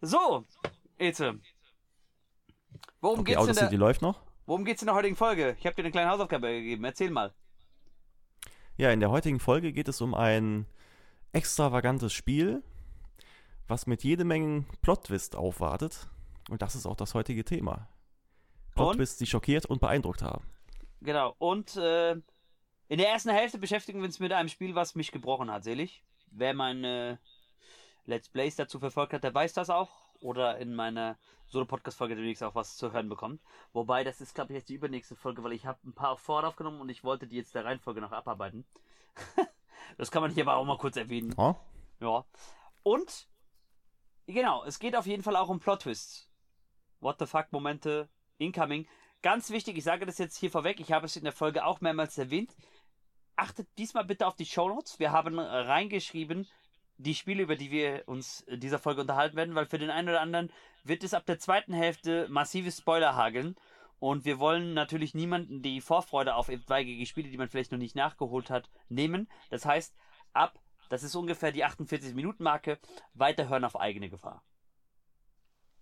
So, Eze. Worum Okay, geht's in Audacity der, läuft noch. worum geht's in der heutigen Folge? Ich habe dir eine kleine Hausaufgabe gegeben. Erzähl mal. Ja, in der heutigen Folge geht es um ein extravagantes Spiel, was mit jede Menge Plot-Twist aufwartet. Und das ist auch das heutige Thema. Plot-Twists, die schockiert und beeindruckt haben. Genau. Und äh, in der ersten Hälfte beschäftigen wir uns mit einem Spiel, was mich gebrochen hat, selig. Wer meine Let's Plays dazu verfolgt hat, der weiß das auch. Oder in meiner Solo-Podcast-Folge demnächst auch was zu hören bekommt. Wobei, das ist, glaube ich, jetzt die übernächste Folge, weil ich habe ein paar vorher aufgenommen und ich wollte die jetzt der Reihenfolge noch abarbeiten. das kann man hier aber auch mal kurz erwähnen. Oh? Ja. Und, genau, es geht auf jeden Fall auch um Plot-Twists. What the fuck Momente, incoming. Ganz wichtig, ich sage das jetzt hier vorweg, ich habe es in der Folge auch mehrmals erwähnt. Achtet diesmal bitte auf die Shownotes. Wir haben reingeschrieben, die Spiele, über die wir uns in dieser Folge unterhalten werden, weil für den einen oder anderen wird es ab der zweiten Hälfte massive Spoiler hageln. Und wir wollen natürlich niemanden die Vorfreude auf etwaige Spiele, die man vielleicht noch nicht nachgeholt hat, nehmen. Das heißt, ab, das ist ungefähr die 48-Minuten-Marke, weiterhören auf eigene Gefahr.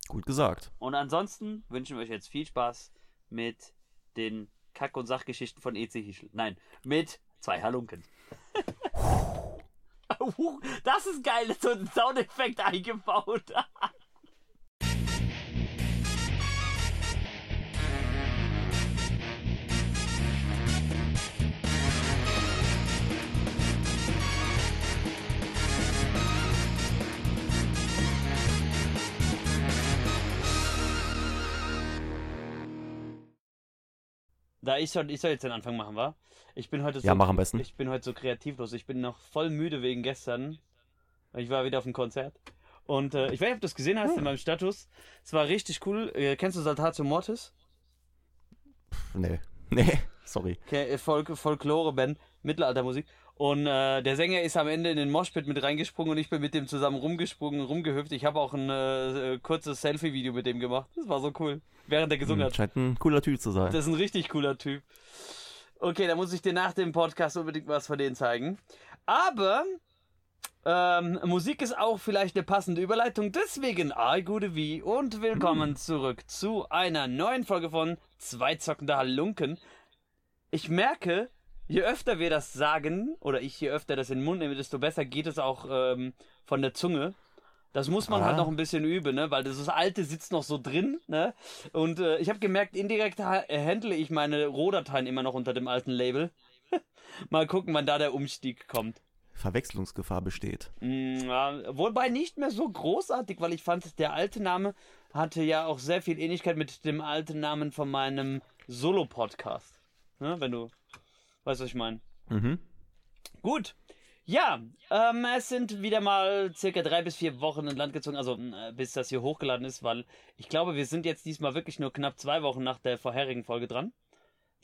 Gut gesagt. Und ansonsten wünschen wir euch jetzt viel Spaß mit den Kack- und Sachgeschichten von EC Hischl. Nein, mit zwei Halunken. das ist geil, so ein Soundeffekt eingebaut. Da ich soll, ich soll jetzt den Anfang machen, wa? Ich bin heute so, Ja, mach am besten. ich bin heute so kreativlos. Ich bin noch voll müde wegen gestern. Ich war wieder auf dem Konzert. Und äh, ich weiß nicht, ob du das gesehen hast in meinem Status. Es war richtig cool. Äh, kennst du Saltatio Mortis? Pff, nee. Nee, sorry. Okay, äh, Folk Folklore-Band, Mittelaltermusik. Und äh, der Sänger ist am Ende in den Moshpit mit reingesprungen und ich bin mit dem zusammen rumgesprungen, rumgehüpft. Ich habe auch ein äh, kurzes Selfie-Video mit dem gemacht. Das war so cool. Während er gesungen Hm, hat. scheint ein cooler Typ zu sein. Das ist ein richtig cooler Typ. Okay, da muss ich dir nach dem Podcast unbedingt was von denen zeigen. Aber ähm, Musik ist auch vielleicht eine passende Überleitung. Deswegen, I gute wie und willkommen zurück zu einer neuen Folge von Zwei zockende Halunken. Ich merke, je öfter wir das sagen, oder ich je öfter das in den Mund nehme, desto besser geht es auch ähm, von der Zunge. Das muss man Ah. halt noch ein bisschen üben, ne? Weil das, alte sitzt noch so drin, ne? Und äh, ich habe gemerkt, indirekt ha- handle ich meine Rohdateien immer noch unter dem alten Label. Mal gucken, wann da der Umstieg kommt. Verwechslungsgefahr besteht. Mm, ja, wobei nicht mehr so großartig, weil ich fand, der alte Name hatte ja auch sehr viel Ähnlichkeit mit dem alten Namen von meinem Solo-Podcast. Ne? Wenn du weißt, was ich meine. Mhm. Gut. Ja, ähm, es sind wieder mal circa drei bis vier Wochen in Land gezogen, also äh, bis das hier hochgeladen ist, weil ich glaube, wir sind jetzt diesmal wirklich nur knapp zwei Wochen nach der vorherigen Folge dran.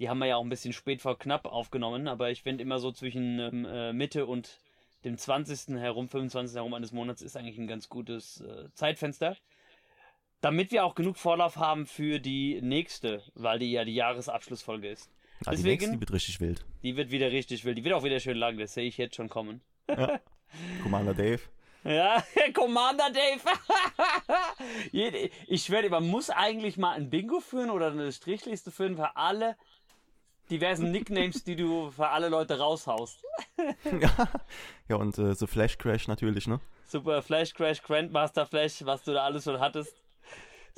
Die haben wir ja auch ein bisschen spät vor knapp aufgenommen, aber ich finde immer so zwischen ähm, äh, Mitte und dem 20. herum, 25. herum eines Monats ist eigentlich ein ganz gutes äh, Zeitfenster. Damit wir auch genug Vorlauf haben für die nächste, weil die ja die Jahresabschlussfolge ist. Ah, die Deswegen- nächste, die wird richtig wild. Die wird wieder richtig wild. Die wird auch wieder schön lang, das sehe ich jetzt schon kommen. Commander Dave. Ja, Commander Dave. Ich schwöre dir, man muss eigentlich mal ein Bingo führen oder eine Strichliste führen für alle diversen Nicknames, die du für alle Leute raushaust. ja. ja, und äh, so Flash Crash natürlich, ne? Super Flash Crash, Grandmaster Flash, was du da alles schon hattest.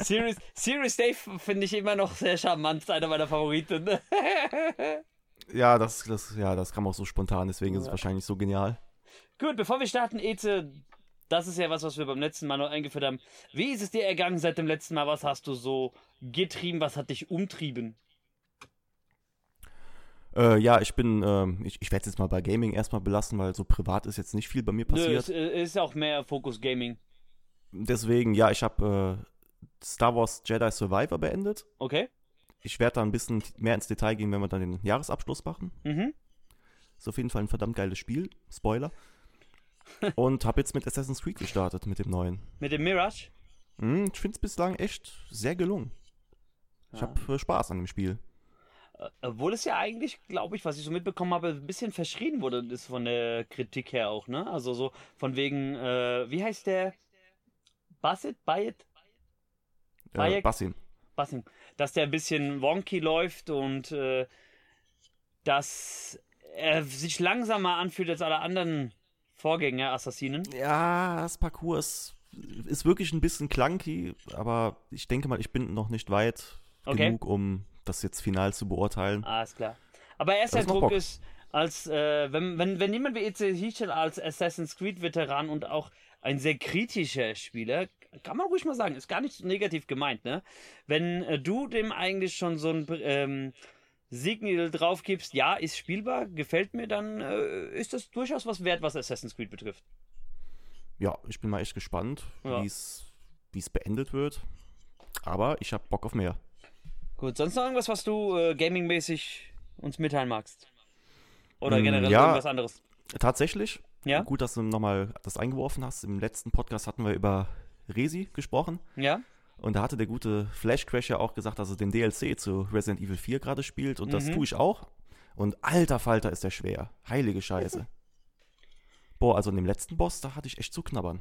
Serious, Serious Dave finde ich immer noch sehr charmant, einer meiner Favoriten. Ja, das, das, ja, das kam auch so spontan, deswegen ist es wahrscheinlich so genial. Gut, bevor wir starten, Eze, das ist ja was, was wir beim letzten Mal noch eingeführt haben. Wie ist es dir ergangen seit dem letzten Mal? Was hast du so getrieben? Was hat dich umtrieben? Äh, ja, ich bin, ähm, ich, ich werde es jetzt mal bei Gaming erstmal belassen, weil so privat ist jetzt nicht viel bei mir Nö, passiert. es äh, ist auch mehr Fokus Gaming. Deswegen, ja, ich habe äh, Star Wars Jedi Survivor beendet. Okay? Ich werde da ein bisschen mehr ins Detail gehen, wenn wir dann den Jahresabschluss machen. Mhm. Ist auf jeden Fall ein verdammt geiles Spiel. Spoiler. Und habe jetzt mit Assassin's Creed gestartet, mit dem neuen. Mit dem Mirage? Hm, ich finde es bislang echt sehr gelungen. Ich Ja. habe äh, Spaß an dem Spiel. Äh, Obwohl es ja eigentlich, glaube ich, was ich so mitbekommen habe, ein bisschen verschrien wurde, ist von der Kritik her auch, ne? Also so von wegen, äh, wie heißt der Bassett, Bayet, Äh, Bayek? Bassin. Bassett, dass der ein bisschen wonky läuft und äh, dass er sich langsamer anfühlt als alle anderen Vorgänger Assassinen. Ja, das Parcours ist, ist wirklich ein bisschen clunky, aber ich denke mal, ich bin noch nicht weit Okay. genug, um das jetzt final zu beurteilen. Alles klar. Aber erster Eindruck Bock. ist, als äh, wenn, wenn, wenn jemand wie EC Hichel als Assassin's Creed Veteran und auch ein sehr kritischer Spieler, kann man ruhig mal sagen, ist gar nicht so negativ gemeint, ne? Wenn äh, du dem eigentlich schon so ein ähm, Signal drauf gibst, ja, ist spielbar, gefällt mir, dann äh, ist das durchaus was wert, was Assassin's Creed betrifft. Ja, ich bin mal echt gespannt, Ja. wie es wie es beendet wird. Aber ich habe Bock auf mehr. Gut, sonst noch irgendwas, was du äh, gamingmäßig uns mitteilen magst? Oder Mm, generell ja. irgendwas anderes? Tatsächlich, Ja? gut, dass du nochmal das eingeworfen hast. Im letzten Podcast hatten wir über Resi gesprochen. Ja? Und da hatte der gute Flash Crash ja auch gesagt, dass er den DLC zu Resident Evil 4 gerade spielt. Und das Mhm. tue ich auch. Und alter Falter ist der schwer. Heilige Scheiße. Boah, also in dem letzten Boss, da hatte ich echt zu knabbern.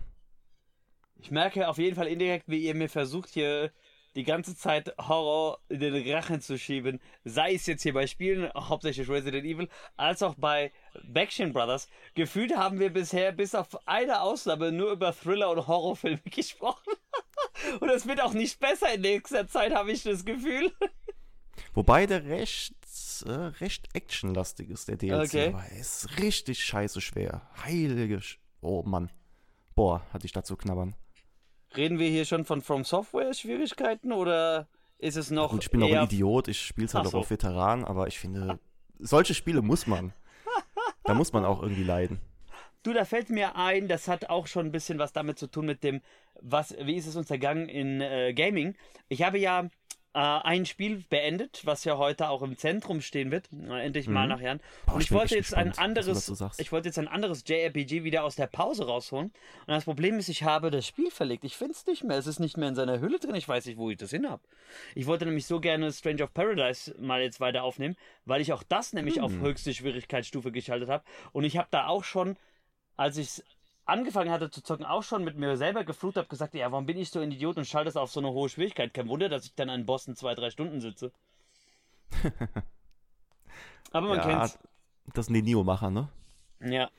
Ich merke auf jeden Fall indirekt, wie ihr mir versucht, hier die ganze Zeit Horror in den Rachen zu schieben. Sei es jetzt hier bei Spielen, hauptsächlich Resident Evil, als auch bei Backstreet Brothers. Gefühlt haben wir bisher bis auf eine Ausnahme nur über Thriller und Horrorfilme gesprochen. und es wird auch nicht besser in nächster Zeit, habe ich das Gefühl. Wobei der recht, äh, recht actionlastig ist, der DLC. Okay. Aber er ist richtig scheiße schwer. Heilige Sch Oh Mann. Boah, hatte ich dazu knabbern. Reden wir hier schon von From Software Schwierigkeiten oder ist es noch Gut, ich bin auch eher ein Idiot, ich spiele es halt Ach auch so. auf Veteran, aber ich finde, solche Spiele muss man. Da muss man auch irgendwie leiden. Du, da fällt mir ein, das hat auch schon ein bisschen was damit zu tun mit dem, was, wie ist es uns ergangen in äh, Gaming. Ich habe ja äh, ein Spiel beendet, was ja heute auch im Zentrum stehen wird, äh, endlich mal Mhm. nach Jahren. Boah, Und ich wollte jetzt ein gespannt, du anderes, dazu sagst. ich wollte jetzt ein anderes JRPG wieder aus der Pause rausholen. Und das Problem ist, ich habe das Spiel verlegt. Ich finde es nicht mehr. Es ist nicht mehr in seiner Hülle drin. Ich weiß nicht, wo ich das hin habe. Ich wollte nämlich so gerne Strange of Paradise mal jetzt weiter aufnehmen, weil ich auch das nämlich auf Hm. höchste Schwierigkeitsstufe geschaltet habe. Und ich habe da auch schon, als ich angefangen hatte zu zocken, auch schon mit mir selber geflucht habe, gesagt, ja, warum bin ich so ein Idiot und schalte es auf so eine hohe Schwierigkeit? Kein Wunder, dass ich dann an Bossen zwei, drei Stunden sitze. Aber man ja, kennt's. das sind die Neo-Macher, ne? Ja.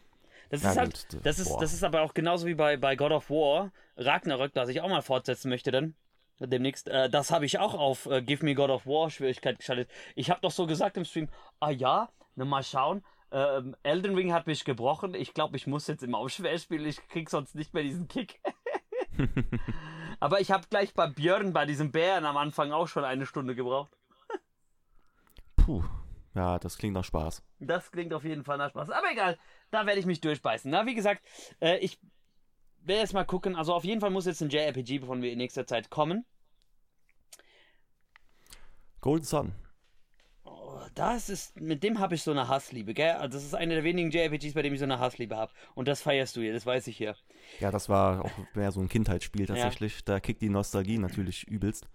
Das Ja, ist halt, gut, das ist, boah. das ist aber auch genauso wie bei, bei God of War, Ragnarök, das ich auch mal fortsetzen möchte dann. Demnächst. Äh, das habe ich auch auf äh, Give Me God of War Schwierigkeit geschaltet. Ich habe doch so gesagt im Stream, ah ja, na mal schauen. Ähm, Elden Ring hat mich gebrochen. Ich glaube, ich muss jetzt immer auf schwer spielen. Ich krieg sonst nicht mehr diesen Kick. aber ich habe gleich bei Björn, bei diesem Bären am Anfang auch schon eine Stunde gebraucht. Puh. Ja, das klingt nach Spaß. Das klingt auf jeden Fall nach Spaß. Aber egal, da werde ich mich durchbeißen. Na, wie gesagt, äh, ich werde jetzt mal gucken. Also auf jeden Fall muss jetzt ein JRPG von mir in nächster Zeit kommen. Golden Sun. Das ist, mit dem habe ich so eine Hassliebe, gell? Also das ist einer der wenigen JRPGs, bei dem ich so eine Hassliebe habe. Und das feierst du hier, das weiß ich hier. Ja, das war auch mehr so ein Kindheitsspiel tatsächlich. Da kickt die Nostalgie natürlich übelst.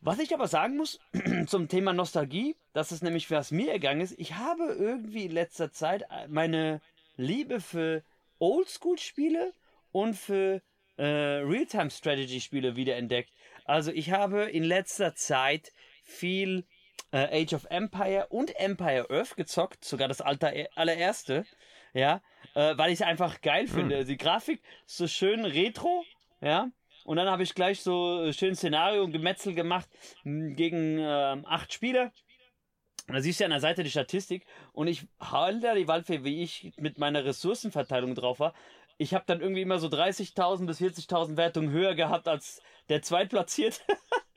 Was ich aber sagen muss zum Thema Nostalgie, das ist nämlich, was mir ergangen ist. Ich habe irgendwie in letzter Zeit meine Liebe für Oldschool-Spiele und für äh, Realtime-Strategy-Spiele wiederentdeckt. Also ich habe in letzter Zeit viel äh, Age of Empire und Empire Earth gezockt, sogar das alter, allererste, ja, äh, weil ich es einfach geil finde. Die Grafik ist so schön retro, ja, und dann habe ich gleich so äh, schön Szenario und Gemetzel gemacht m, gegen ähm, acht Spieler. Und da siehst du ja an der Seite die Statistik. Und ich halte da die Waldfee, wie ich mit meiner Ressourcenverteilung drauf war. Ich habe dann irgendwie immer so 30.000 bis 40.000 Wertungen höher gehabt als der Zweitplatzierte.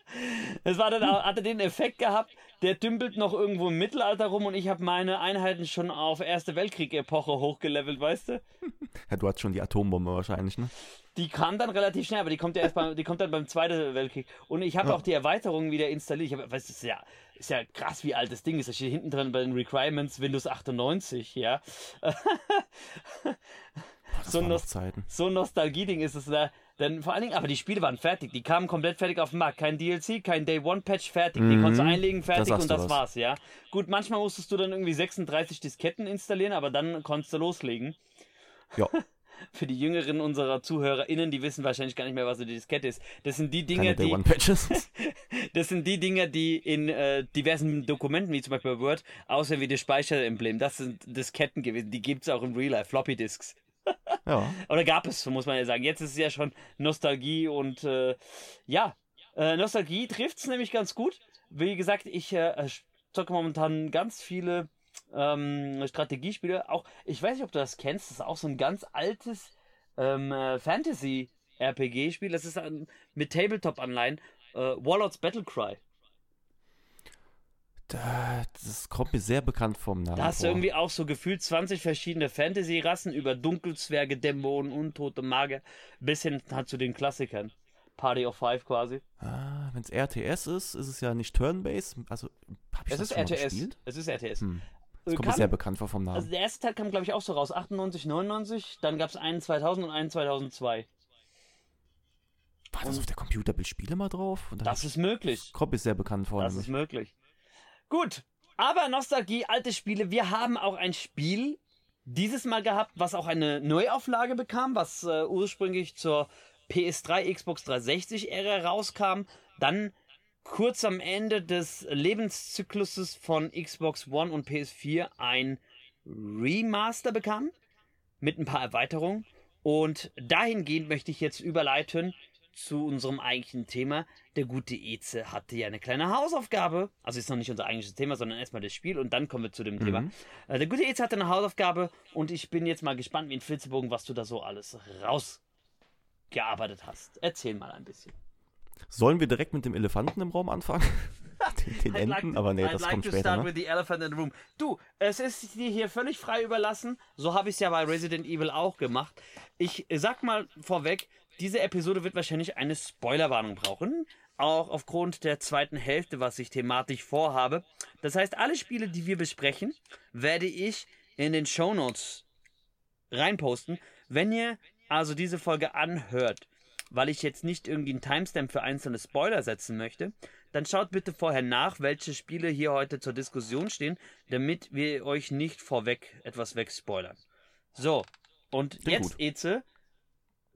Das war dann, auch- hatte den Effekt gehabt, der dümpelt noch irgendwo im Mittelalter rum und ich habe meine Einheiten schon auf Erste Weltkrieg-Epoche hochgelevelt, weißt du? Ja, du hast schon die Atombombe wahrscheinlich, ne? Die kam dann relativ schnell, aber die kommt ja erst beim, die kommt dann beim Zweiten Weltkrieg. Und ich habe Ja. auch die Erweiterungen wieder installiert. Ich hab, weißt du, ist ja, ist ja krass, wie alt das Ding ist. Da steht hinten drin bei den Requirements Windows 98, ja. Boah, So Zeiten. So ein Nostalgie-Ding ist es da. Denn vor allen Dingen, aber die Spiele waren fertig. Die kamen komplett fertig auf den Markt. Kein DLC, kein Day-One-Patch fertig. Die Mhm, konntest du einlegen, fertig sagst und das was. war's, ja. Gut, manchmal musstest du dann irgendwie 36 Disketten installieren, aber dann konntest du loslegen. Ja. für die Jüngeren unserer ZuhörerInnen, die wissen wahrscheinlich gar nicht mehr, was eine Diskette ist. Das sind die Dinge, Day die, One Patches. das sind die Dinge, die in äh, diversen Dokumenten, wie zum Beispiel Word, aussehen wie das Speicheremblem. Das sind Disketten gewesen. Die gibt es auch im Real Life, Floppy Disks. Oder gab es, muss man ja sagen. Jetzt ist es ja schon Nostalgie und äh, ja, äh, Nostalgie trifft es nämlich ganz gut. Wie gesagt, ich äh, zocke momentan ganz viele ähm, Strategiespiele. Auch, ich weiß nicht, ob du das kennst, das ist auch so ein ganz altes ähm, äh, Fantasy-RPG-Spiel. Das ist ein, mit Tabletop-Anleihen. Äh, Warlords Battlecry. Das kommt mir sehr bekannt vom Namen. Da hast du irgendwie auch so gefühlt 20 verschiedene Fantasy-Rassen über Dunkelzwerge, Dämonen, Untote Magier bis hin halt zu den Klassikern. Party of Five quasi. Ah, wenn es RTS ist, ist es ja nicht Turn-Based. Also, habe ich Es das ist schon mal RTS. gespielt? Es ist RTS. Hm. Das Äh, kommt mir kam- sehr bekannt vor vom Namen. Also der erste Teil kam, glaube ich, auch so raus. 98, 99. Dann gab es einen 2000 und einen 2002. War das auf der Computerbildspiele mal drauf? Das ist möglich. kommt mir sehr bekannt vor. Das nämlich. ist möglich. Gut. Aber Nostalgie, alte Spiele. Wir haben auch ein Spiel dieses Mal gehabt, was auch eine Neuauflage bekam, was äh, ursprünglich zur PS3, Xbox 360-Ära rauskam. Dann kurz am Ende des Lebenszykluses von Xbox One und PS4 ein Remaster bekam mit ein paar Erweiterungen. Und dahingehend möchte ich jetzt überleiten zu unserem eigentlichen Thema. Der gute Eze hatte ja eine kleine Hausaufgabe. Also ist noch nicht unser eigentliches Thema, sondern erstmal das Spiel und dann kommen wir zu dem Thema. Äh, Der gute Eze hatte eine Hausaufgabe und ich bin jetzt mal gespannt wie ein Flitzebogen, was du da so alles rausgearbeitet hast. Erzähl mal ein bisschen. Sollen wir direkt mit dem Elefanten im Raum anfangen? den den Enten? like- Aber nee, I'd das like kommt später. Ne? Du, es ist dir hier völlig frei überlassen. So habe ich es ja bei Resident Evil auch gemacht. Ich sag mal vorweg, diese Episode wird wahrscheinlich eine Spoilerwarnung brauchen. Auch aufgrund der zweiten Hälfte, was ich thematisch vorhabe. Das heißt, alle Spiele, die wir besprechen, werde ich in den Shownotes reinposten. Wenn ihr also diese Folge anhört, weil ich jetzt nicht irgendwie einen Timestamp für einzelne Spoiler setzen möchte, dann schaut bitte vorher nach, welche Spiele hier heute zur Diskussion stehen, damit wir euch nicht vorweg etwas wegspoilern. So, und Klingt jetzt, gut. Eze,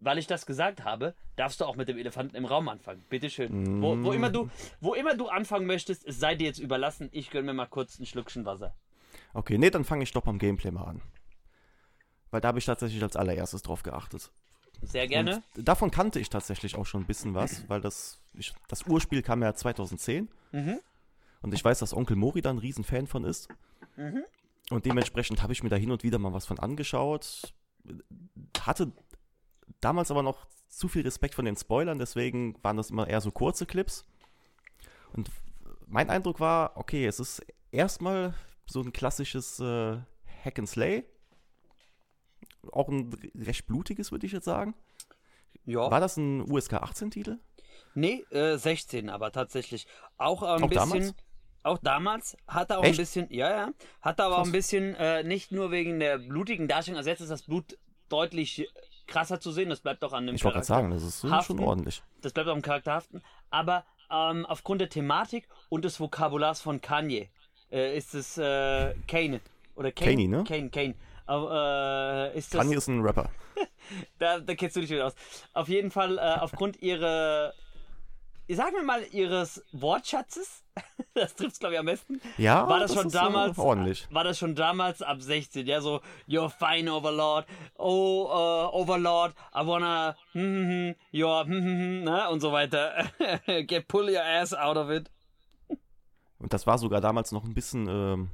weil ich das gesagt habe, darfst du auch mit dem Elefanten im Raum anfangen. Bitteschön. Wo, wo, Mm. immer du, wo immer du anfangen möchtest, es sei dir jetzt überlassen. Ich gönne mir mal kurz ein Schlückchen Wasser. Okay, nee, dann fange ich doch beim Gameplay mal an. Weil da habe ich tatsächlich als allererstes drauf geachtet. Sehr gerne. Und davon kannte ich tatsächlich auch schon ein bisschen was, weil das, ich, das Urspiel kam ja 2010. Mhm. Und ich weiß, dass Onkel Mori da ein Riesenfan von ist. Mhm. Und dementsprechend habe ich mir da hin und wieder mal was von angeschaut. Hatte damals aber noch zu viel Respekt von den Spoilern, deswegen waren das immer eher so kurze Clips. Und mein Eindruck war, okay, es ist erstmal so ein klassisches äh, Hack and Slay. Auch ein recht blutiges, würde ich jetzt sagen. Ja. War das ein USK 18-Titel? Nee, äh, 16 aber tatsächlich. Auch äh, ein Auch bisschen. damals? Auch damals hatte auch Echt? ein bisschen, ja, ja, hatte aber auch Krass. ein bisschen, äh, nicht nur wegen der blutigen Darstellung, also jetzt ist das Blut deutlich krasser zu sehen, das bleibt auch an dem Ich wollte gerade sagen, das ist Haften. schon ordentlich. das bleibt auch im Charakter haften, aber ähm, aufgrund der Thematik und des Vokabulars von Kanye äh, ist es äh, Kane oder Kane, Kanye, ne? Kane, Kane. Äh, ist das, Kanye ist ein Rapper. da, da kennst du dich wieder aus. Auf jeden Fall, äh, aufgrund ihrer, sagen wir mal, ihres Wortschatzes, das trifft glaube ich am besten, Ja, war das, schon ist, äh, damals, ordentlich. war das schon damals ab 16, ja, so, you're fine, Overlord, oh, uh, Overlord, I wanna, hm, hm, you're, hm, hm, hm, ne, und so weiter. Get pull your ass out of it. Und das war sogar damals noch ein bisschen, ähm,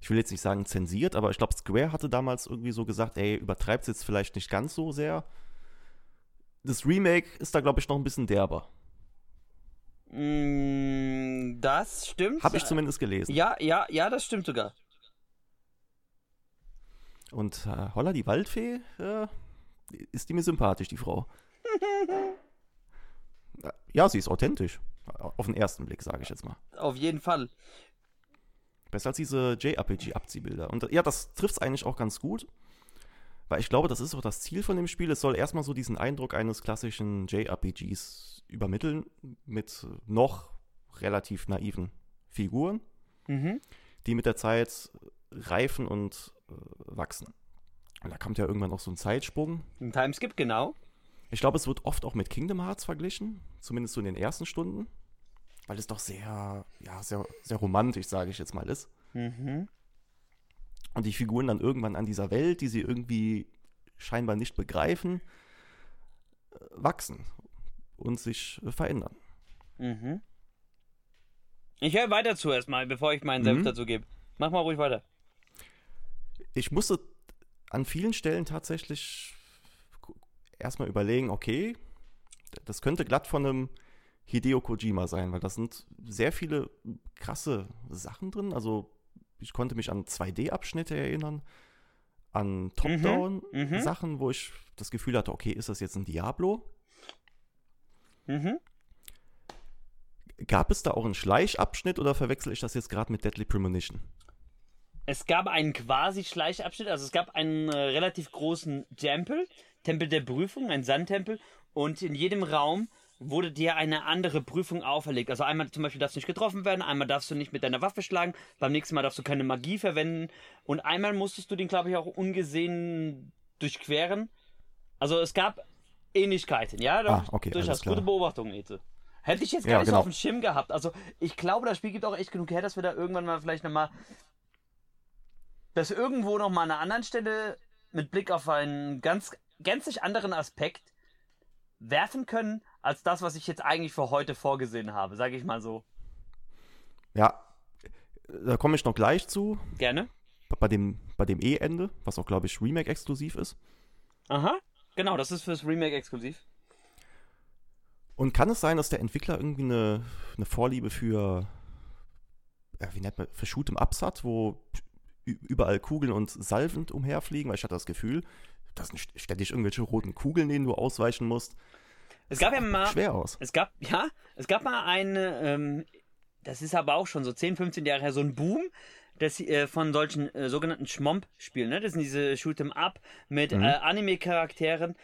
ich will jetzt nicht sagen zensiert, aber ich glaube, Square hatte damals irgendwie so gesagt, ey, übertreibt's jetzt vielleicht nicht ganz so sehr. Das Remake ist da, glaube ich, noch ein bisschen derber. Mm, das stimmt. Habe ich zumindest gelesen. Ja, ja, ja, das stimmt sogar. Und äh, Holla, die Waldfee, äh, ist die mir sympathisch, die Frau. ja, sie ist authentisch. Auf den ersten Blick, sage ich jetzt mal. Auf jeden Fall. Besser als diese JRPG-Abziehbilder. Und ja, das trifft es eigentlich auch ganz gut. Weil ich glaube, das ist auch das Ziel von dem Spiel. Es soll erstmal so diesen Eindruck eines klassischen JRPGs übermitteln. Mit noch relativ naiven Figuren, Mhm. die mit der Zeit reifen und äh, wachsen. Und da kommt ja irgendwann noch so ein Zeitsprung. Ein Timeskip, genau. Ich glaube, es wird oft auch mit Kingdom Hearts verglichen, zumindest so in den ersten Stunden, weil es doch sehr, ja, sehr, sehr romantisch, sage ich jetzt mal, ist. Mhm. Und die Figuren dann irgendwann an dieser Welt, die sie irgendwie scheinbar nicht begreifen, wachsen und sich verändern. Mhm. Ich höre weiter zu erstmal, bevor ich meinen Senf Mhm. dazu gebe. Mach mal ruhig weiter. Ich musste an vielen Stellen tatsächlich erstmal überlegen, okay, das könnte glatt von einem Hideo Kojima sein, weil da sind sehr viele krasse Sachen drin. Also ich konnte mich an 2D-Abschnitte erinnern, an mhm. Top-Down-Sachen, wo ich das Gefühl hatte, okay, ist das jetzt ein Diablo? Mhm. Gab es da auch einen Schleichabschnitt oder verwechsel ich das jetzt gerade mit Deadly Premonition? Es gab einen quasi Schleichabschnitt, also es gab einen äh, relativ großen Tempel, Tempel der Prüfung, ein Sandtempel, und in jedem Raum wurde dir eine andere Prüfung auferlegt. Also einmal zum Beispiel darfst du nicht getroffen werden, einmal darfst du nicht mit deiner Waffe schlagen, beim nächsten Mal darfst du keine Magie verwenden und einmal musstest du den, glaube ich, auch ungesehen durchqueren. Also es gab Ähnlichkeiten, ja? Ah, okay, Durchaus gute Beobachtung, Ete. Hätte ich jetzt gar Ja, nicht genau. auf dem Schirm gehabt. Also ich glaube, das Spiel gibt auch echt genug her, dass wir da irgendwann mal vielleicht nochmal das irgendwo noch mal an einer anderen Stelle mit Blick auf einen ganz gänzlich anderen Aspekt werfen können, als das, was ich jetzt eigentlich für heute vorgesehen habe, sage ich mal so. Ja, da komme ich noch gleich zu, Gerne. bei dem, bei dem E-Ende, was auch, glaube ich, Remake-exklusiv ist. Aha. Genau, das ist fürs Remake exklusiv. Und kann es sein, dass der Entwickler irgendwie eine, eine Vorliebe für, wie nennt man, für Shoot'em Ups hat, wo überall Kugeln und Salven umherfliegen? Weil ich hatte das Gefühl, das sind st- ständig irgendwelche roten Kugeln, denen du ausweichen musst. Es gab ja mal Schwer aus. Es gab, ja, es gab mal eine, ähm, das ist aber auch schon so 10, 15 Jahre her, so ein Boom das, äh, von solchen äh, sogenannten Schmomp-Spielen. Ne? Das sind diese Shoot'em Up mit Mhm. äh, Anime-Charakteren.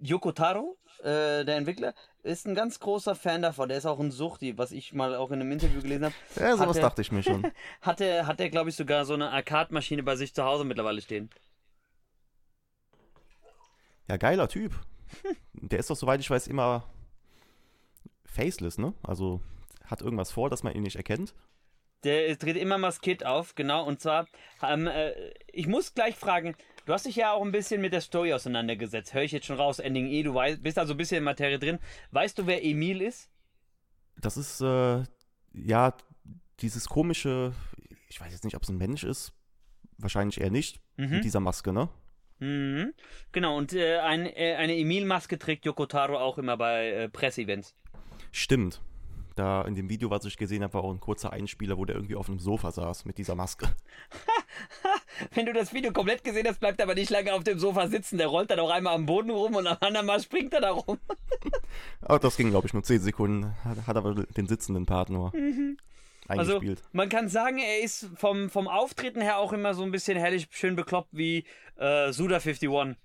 Yoko Taro, äh, der Entwickler, ist ein ganz großer Fan davon. Der ist auch ein Suchti, was ich mal auch in einem Interview gelesen habe. Ja, sowas Hat er- dachte ich mir schon. Hatte, hat er, glaube ich, sogar so eine Arcade-Maschine bei sich zu Hause mittlerweile stehen. Ja, geiler Typ. Der ist doch, soweit ich weiß, immer faceless, ne? Also hat irgendwas vor, dass man ihn nicht erkennt. Der dreht immer maskiert auf, genau. Und zwar, ähm, äh, ich muss gleich fragen, du hast dich ja auch ein bisschen mit der Story auseinandergesetzt. Höre ich jetzt schon raus, Ending E, du weißt, bist also ein bisschen in Materie drin. Weißt du, wer Emil ist? Das ist, äh, ja, dieses komische, ich weiß jetzt nicht, ob es ein Mensch ist. Wahrscheinlich eher nicht. Mhm. Mit dieser Maske, ne? Mhm. Genau, und äh, ein, äh, eine Emil-Maske trägt Yoko Taro auch immer bei äh, Presseevents. Stimmt. Da in dem Video, was ich gesehen habe, war auch ein kurzer Einspieler, wo der irgendwie auf einem Sofa saß mit dieser Maske. Wenn du das Video komplett gesehen hast, bleibt er aber nicht lange auf dem Sofa sitzen. Der rollt dann auch einmal am Boden rum und am anderen Mal springt er da rum. Aber das ging, glaube ich, nur 10 Sekunden. Hat, hat aber den sitzenden Part nur Also, man kann sagen, er ist vom, vom Auftreten her auch immer so ein bisschen herrlich schön bekloppt wie äh, Suda51.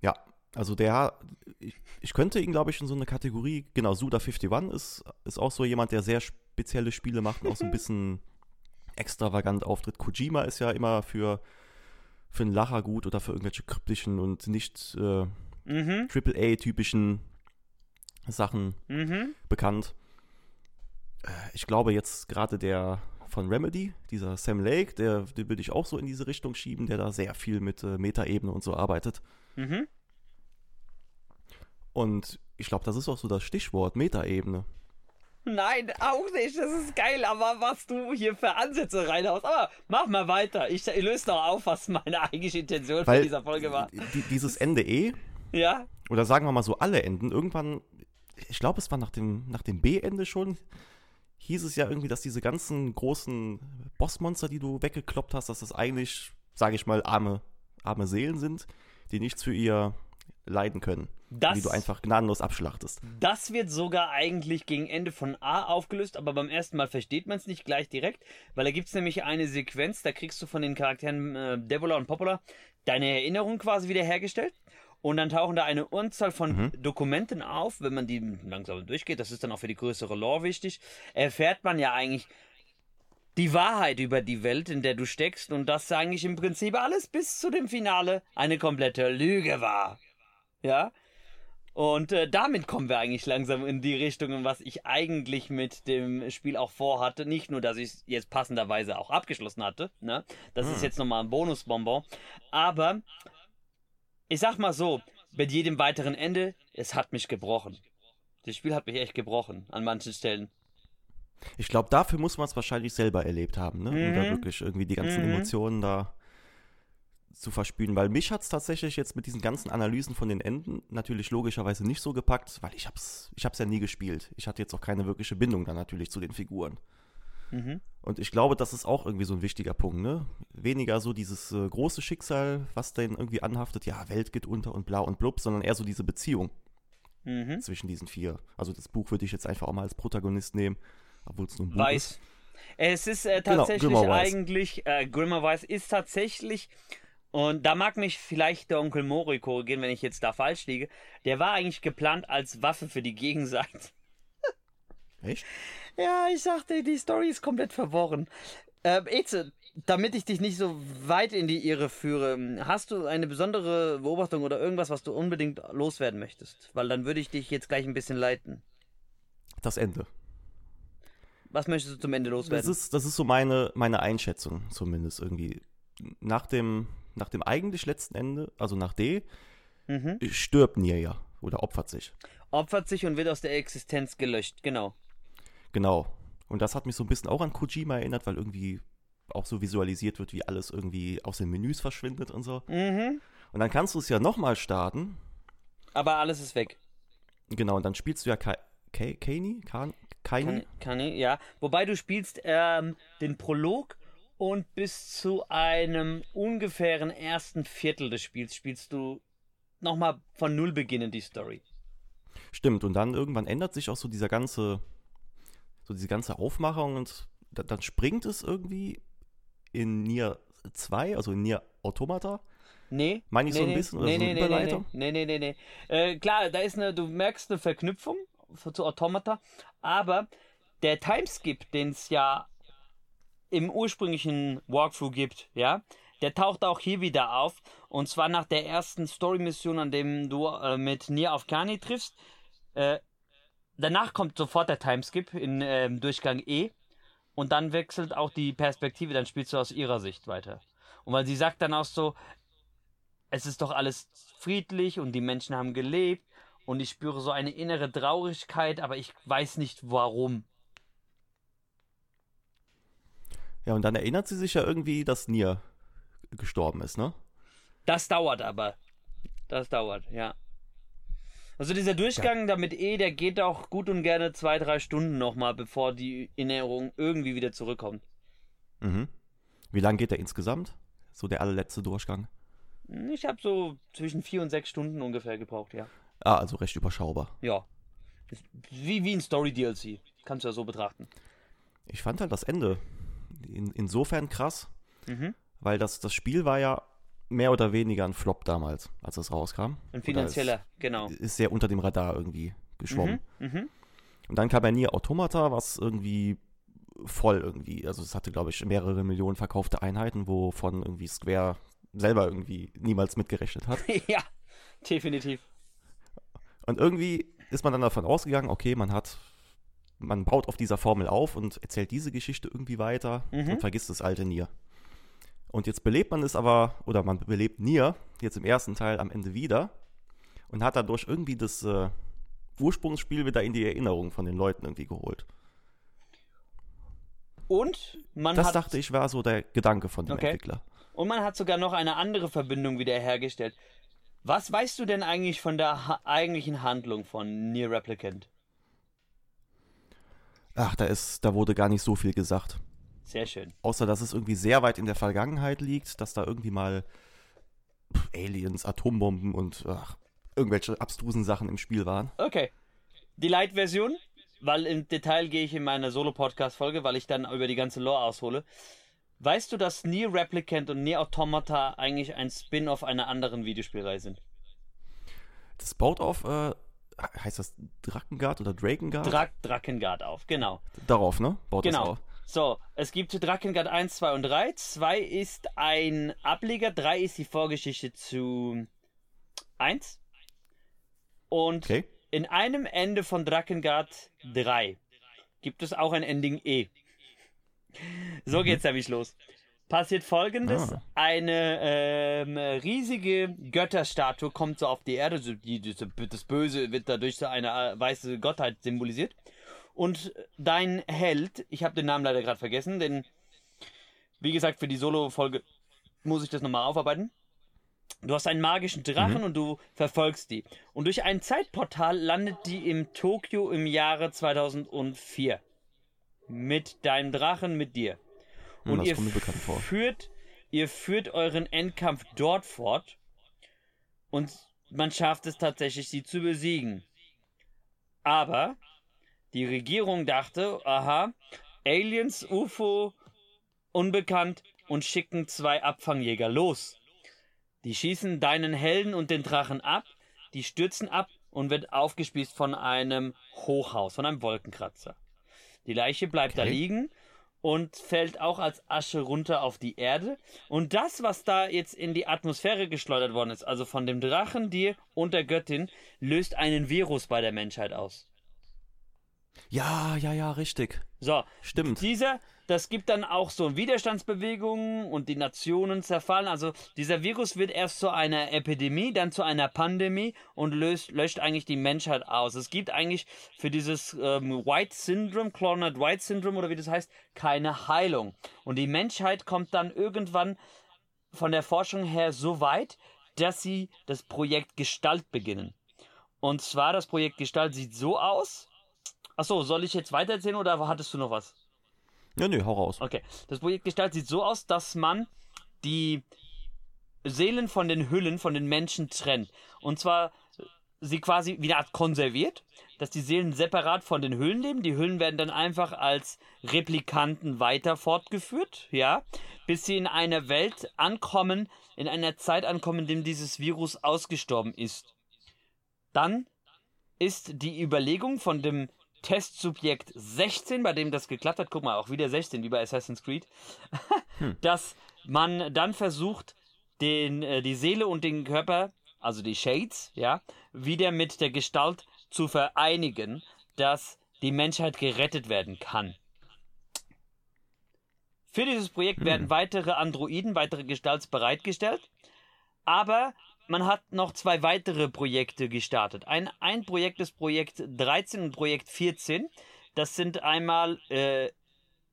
Ja, also der, ich, ich könnte ihn, glaube ich, in so eine Kategorie, genau, Suda51 ist, ist auch so jemand, der sehr spezielle Spiele macht und auch so ein bisschen extravagant auftritt. Kojima ist ja immer für, für einen Lacher gut oder für irgendwelche kryptischen und nicht äh, Mhm, AAA-typischen Sachen mhm. bekannt. Äh, Ich glaube jetzt gerade der von Remedy, dieser Sam Lake, der, den würde ich auch so in diese Richtung schieben, der da sehr viel mit äh, Metaebene und so arbeitet. Mhm. Und ich glaube, das ist auch so das Stichwort, Metaebene. Nein, auch nicht. Das ist geil, aber was du hier für Ansätze reinhaust. Aber mach mal weiter. Ich löse doch auf, was meine eigentliche Intention Weil von dieser Folge war. die, dieses Ende eh, Ja? oder sagen wir mal so alle Enden, irgendwann, ich glaube, es war nach dem, nach dem B-Ende schon, hieß es ja irgendwie, dass diese ganzen großen Bossmonster, die du weggekloppt hast, dass das eigentlich, sage ich mal, arme, arme Seelen sind, die nichts für ihr leiden können. Das, die du einfach gnadenlos abschlachtest. das wird sogar eigentlich gegen Ende von A aufgelöst, aber beim ersten Mal versteht man es nicht gleich direkt, weil da gibt es nämlich eine Sequenz, da kriegst du von den Charakteren äh, Devola und Popola deine Erinnerung quasi wiederhergestellt. Und dann tauchen da eine Unzahl von Mhm. Dokumenten auf. Wenn man die langsam durchgeht, das ist dann auch für die größere Lore wichtig, erfährt man ja eigentlich, die Wahrheit über die Welt, in der du steckst und dass eigentlich im Prinzip alles bis zu dem Finale eine komplette Lüge war. Ja? Und äh, damit kommen wir eigentlich langsam in die Richtung, was ich eigentlich mit dem Spiel auch vorhatte. Nicht nur, dass ich es jetzt passenderweise auch abgeschlossen hatte. Ne? Das hm. ist jetzt nochmal ein Bonusbonbon. Aber ich sag mal so, mit jedem weiteren Ende, es hat mich gebrochen. Das Spiel hat mich echt gebrochen an manchen Stellen. Ich glaube, dafür muss man es wahrscheinlich selber erlebt haben, ne? Mhm. Um da mhm. wirklich irgendwie die ganzen mhm. Emotionen da zu verspülen, weil mich hat es tatsächlich jetzt mit diesen ganzen Analysen von den Enden natürlich logischerweise nicht so gepackt, weil ich hab's, ich hab's ja nie gespielt. Ich hatte jetzt auch keine wirkliche Bindung dann natürlich zu den Figuren. Mhm. Und ich glaube, das ist auch irgendwie so ein wichtiger Punkt, ne? Weniger so dieses äh, große Schicksal, was denn irgendwie anhaftet, ja, Welt geht unter und bla und blub, sondern eher so diese Beziehung mhm. zwischen diesen vier. Also das Buch würde ich jetzt einfach auch mal als Protagonist nehmen, obwohl es nur ein Buch Weiß. ist. Es ist äh, genau, tatsächlich genau, eigentlich, äh, Grimmer Weiß ist tatsächlich und da mag mich vielleicht der Onkel Mori korrigieren, wenn ich jetzt da falsch liege. Der war eigentlich geplant als Waffe für die Gegenseite. Echt? Ja, ich sagte, die Story ist komplett verworren. Äh, Eze, damit ich dich nicht so weit in die Irre führe, hast du eine besondere Beobachtung oder irgendwas, was du unbedingt loswerden möchtest? Weil dann würde ich dich jetzt gleich ein bisschen leiten. Das Ende. Was möchtest du zum Ende loswerden? Das ist, das ist so meine, meine Einschätzung zumindest irgendwie. Nach dem nach dem eigentlich letzten Ende, also nach D, mhm. stirbt Nier ja oder opfert sich. Opfert sich und wird aus der Existenz gelöscht, genau. Genau. Und das hat mich so ein bisschen auch an Kojima erinnert, weil irgendwie auch so visualisiert wird, wie alles irgendwie aus den Menüs verschwindet und so. Mhm. Und dann kannst du es ja nochmal starten. Aber alles ist weg. Genau, und dann spielst du ja Kani? Kani? Kani, ja. Wobei du spielst ähm, den Prolog und bis zu einem ungefähren ersten Viertel des Spiels spielst du nochmal von Null beginnen die Story. Stimmt, und dann irgendwann ändert sich auch so dieser ganze, so diese ganze Aufmachung und da, dann springt es irgendwie in Nier 2, also in Nier Automata. Nee. Meine ich nee, so ein bisschen? Nee, oder nee, so eine nee, nee, nee, nee, nee, nee. Äh, klar, da ist eine, du merkst eine Verknüpfung zu Automata, aber der Timeskip, den es ja im ursprünglichen Walkthrough gibt, ja, der taucht auch hier wieder auf. Und zwar nach der ersten Story-Mission, an dem du äh, mit Nier auf Kani triffst. Äh, danach kommt sofort der Timeskip in äh, Durchgang E. Und dann wechselt auch die Perspektive, dann spielst du aus ihrer Sicht weiter. Und weil sie sagt dann auch so, es ist doch alles friedlich und die Menschen haben gelebt und ich spüre so eine innere Traurigkeit, aber ich weiß nicht warum. Ja, und dann erinnert sie sich ja irgendwie, dass Nier gestorben ist, ne? Das dauert aber. Das dauert, ja. Also dieser Durchgang ja. damit E, der geht auch gut und gerne zwei, drei Stunden nochmal, bevor die Erinnerung irgendwie wieder zurückkommt. Mhm. Wie lange geht der insgesamt? So der allerletzte Durchgang? Ich habe so zwischen vier und sechs Stunden ungefähr gebraucht, ja. Ah, also recht überschaubar. Ja. Wie, wie ein Story-DLC. Kannst du ja so betrachten. Ich fand halt das Ende in, insofern krass, mhm. weil das, das Spiel war ja mehr oder weniger ein Flop damals, als es rauskam. Ein finanzieller, ist, genau. Ist sehr unter dem Radar irgendwie geschwommen. Mhm. Mhm. Und dann kam ja nie Automata, was irgendwie voll irgendwie, also es hatte, glaube ich, mehrere Millionen verkaufte Einheiten, wovon irgendwie Square selber irgendwie niemals mitgerechnet hat. ja, definitiv. Und irgendwie ist man dann davon ausgegangen, okay, man hat man baut auf dieser Formel auf und erzählt diese Geschichte irgendwie weiter mhm. und vergisst das alte Nier. Und jetzt belebt man es aber, oder man belebt Nier jetzt im ersten Teil am Ende wieder und hat dadurch irgendwie das äh, Ursprungsspiel wieder in die Erinnerung von den Leuten irgendwie geholt. Und man das hat. Das dachte ich war so der Gedanke von dem okay. Entwickler. Und man hat sogar noch eine andere Verbindung wieder hergestellt. Was weißt du denn eigentlich von der ha eigentlichen Handlung von Nier Replicant? Ach, da ist, da wurde gar nicht so viel gesagt. Sehr schön. Außer, dass es irgendwie sehr weit in der Vergangenheit liegt, dass da irgendwie mal Aliens, Atombomben und ach, irgendwelche abstrusen Sachen im Spiel waren. Okay. Die Light-Version, weil im Detail gehe ich in meiner Solo-Podcast-Folge, weil ich dann über die ganze Lore aushole. Weißt du, dass Nier Replicant und Nier Automata eigentlich ein Spin-off einer anderen Videospielreihe sind? Das baut auf äh, heißt das Drakengard oder Drakengard? Drak Drakengard auf, genau. Darauf, ne? Baut genau. das auf. So, es gibt Drakengard 1, 2 und 3. 2 ist ein Ableger, 3 ist die Vorgeschichte zu 1. Und Okay. in einem Ende von Drakengard 3 gibt es auch ein Ending E. So geht's nämlich los. Passiert folgendes: Ah. Eine ähm, riesige Götterstatue kommt so auf die Erde, so die, das Böse wird dadurch so eine äh, weiße Gottheit symbolisiert. Und dein Held, ich habe den Namen leider gerade vergessen, denn wie gesagt, für die Solo-Folge muss ich das nochmal aufarbeiten. Du hast einen magischen Drachen und du verfolgst die. Und durch ein Zeitportal landet die im Tokio im Jahre 2004. Mit deinem Drachen, mit dir. Hm, Und das ihr kommt mir bekannt vor. führt, ihr führt euren Endkampf dort fort. Und man schafft es tatsächlich, sie zu besiegen. Aber die Regierung dachte, aha, Aliens, UFO, unbekannt und schicken zwei Abfangjäger los. Die schießen deinen Helden und den Drachen ab, die stürzen ab und wird aufgespießt von einem Hochhaus, von einem Wolkenkratzer. Die Leiche bleibt da Okay. liegen und fällt auch als Asche runter auf die Erde. Und das, was da jetzt in die Atmosphäre geschleudert worden ist, also von dem Drachen, dir und der Göttin, löst einen Virus bei der Menschheit aus. Ja, ja, ja, richtig. So, Stimmt. dieser, das gibt dann auch so Widerstandsbewegungen und die Nationen zerfallen. Also dieser Virus wird erst zu einer Epidemie, dann zu einer Pandemie und löst, löscht eigentlich die Menschheit aus. Es gibt eigentlich für dieses ähm, White Syndrome, Clonard White Syndrome oder wie das heißt, keine Heilung. Und die Menschheit kommt dann irgendwann von der Forschung her so weit, dass sie das Projekt Gestalt beginnen. Und zwar das Projekt Gestalt sieht so aus. Achso, soll ich jetzt weitererzählen oder hattest du noch was? Ja, nö, hau raus. Okay. Das Projekt Gestalt sieht so aus, dass man die Seelen von den Hüllen von den Menschen trennt. Und zwar sie quasi wie eine Art konserviert, dass die Seelen separat von den Hüllen leben. Die Hüllen werden dann einfach als Replikanten weiter fortgeführt, ja, bis sie in einer Welt ankommen, in einer Zeit ankommen, in dem dieses Virus ausgestorben ist. Dann ist die Überlegung von dem Testsubjekt 16, bei dem das geklappt hat, guck mal, auch wieder 16, wie bei Assassin's Creed, dass man dann versucht, den, äh, die Seele und den Körper, also die Shades, ja, wieder mit der Gestalt zu vereinigen, dass die Menschheit gerettet werden kann. Für dieses Projekt werden weitere Androiden, weitere Gestalts bereitgestellt, aber man hat noch zwei weitere Projekte gestartet. Ein, ein Projekt ist Projekt 13 und Projekt 14. Das sind einmal, äh,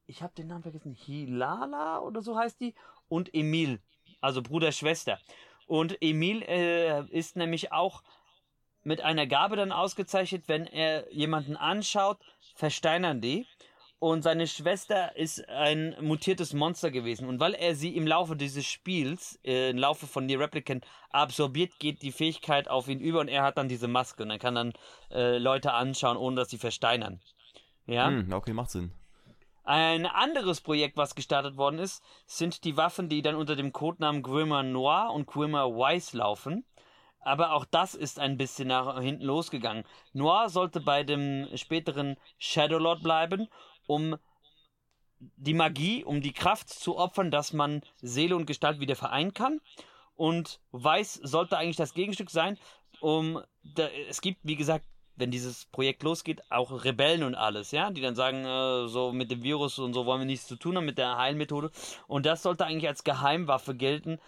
ich habe den Namen vergessen, Hilala oder so heißt die, und Emil, also Bruder, Schwester. Und Emil äh, ist nämlich auch mit einer Gabe dann ausgezeichnet, wenn er jemanden anschaut, versteinern die. Und seine Schwester ist ein mutiertes Monster gewesen. Und weil er sie im Laufe dieses Spiels, äh, im Laufe von The Replicant, absorbiert, geht die Fähigkeit auf ihn über und er hat dann diese Maske. Und er kann dann äh, Leute anschauen, ohne dass sie versteinern. Ja. Hm, okay, macht Sinn. Ein anderes Projekt, was gestartet worden ist, sind die Waffen, die dann unter dem Codenamen Grimmer Noir und Grimmer Wise laufen. Aber auch das ist ein bisschen nach hinten losgegangen. Noir sollte bei dem späteren Shadowlord bleiben, um die Magie, um die Kraft zu opfern, dass man Seele und Gestalt wieder vereinen kann. Und Weiß sollte eigentlich das Gegenstück sein, um da, es gibt, wie gesagt, wenn dieses Projekt losgeht, auch Rebellen und alles, ja, die dann sagen, äh, so mit dem Virus und so wollen wir nichts zu tun haben mit der Heilmethode. Und das sollte eigentlich als Geheimwaffe gelten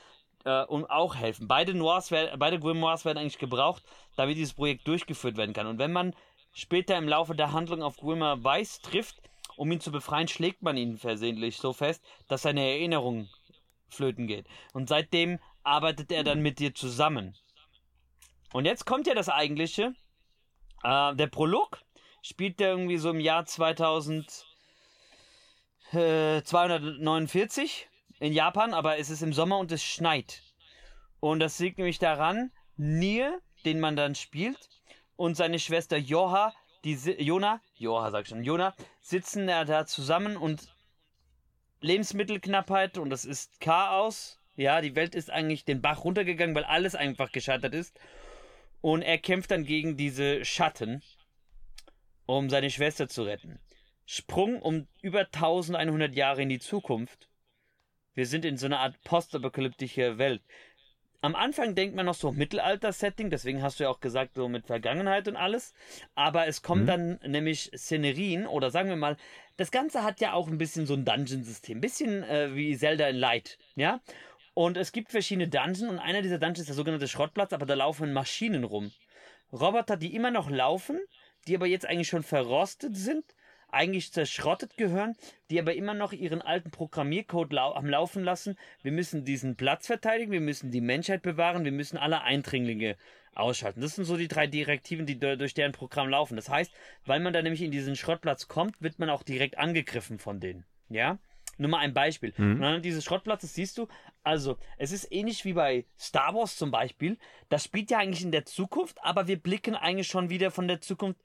äh, und auch helfen. Beide Noirs, wer- beide Grimoires werden eigentlich gebraucht, damit dieses Projekt durchgeführt werden kann. Und wenn man später im Laufe der Handlung auf Grimmer Weiß trifft, um ihn zu befreien, schlägt man ihn versehentlich so fest, dass seine Erinnerung flöten geht. Und seitdem arbeitet er dann mit dir zusammen. Und jetzt kommt ja das Eigentliche. Äh, der Prolog spielt der irgendwie so im Jahr 2249 in Japan, aber es ist im Sommer und es schneit. Und das liegt nämlich daran, Nier, den man dann spielt, und seine Schwester Joha, die Jona, Joha sag ich schon, Jona, sitzen da, da zusammen und Lebensmittelknappheit und es ist Chaos. Ja, die Welt ist eigentlich den Bach runtergegangen, weil alles einfach gescheitert ist. Und er kämpft dann gegen diese Schatten, um seine Schwester zu retten. Sprung um über 1100 Jahre in die Zukunft. Wir sind in so einer Art postapokalyptische Welt. Am Anfang denkt man noch so Mittelalter-Setting, deswegen hast du ja auch gesagt, so mit Vergangenheit und alles. Aber es kommen mhm. dann nämlich Szenerien oder sagen wir mal, das Ganze hat ja auch ein bisschen so ein Dungeon-System. Bisschen äh, wie Zelda in Light, ja? Und es gibt verschiedene Dungeons und einer dieser Dungeons ist der sogenannte Schrottplatz, aber da laufen Maschinen rum. Roboter, die immer noch laufen, die aber jetzt eigentlich schon verrostet sind eigentlich zerschrottet gehören, die aber immer noch ihren alten Programmiercode lau am Laufen lassen. Wir müssen diesen Platz verteidigen, wir müssen die Menschheit bewahren, wir müssen alle Eindringlinge ausschalten. Das sind so die drei Direktiven, die durch deren Programm laufen. Das heißt, weil man da nämlich in diesen Schrottplatz kommt, wird man auch direkt angegriffen von denen. Ja? Nur mal ein Beispiel. Mhm. Und anhand dieses Schrottplatzes siehst du, also es ist ähnlich wie bei Star Wars zum Beispiel. Das spielt ja eigentlich in der Zukunft, aber wir blicken eigentlich schon wieder von der Zukunft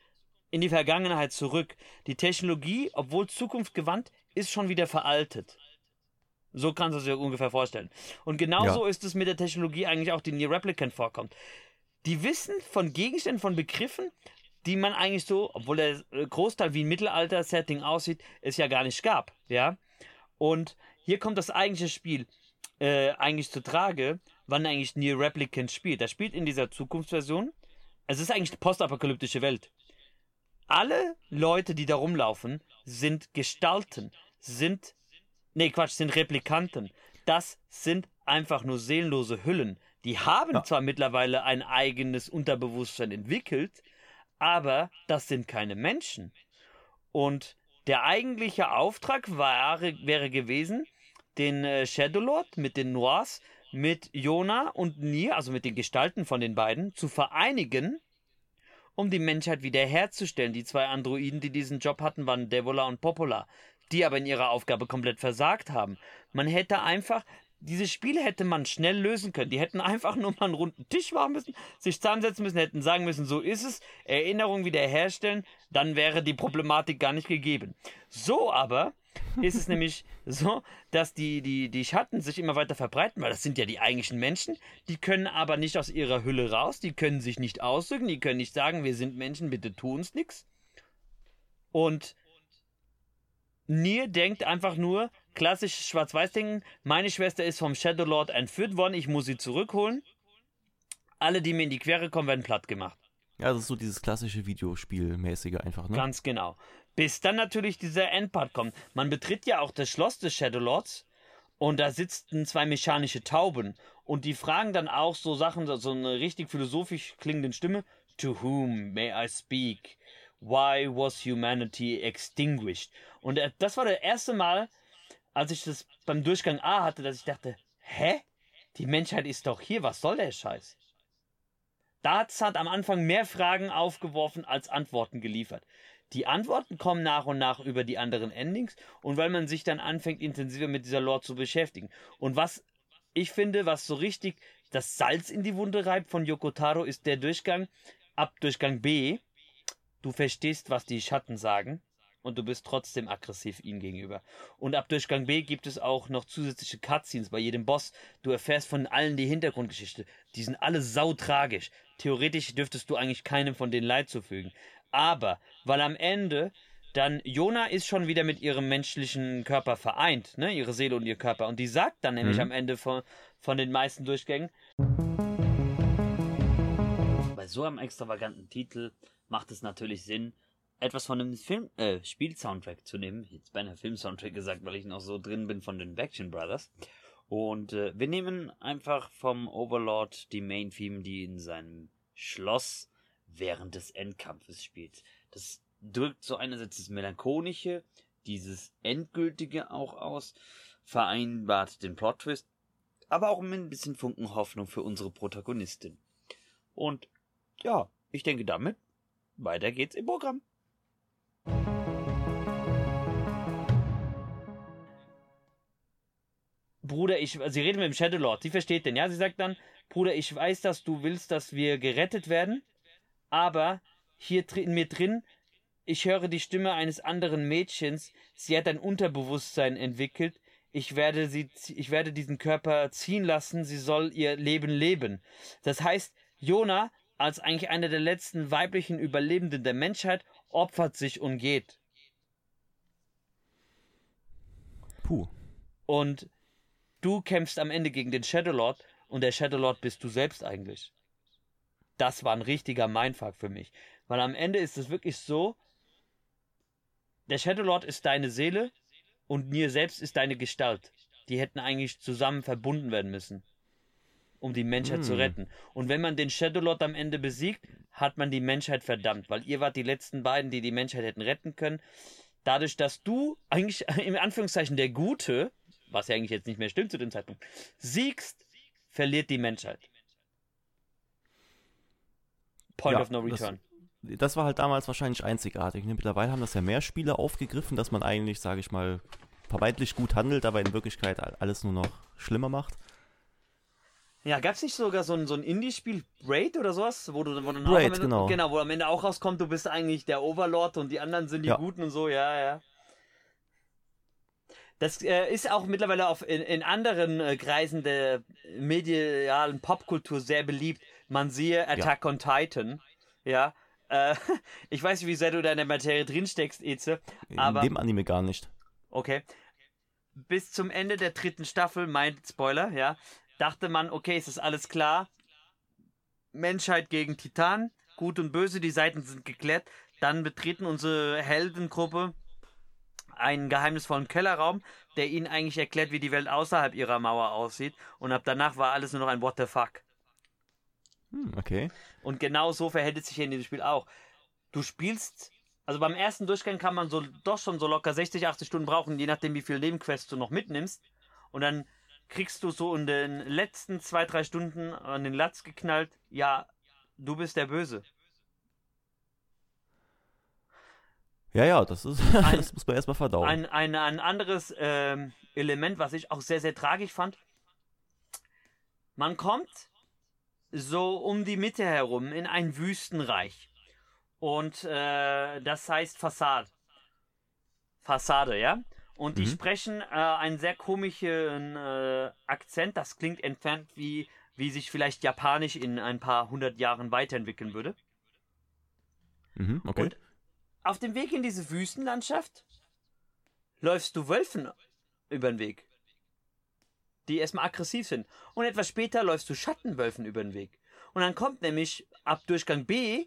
in die Vergangenheit zurück. Die Technologie, obwohl zukunftsgewandt, ist schon wieder veraltet. So kannst du es dir ungefähr vorstellen. Und genauso ja. ist es mit der Technologie eigentlich auch, die Near Replicant vorkommt. Die wissen von Gegenständen, von Begriffen, die man eigentlich so, obwohl der Großteil wie ein Mittelalter-Setting aussieht, es ja gar nicht gab. Ja. Und hier kommt das eigentliche Spiel äh, eigentlich zu Trage, wann eigentlich Near Replicant spielt. Das spielt in dieser Zukunftsversion. Es ist eigentlich eine postapokalyptische Welt alle Leute, die da rumlaufen, sind Gestalten, sind, nee, Quatsch, sind Replikanten. Das sind einfach nur seelenlose Hüllen. Die haben ja. zwar mittlerweile ein eigenes Unterbewusstsein entwickelt, aber das sind keine Menschen. Und der eigentliche Auftrag war, wäre gewesen, den äh, Shadowlord mit den Noirs, mit Jona und Nier, also mit den Gestalten von den beiden, zu vereinigen um die Menschheit wiederherzustellen. Die zwei Androiden, die diesen Job hatten, waren Devola und Popola, die aber in ihrer Aufgabe komplett versagt haben. Man hätte einfach diese Spiele hätte man schnell lösen können. Die hätten einfach nur mal einen runden Tisch machen müssen, sich zusammensetzen müssen, hätten sagen müssen, so ist es, Erinnerung wiederherstellen, dann wäre die Problematik gar nicht gegeben. So aber ist es nämlich so, dass die, die, die Schatten sich immer weiter verbreiten, weil das sind ja die eigentlichen Menschen, die können aber nicht aus ihrer Hülle raus, die können sich nicht ausdrücken, die können nicht sagen, wir sind Menschen, bitte tu uns nichts. Und Nier denkt einfach nur, klassisch Schwarz-Weiß-Denken, meine Schwester ist vom Shadow Lord entführt worden, ich muss sie zurückholen. Alle, die mir in die Quere kommen, werden platt gemacht. Ja, das ist so dieses klassische Videospielmäßige einfach, ne? Ganz genau. Bis dann natürlich dieser Endpart kommt. Man betritt ja auch das Schloss des Shadowlords und da sitzen zwei mechanische Tauben und die fragen dann auch so Sachen, so eine richtig philosophisch klingende Stimme. To whom may I speak? Why was humanity extinguished? Und das war das erste Mal, als ich das beim Durchgang A hatte, dass ich dachte, hä? Die Menschheit ist doch hier, was soll der Scheiß? Darts hat am Anfang mehr Fragen aufgeworfen als Antworten geliefert. Die Antworten kommen nach und nach über die anderen Endings und weil man sich dann anfängt, intensiver mit dieser Lore zu beschäftigen. Und was ich finde, was so richtig das Salz in die Wunde reibt von Yokotaro, ist der Durchgang ab Durchgang B. Du verstehst, was die Schatten sagen und du bist trotzdem aggressiv ihnen gegenüber. Und ab Durchgang B gibt es auch noch zusätzliche Cutscenes bei jedem Boss. Du erfährst von allen die Hintergrundgeschichte. Die sind alle sautragisch. Theoretisch dürftest du eigentlich keinem von denen Leid zufügen. Aber, weil am Ende dann Jona ist schon wieder mit ihrem menschlichen Körper vereint, ne, ihre Seele und ihr Körper. Und die sagt dann nämlich mhm. am Ende von, von den meisten Durchgängen. Bei so einem extravaganten Titel macht es natürlich Sinn, etwas von einem Film, äh, Spiel-Soundtrack zu nehmen. Jetzt beinahe Film-Soundtrack gesagt, weil ich noch so drin bin von den Action Brothers. Und äh, wir nehmen einfach vom Overlord die Main-Theme, die in seinem Schloss während des Endkampfes spielt. Das drückt so einerseits das Melancholische, dieses Endgültige auch aus, vereinbart den Plot-Twist, aber auch mit ein bisschen Funken Hoffnung für unsere Protagonistin. Und ja, ich denke damit, weiter geht's im Programm. Bruder, ich, sie reden mit dem Shadowlord, sie versteht den, ja, sie sagt dann, Bruder, ich weiß, dass du willst, dass wir gerettet werden, aber hier in mir drin, ich höre die Stimme eines anderen Mädchens, sie hat ein Unterbewusstsein entwickelt, ich werde sie, ich werde diesen Körper ziehen lassen, sie soll ihr Leben leben. Das heißt, Jona, als eigentlich einer der letzten weiblichen Überlebenden der Menschheit, opfert sich und geht. Puh. Und du kämpfst am Ende gegen den Shadowlord und der Shadowlord bist du selbst eigentlich. Das war ein richtiger Mindfuck für mich. Weil am Ende ist es wirklich so, der Shadowlord ist deine Seele und Nier selbst ist deine Gestalt. Die hätten eigentlich zusammen verbunden werden müssen, um die Menschheit Hm. zu retten. Und wenn man den Shadowlord am Ende besiegt, hat man die Menschheit verdammt, weil ihr wart die letzten beiden, die die Menschheit hätten retten können. Dadurch, dass du eigentlich im Anführungszeichen der Gute, was ja eigentlich jetzt nicht mehr stimmt zu dem Zeitpunkt, siegst, verliert die Menschheit. Point Ja, of no das- return. Das war halt damals wahrscheinlich einzigartig. ne? Mittlerweile haben das ja mehr Spiele aufgegriffen, dass man eigentlich, sage ich mal, vermeintlich gut handelt, aber in Wirklichkeit alles nur noch schlimmer macht. Ja, gab es nicht sogar so ein, so ein Indie-Spiel, Raid oder sowas? Wo du, wo dann auch Raid, am Ende, genau. Genau, wo am Ende auch rauskommt, du bist eigentlich der Overlord und die anderen sind die Ja. Guten und so, ja, ja. Das äh, ist auch mittlerweile auf, in, in anderen äh, Kreisen der medialen Popkultur sehr beliebt. Man siehe Attack on Titan, ja. Äh, ich weiß nicht, wie sehr du da in der Materie drinsteckst, Eze, In aber dem Anime gar nicht. Okay. Bis zum Ende der dritten Staffel, mein Spoiler, ja, dachte man, okay, es ist alles klar. Menschheit gegen Titan, gut und böse, die Seiten sind geklärt. Dann betreten unsere Heldengruppe einen geheimnisvollen Kellerraum, der ihnen eigentlich erklärt, wie die Welt außerhalb ihrer Mauer aussieht. Und ab danach war alles nur noch ein What the fuck. Hm, okay. Und genau so verhält es sich hier in diesem Spiel auch. Du spielst, also beim ersten Durchgang kann man so doch schon so locker 60, 80 Stunden brauchen, je nachdem, wie viel Nebenquests du noch mitnimmst. Und dann kriegst du so in den letzten zwei, drei Stunden an den Latz geknallt, ja, du bist der Böse. Ja, ja, das ist, das muss man erstmal verdauen. Ein, ein, ein anderes ähm, Element, was ich auch sehr, sehr tragisch fand. Man kommt so um die Mitte herum in ein Wüstenreich. Und äh, das heißt Fassade. Fassade, ja? Und die Mhm. sprechen äh, einen sehr komischen äh, Akzent. Das klingt entfernt wie, wie sich vielleicht Japanisch in ein paar hundert Jahren weiterentwickeln würde. mhm, okay. Und auf dem Weg in diese Wüstenlandschaft läufst du Wölfen über den Weg, die erstmal aggressiv sind. Und etwas später läufst du Schattenwölfen über den Weg. Und dann kommt nämlich ab Durchgang B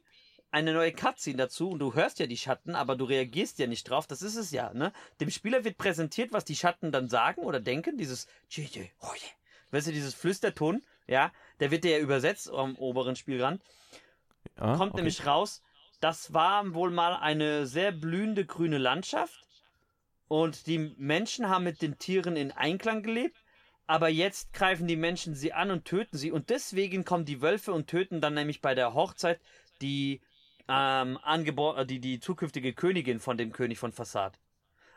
eine neue Cutscene dazu und du hörst ja die Schatten, aber du reagierst ja nicht drauf. Das ist es ja, ne? Dem Spieler wird präsentiert, was die Schatten dann sagen oder denken. Dieses Hoje. Weißt du, dieses Flüsterton, ja, der wird ja übersetzt am oberen Spielrand Ah, kommt okay. nämlich raus, das war wohl mal eine sehr blühende grüne Landschaft und die Menschen haben mit den Tieren in Einklang gelebt, aber jetzt greifen die Menschen sie an und töten sie und deswegen kommen die Wölfe und töten dann nämlich bei der Hochzeit die ähm, angebo- äh, die, die zukünftige Königin von dem König von Fassad.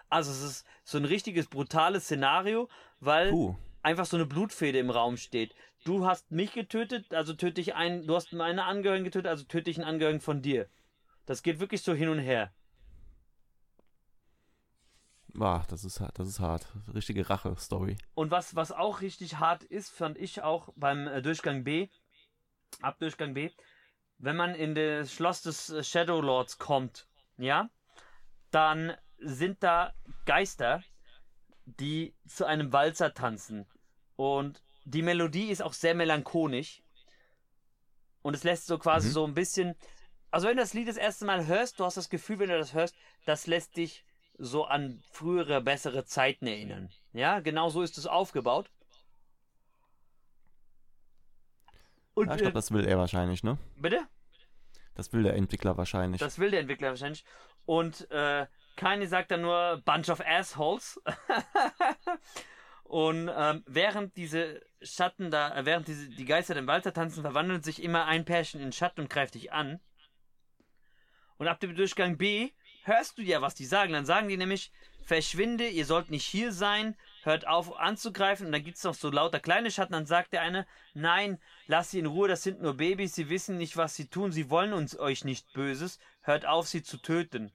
Also es ist so ein richtiges brutales Szenario, weil Puh. einfach so eine Blutfede im Raum steht. Du hast mich getötet, also töte ich einen, du hast meine Angehörigen getötet, also töte ich einen Angehörigen von dir. Das geht wirklich so hin und her. Ah, das ist, hart- das ist hart. Richtige Rache-Story. Und was, was auch richtig hart ist, fand ich auch beim äh, Durchgang B, ab Durchgang B, wenn man in das Schloss des äh, Shadow Lords kommt, ja, dann sind da Geister, die zu einem Walzer tanzen. Und die Melodie ist auch sehr melancholisch. Und es lässt so quasi Mhm. so ein bisschen. Also wenn du das Lied das erste Mal hörst, du hast das Gefühl, wenn du das hörst, das lässt dich so an frühere, bessere Zeiten erinnern. Ja, genau so ist es aufgebaut. Und Ja, ich äh, glaube, das will er wahrscheinlich, ne? bitte? Das will der Entwickler wahrscheinlich. Das will der Entwickler wahrscheinlich. Und äh, Kanye sagt dann nur Bunch of Assholes. Und ähm, während diese Schatten da, äh, während diese, die Geister im Walzer tanzen, verwandelt sich immer ein Pärchen in Schatten und greift dich an. Und ab dem Durchgang B hörst du ja, was die sagen. Dann sagen die nämlich, verschwinde, ihr sollt nicht hier sein, hört auf anzugreifen. Und dann gibt's noch so lauter kleine Schatten. Dann sagt der eine, nein, lasst sie in Ruhe, das sind nur Babys, sie wissen nicht, was sie tun, sie wollen uns euch nicht Böses, hört auf, sie zu töten.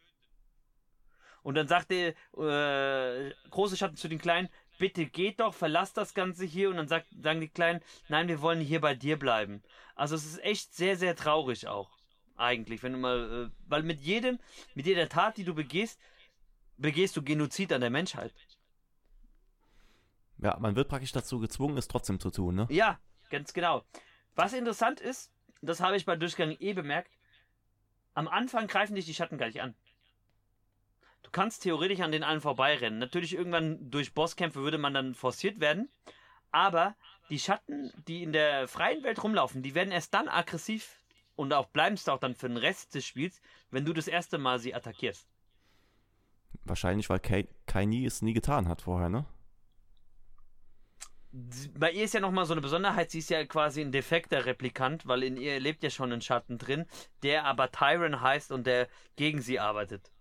Und dann sagt der äh, große Schatten zu den Kleinen, bitte geht doch, verlasst das Ganze hier. Und dann sagt, sagen die Kleinen, nein, wir wollen hier bei dir bleiben. Also es ist echt sehr, sehr traurig auch. Eigentlich, wenn du mal, äh, weil mit jedem, mit jeder Tat, die du begehst, begehst du Genozid an der Menschheit. Ja, man wird praktisch dazu gezwungen, es trotzdem zu tun, ne? Ja, ganz genau. Was interessant ist, das habe ich bei Durchgang E bemerkt, am Anfang greifen dich die Schatten gar nicht an. Du kannst theoretisch an den allen vorbeirennen. Natürlich irgendwann durch Bosskämpfe würde man dann forciert werden, aber die Schatten, die in der freien Welt rumlaufen, die werden erst dann aggressiv und auch bleibst auch dann für den Rest des Spiels, wenn du das erste Mal sie attackierst. Wahrscheinlich, weil Kai, Kai nie es nie getan hat vorher, ne? bei ihr ist ja nochmal so eine Besonderheit, sie ist ja quasi ein defekter Replikant, weil in ihr lebt ja schon ein Schatten drin, der aber Tyron heißt und der gegen sie arbeitet.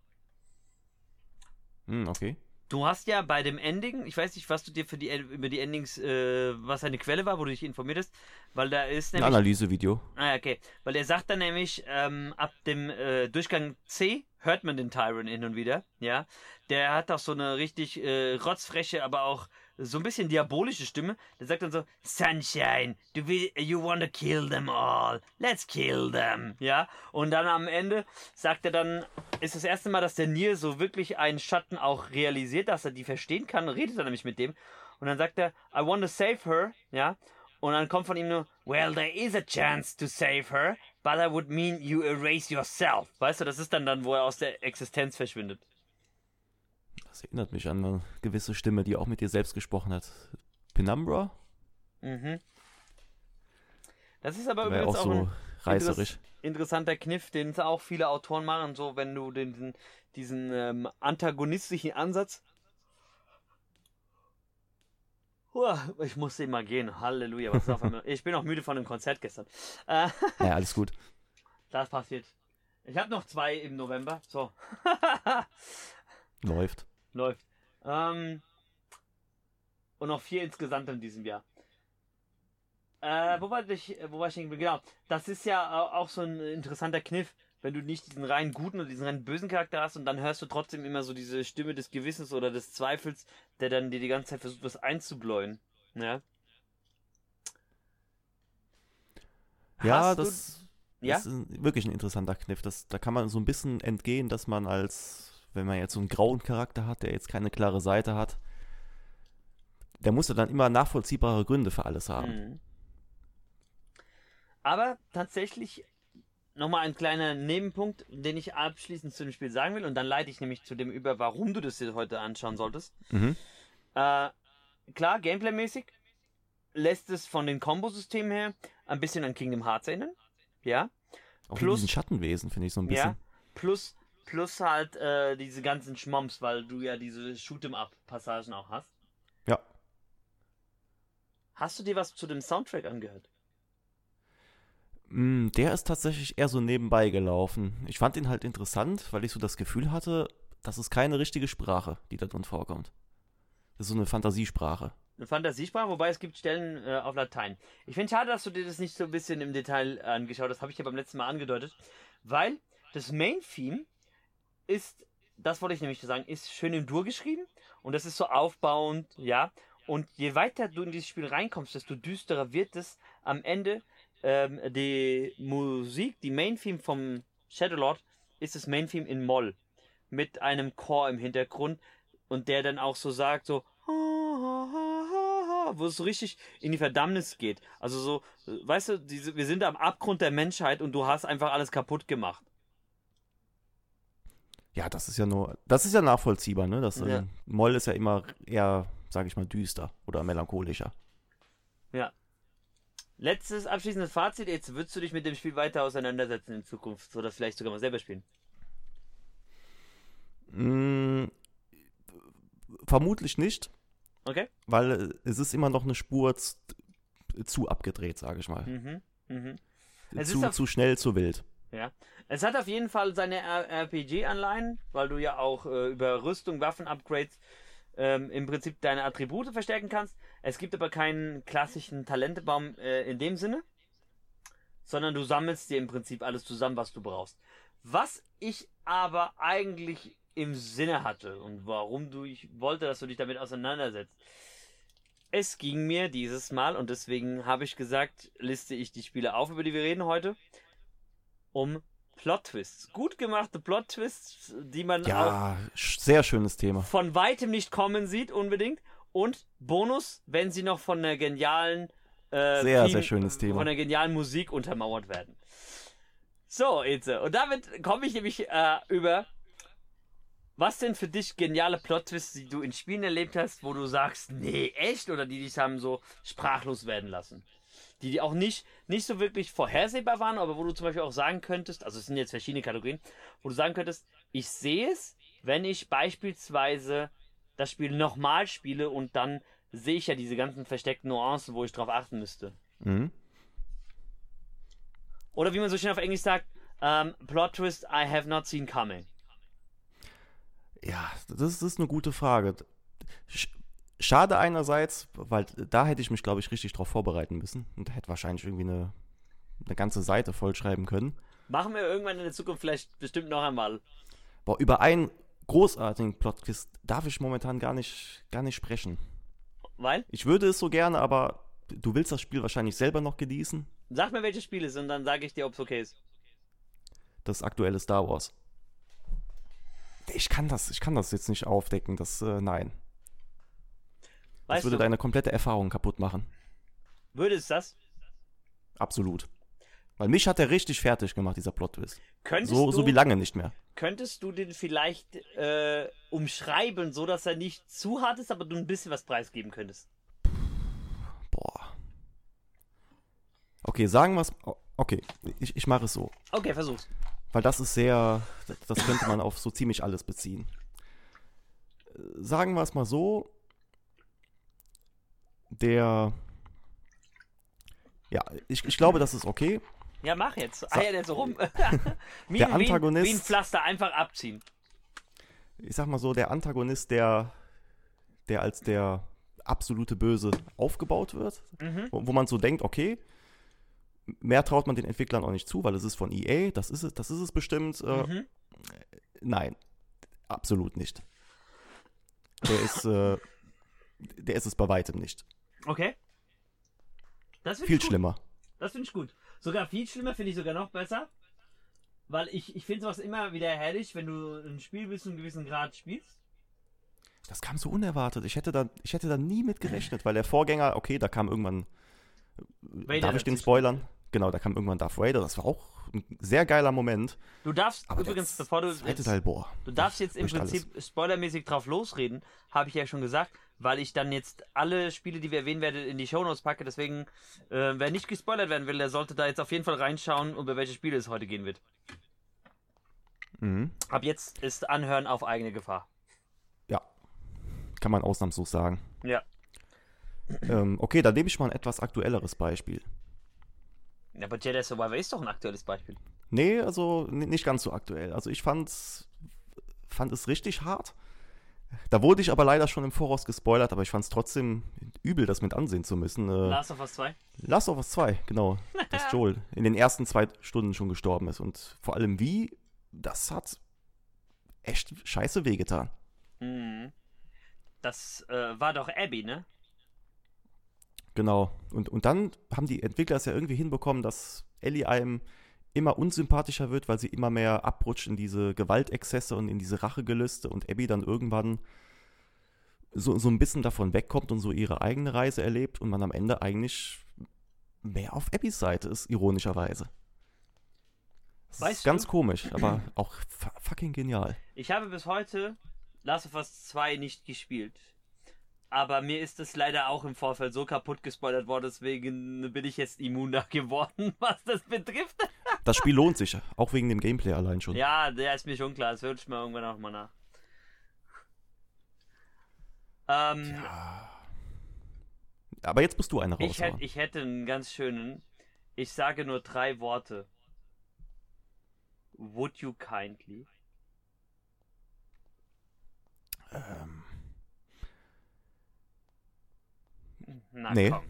Hm, okay. Du hast ja bei dem Ending, ich weiß nicht, was du dir für die über die Endings, äh, was eine Quelle war, wo du dich informiert hast, weil da ist nämlich. Ein Analysevideo. Ah, okay. Weil er sagt dann nämlich, ähm, ab dem äh, Durchgang C hört man den Tyron hin und wieder, ja. Der hat auch so eine richtig äh, rotzfreche, aber auch so ein bisschen diabolische Stimme. Der sagt dann so, Sunshine, du will, you wanna kill them all. Let's kill them. Ja. Und dann am Ende sagt er dann, ist das erste Mal, dass der Nier so wirklich einen Schatten auch realisiert, dass er die verstehen kann. Redet er nämlich mit dem. Und dann sagt er, I want to save her. Ja. Und dann kommt von ihm nur, well, there is a chance to save her, but that would mean you erase yourself. Weißt du, das ist dann dann, wo er aus der Existenz verschwindet. Das erinnert mich an eine gewisse Stimme, die auch mit dir selbst gesprochen hat. Penumbra? Mhm. Das ist aber übrigens auch, auch so reißerisch. interessanter Kniff, den auch viele Autoren machen, so wenn du den, diesen ähm, antagonistischen Ansatz ich musste immer gehen. Halleluja. Was auf einmal. Ich bin auch müde von dem Konzert gestern. Äh, ja, alles gut. Das passiert. Ich habe noch zwei im November. So. Läuft. Läuft. Ähm, und noch vier insgesamt in diesem Jahr. Äh, wo war ich, wo war ich Genau. Das ist ja auch so ein interessanter Kniff, wenn du nicht diesen rein guten oder diesen rein bösen Charakter hast und dann hörst du trotzdem immer so diese Stimme des Gewissens oder des Zweifels, der dann dir die ganze Zeit versucht, was einzubläuen. Ja. Ja, das, ja? ist ein, wirklich ein interessanter Kniff. Das, da kann man so ein bisschen entgehen, dass man als wenn man jetzt so einen grauen Charakter hat, der jetzt keine klare Seite hat, der muss ja dann immer nachvollziehbare Gründe für alles haben. Mhm. Aber tatsächlich nochmal ein kleiner Nebenpunkt, den ich abschließend zu dem Spiel sagen will, und dann leite ich nämlich zu dem über, warum du das dir heute anschauen solltest. Mhm. Äh, klar, gameplaymäßig lässt es von den Kombosystemen her ein bisschen an Kingdom Hearts erinnern. Ja. Auch plus diesen Schattenwesen finde ich so ein bisschen. Ja, plus Plus halt äh, diese ganzen Schmoms, weil du ja diese Shoot'em-up-Passagen auch hast. Ja. Hast du dir was zu dem Soundtrack angehört? Mm, der ist tatsächlich eher so nebenbei gelaufen. Ich fand ihn halt interessant, weil ich so das Gefühl hatte, das ist keine richtige Sprache, die da drin vorkommt. Das ist so eine Fantasiesprache. Eine Fantasiesprache, wobei es gibt Stellen äh, auf Latein. Ich finde schade, dass du dir das nicht so ein bisschen im Detail angeschaut hast. Das habe ich ja beim letzten Mal angedeutet. Weil das Main-Theme ist, das wollte ich nämlich sagen, ist schön im Dur geschrieben und das ist so aufbauend, ja. Und je weiter du in dieses Spiel reinkommst, desto düsterer wird es am Ende. Ähm, die Musik, die Main-Theme vom Shadowlord, ist das Main-Theme in Moll. Mit einem Chor im Hintergrund und der dann auch so sagt, so, wo es so richtig in die Verdammnis geht. Also so, weißt du, diese, wir sind am Abgrund der Menschheit und du hast einfach alles kaputt gemacht. Ja, das ist ja nur, das ist ja nachvollziehbar, ne? Das, ja. Ähm, Moll ist ja immer eher, sage ich mal, düster oder melancholischer. Ja. Letztes abschließendes Fazit, jetzt würdest du dich mit dem Spiel weiter auseinandersetzen in Zukunft oder vielleicht sogar mal selber spielen? Mm, vermutlich nicht. Okay. Weil es ist immer noch eine Spur zu abgedreht, sage ich mal. Mhm. Mhm. Zu, zu schnell, zu wild. Ja. Es hat auf jeden Fall seine RPG-Anleihen, weil du ja auch äh, über Rüstung, Waffen-Upgrades ähm, im Prinzip deine Attribute verstärken kannst. Es gibt aber keinen klassischen Talentebaum äh, in dem Sinne, sondern du sammelst dir im Prinzip alles zusammen, was du brauchst. Was ich aber eigentlich im Sinne hatte und warum du ich wollte, dass du dich damit auseinandersetzt. Es ging mir dieses Mal und deswegen habe ich gesagt, liste ich die Spiele auf, über die wir reden heute um Plot-Twists. Gut gemachte Plot-Twists, die man ja, sehr schönes Thema. von weitem nicht kommen sieht unbedingt Und Bonus, wenn sie noch von einer genialen äh, Sehr, Theme- sehr schönes Thema. Von einer genialen Musik untermauert werden. So, Ilse, und damit komme ich nämlich äh, über. Was denn für dich geniale Plot-Twists, die du in Spielen erlebt hast, wo du sagst, nee, echt? Oder die dich haben so sprachlos werden lassen? Die, die auch nicht, nicht so wirklich vorhersehbar waren, aber wo du zum Beispiel auch sagen könntest, also es sind jetzt verschiedene Kategorien, wo du sagen könntest, ich sehe es, wenn ich beispielsweise das Spiel nochmal spiele und dann sehe ich ja diese ganzen versteckten Nuancen, wo ich drauf achten müsste. Mhm. Oder wie man so schön auf Englisch sagt, ähm, Plot Twist I have not seen coming. Ja, das, das ist eine gute Frage. Sch schade einerseits, weil da hätte ich mich, glaube ich, richtig drauf vorbereiten müssen und hätte wahrscheinlich irgendwie eine, eine ganze Seite vollschreiben können. Machen wir irgendwann in der Zukunft vielleicht bestimmt noch einmal. Boah, über einen großartigen Plottwist darf ich momentan gar nicht, gar nicht sprechen. Weil? Ich würde es so gerne, aber du willst das Spiel wahrscheinlich selber noch genießen. Sag mir, welches Spiel es ist und dann sage ich dir, ob es okay ist. Das aktuelle Star Wars. Ich kann das, ich kann das jetzt nicht aufdecken. Das, äh, nein. Das Weißt würde du, deine komplette Erfahrung kaputt machen. würde es das? Absolut. Weil mich hat er richtig fertig gemacht, dieser Plot-Twist. Könntest, So, du, so wie lange nicht mehr. könntest du den vielleicht äh, umschreiben, so dass er nicht zu hart ist, aber du ein bisschen was preisgeben könntest? Boah. Okay, sagen wir es. Okay, ich, ich mache es so. Okay, versuch's. Weil das ist sehr. Das könnte man auf so ziemlich alles beziehen. Äh, Sagen wir es mal so. Der. Ja, ich, ich glaube, das ist okay. Ja, mach jetzt. Ah ja, der so rum. wie, Der Antagonist- Wie ein Pflaster einfach abziehen. Ich sag mal so, der Antagonist, der, der als der absolute Böse aufgebaut wird, Mhm. wo, wo man so denkt, okay, mehr traut man den Entwicklern auch nicht zu, weil es ist von EA, das ist es, das ist es bestimmt. Äh, Mhm. Nein, absolut nicht. Der ist, äh, der ist es bei weitem nicht. Okay. Das Viel ich gut. schlimmer. Das finde ich gut. Sogar viel schlimmer finde ich sogar noch besser. Weil ich, ich finde sowas immer wieder herrlich, wenn du ein Spiel bis zu einem gewissen Grad spielst. Das kam so unerwartet. Ich hätte da, ich hätte da nie mit gerechnet, weil der Vorgänger, okay, da kam irgendwann. Vader darf ich den spoilern? Genau, da kam irgendwann Darth Vader. Das war auch ein sehr geiler Moment. Du darfst Aber übrigens, bevor du. jetzt- Teil, boah. Du darfst jetzt im bricht alles. Prinzip spoilermäßig drauf losreden, habe ich ja schon gesagt, weil ich dann jetzt alle Spiele, die wir erwähnen werden, in die Shownotes packe. Deswegen, äh, wer nicht gespoilert werden will, der sollte da jetzt auf jeden Fall reinschauen, über welche Spiele es heute gehen wird. Mhm. Ab jetzt ist Anhören auf eigene Gefahr. Ja. Kann man ausnahmslos sagen. Ja. Ähm, okay, dann nehme ich mal ein etwas aktuelleres Beispiel. Aber Jedi Survivor ist doch ein aktuelles Beispiel. Nee, also nicht ganz so aktuell. Also ich fand's, fand es richtig hart. Da wurde ich aber leider schon im Voraus gespoilert, aber ich fand es trotzdem übel, das mit ansehen zu müssen. Äh, Last of Us 2? Last of Us 2, genau. Dass Joel in den ersten zwei Stunden schon gestorben ist. Und vor allem wie, das hat echt scheiße wehgetan. Mhm. Das äh, war doch Abby, ne? Genau. Und, und dann haben die Entwickler es ja irgendwie hinbekommen, dass Ellie einem immer unsympathischer wird, weil sie immer mehr abrutscht in diese Gewaltexzesse und in diese Rachegelüste und Abby dann irgendwann so, so ein bisschen davon wegkommt und so ihre eigene Reise erlebt und man am Ende eigentlich mehr auf Abbys Seite ist, ironischerweise. Das Weißt ist ganz du? komisch, aber auch fu- fucking genial. Ich habe bis heute Last of Us 2 nicht gespielt. Aber mir ist es leider auch im Vorfeld so kaputt gespoilert worden, deswegen bin ich jetzt immuner geworden, was das betrifft. Das Spiel lohnt sich, auch wegen dem Gameplay allein schon. Ja, der ist mir schon klar, das höre ich mir irgendwann auch mal nach. Ähm, Aber jetzt musst du eine ich, hätt, ich hätte einen ganz schönen. Ich sage nur drei Worte. Would you kindly? Ähm, Na Nee. komm.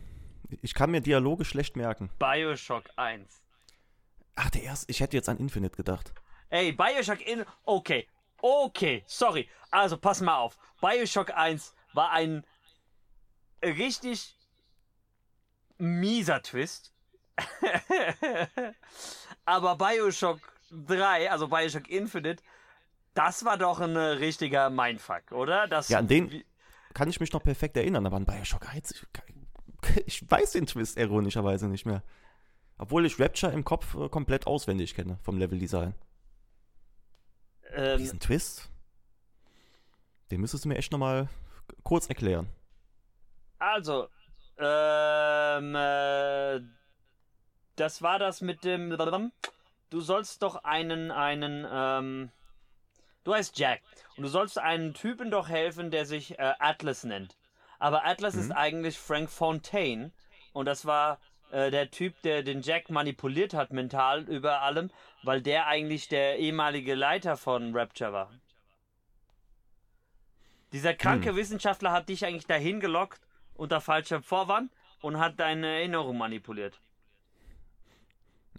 ich kann mir Dialoge schlecht merken. Bioshock 1. Ach, der erste. Ich hätte jetzt an Infinite gedacht. Ey, Bioshock in. Okay. Okay, sorry. Also pass mal auf. Bioshock 1 war ein richtig mieser Twist. Aber Bioshock 3, also Bioshock Infinite, das war doch ein richtiger Mindfuck, oder? Das, Ja, an den- kann ich mich noch perfekt erinnern, aber an Bioshock 1, ich, ich weiß den Twist ironischerweise nicht mehr. Obwohl ich Rapture im Kopf äh, komplett auswendig kenne vom Leveldesign. Ähm, Diesen Twist, den müsstest du mir echt nochmal kurz erklären. also, ähm, äh, das war das mit dem. Du sollst doch einen, einen, ähm, du heißt Jack und du sollst einen Typen doch helfen, der sich äh, Atlas nennt. Aber Atlas ist eigentlich Frank Fontaine und das war äh, der Typ, der den Jack manipuliert hat mental über allem, weil der eigentlich der ehemalige Leiter von Rapture war. Dieser kranke Wissenschaftler hat dich eigentlich dahin gelockt unter falschem Vorwand und hat deine Erinnerung manipuliert.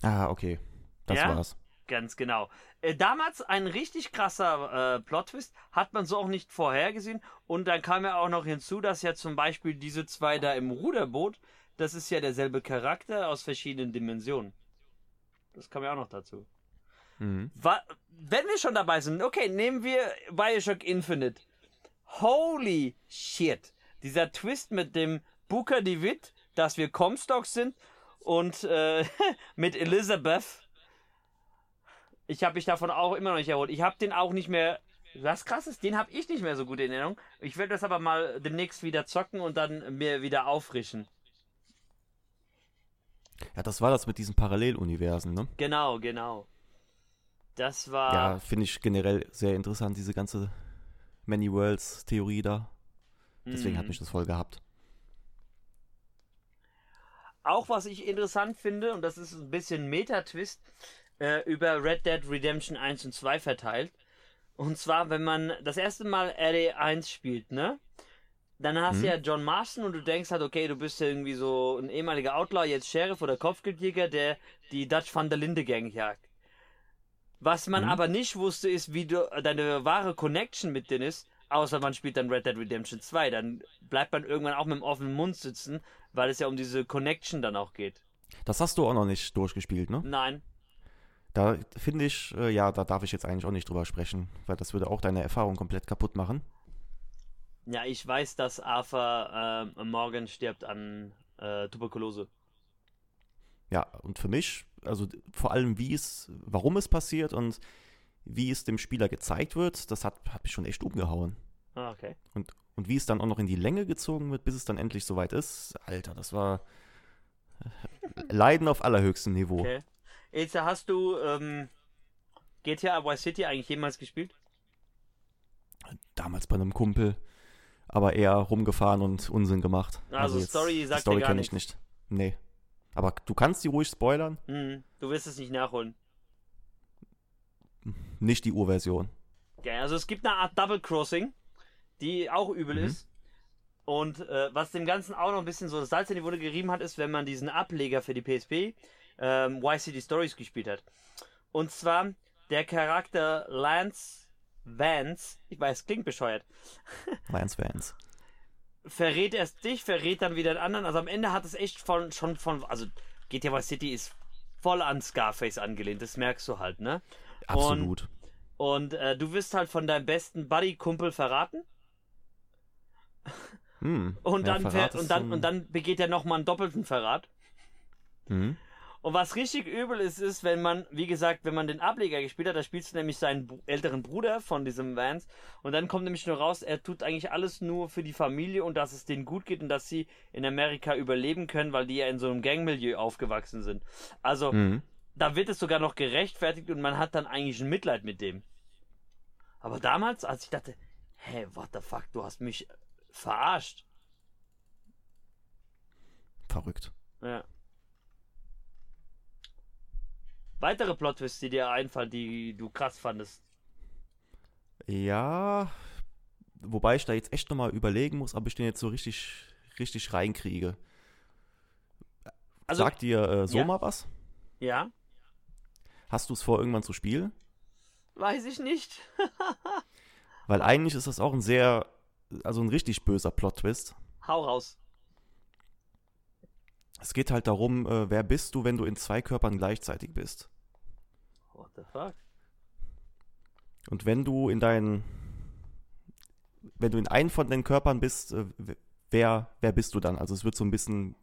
Ah, okay. Das Ja? war's. Ganz genau. Äh, damals ein richtig krasser äh, Plot-Twist, hat man so auch nicht vorhergesehen. Und dann kam ja auch noch hinzu, dass ja zum Beispiel diese zwei da im Ruderboot, das ist ja derselbe Charakter aus verschiedenen Dimensionen. Das kam ja auch noch dazu. Mhm. Wenn wir schon dabei sind, okay, nehmen wir Bioshock Infinite. Holy shit. Dieser Twist mit dem Booker DeWitt, dass wir Comstock sind und äh, mit Elizabeth. Ich habe mich davon auch immer noch nicht erholt. Ich habe den auch nicht mehr. Was krass ist, den habe ich nicht mehr so gut in Erinnerung. Ich werde das aber mal demnächst wieder zocken und dann mir wieder auffrischen. Ja, das war das mit diesen Paralleluniversen, ne? Genau, genau. Das war. Ja, finde ich generell sehr interessant, diese ganze Many Worlds-Theorie da. Deswegen hat Mhm. mich das voll gehabt. Auch was ich interessant finde, und das ist ein bisschen Meta-Twist, äh, über Red Dead Redemption 1 und 2 verteilt. Und zwar, wenn man das erste Mal RD1 spielt, ne? Dann hast du ja John Marston und du denkst halt, okay, du bist ja irgendwie so ein ehemaliger Outlaw, jetzt Sheriff oder Kopfgeldjäger, der die Dutch van der Linde Gang jagt. Was man Mhm. aber nicht wusste, ist, wie du, deine wahre Connection mit denen ist, außer man spielt dann Red Dead Redemption 2. Dann bleibt man irgendwann auch mit dem offenen Mund sitzen, weil es ja um diese Connection dann auch geht. Das hast du auch noch nicht durchgespielt, ne? Nein. Da finde ich, äh, ja, da darf ich jetzt eigentlich auch nicht drüber sprechen, weil das würde auch deine Erfahrung komplett kaputt machen. Ja, ich weiß, dass Arthur äh, Morgan stirbt an äh, Tuberkulose. Ja, und für mich, also vor allem, wie es, warum es passiert und wie es dem Spieler gezeigt wird, das hat, hat mich schon echt umgehauen. Ah, okay. Und, und wie es dann auch noch in die Länge gezogen wird, bis es dann endlich soweit ist, Alter, das war Leiden auf allerhöchstem Niveau. okay. Jetzt hast du ähm, GTA Vice City eigentlich jemals gespielt? Damals bei einem Kumpel, aber eher rumgefahren und Unsinn gemacht. Also Story die sagt Story dir gar kenn ich nicht. Nee. Aber du kannst die ruhig spoilern, Hm, du wirst es nicht nachholen. nicht die Urversion. Ja, also es gibt eine Art Double Crossing, die auch übel Mhm. ist. Und äh, was dem Ganzen auch noch ein bisschen so das Salz in die Wunde gerieben hat, ist, wenn man diesen Ableger für die PSP, ähm, YCD Stories gespielt hat. Und zwar der Charakter Lance Vance, ich weiß, klingt bescheuert, Lions Fans. verrät erst dich, verrät dann wieder den anderen. Also am Ende hat es echt von, schon von, also GTA Vice City ist voll an Scarface angelehnt, das merkst du halt, ne? Absolut. Und äh, du wirst halt von deinem besten Buddy-Kumpel verraten. Hm. Und Ja, dann, ist und dann, und dann begeht er nochmal einen doppelten Verrat. Mhm. Und was richtig übel ist, ist, wenn man, wie gesagt, wenn man den Ableger gespielt hat, da spielst du nämlich seinen älteren Bruder von diesem Vance. Und dann kommt nämlich nur raus, er tut eigentlich alles nur für die Familie und dass es denen gut geht und dass sie in Amerika überleben können, weil die ja in so einem Gangmilieu aufgewachsen sind. Also, Mhm. da wird es sogar noch gerechtfertigt und man hat dann eigentlich ein Mitleid mit dem. Aber damals, als ich dachte, hä, what the fuck, du hast mich verarscht. Verrückt. Ja. Weitere Plot-Twists, die dir einfallen, die du krass fandest. Ja, wobei ich da jetzt echt nochmal überlegen muss, ob ich den jetzt so richtig, richtig reinkriege. Also, Sagt dir äh, ja. Soma was? ja, Hast du es vor, irgendwann zu spielen? weiß ich nicht. Weil eigentlich ist das auch ein sehr, also ein richtig böser Plot-Twist. Hau raus. Es geht halt darum, äh, wer bist du, wenn du in zwei Körpern gleichzeitig bist. What the fuck? Und wenn du in deinen, wenn du in einem von den Körpern bist, äh, wer, wer bist du dann? Also es wird so ein bisschen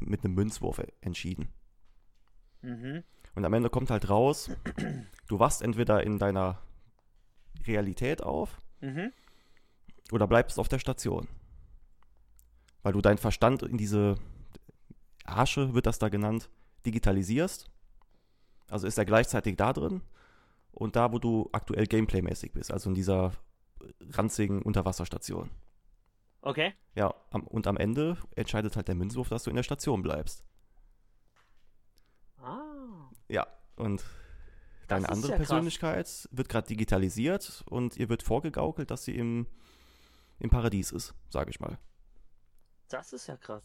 mit einem Münzwurf e- entschieden. Mhm. Und am Ende kommt halt raus, du wachst entweder in deiner Realität auf Mhm. oder bleibst auf der Station. Weil du deinen Verstand in diese Arsche, wird das da genannt, digitalisierst. Also ist er gleichzeitig da drin und da, wo du aktuell gameplaymäßig bist, also in dieser ranzigen Unterwasserstation. Okay. Ja, am, und am Ende entscheidet halt der Münzwurf, dass du in der Station bleibst. Ah. Ja, und deine andere ja krass. Persönlichkeit wird gerade digitalisiert und ihr wird vorgegaukelt, dass sie im, im Paradies ist, sage ich mal. Das ist ja krass.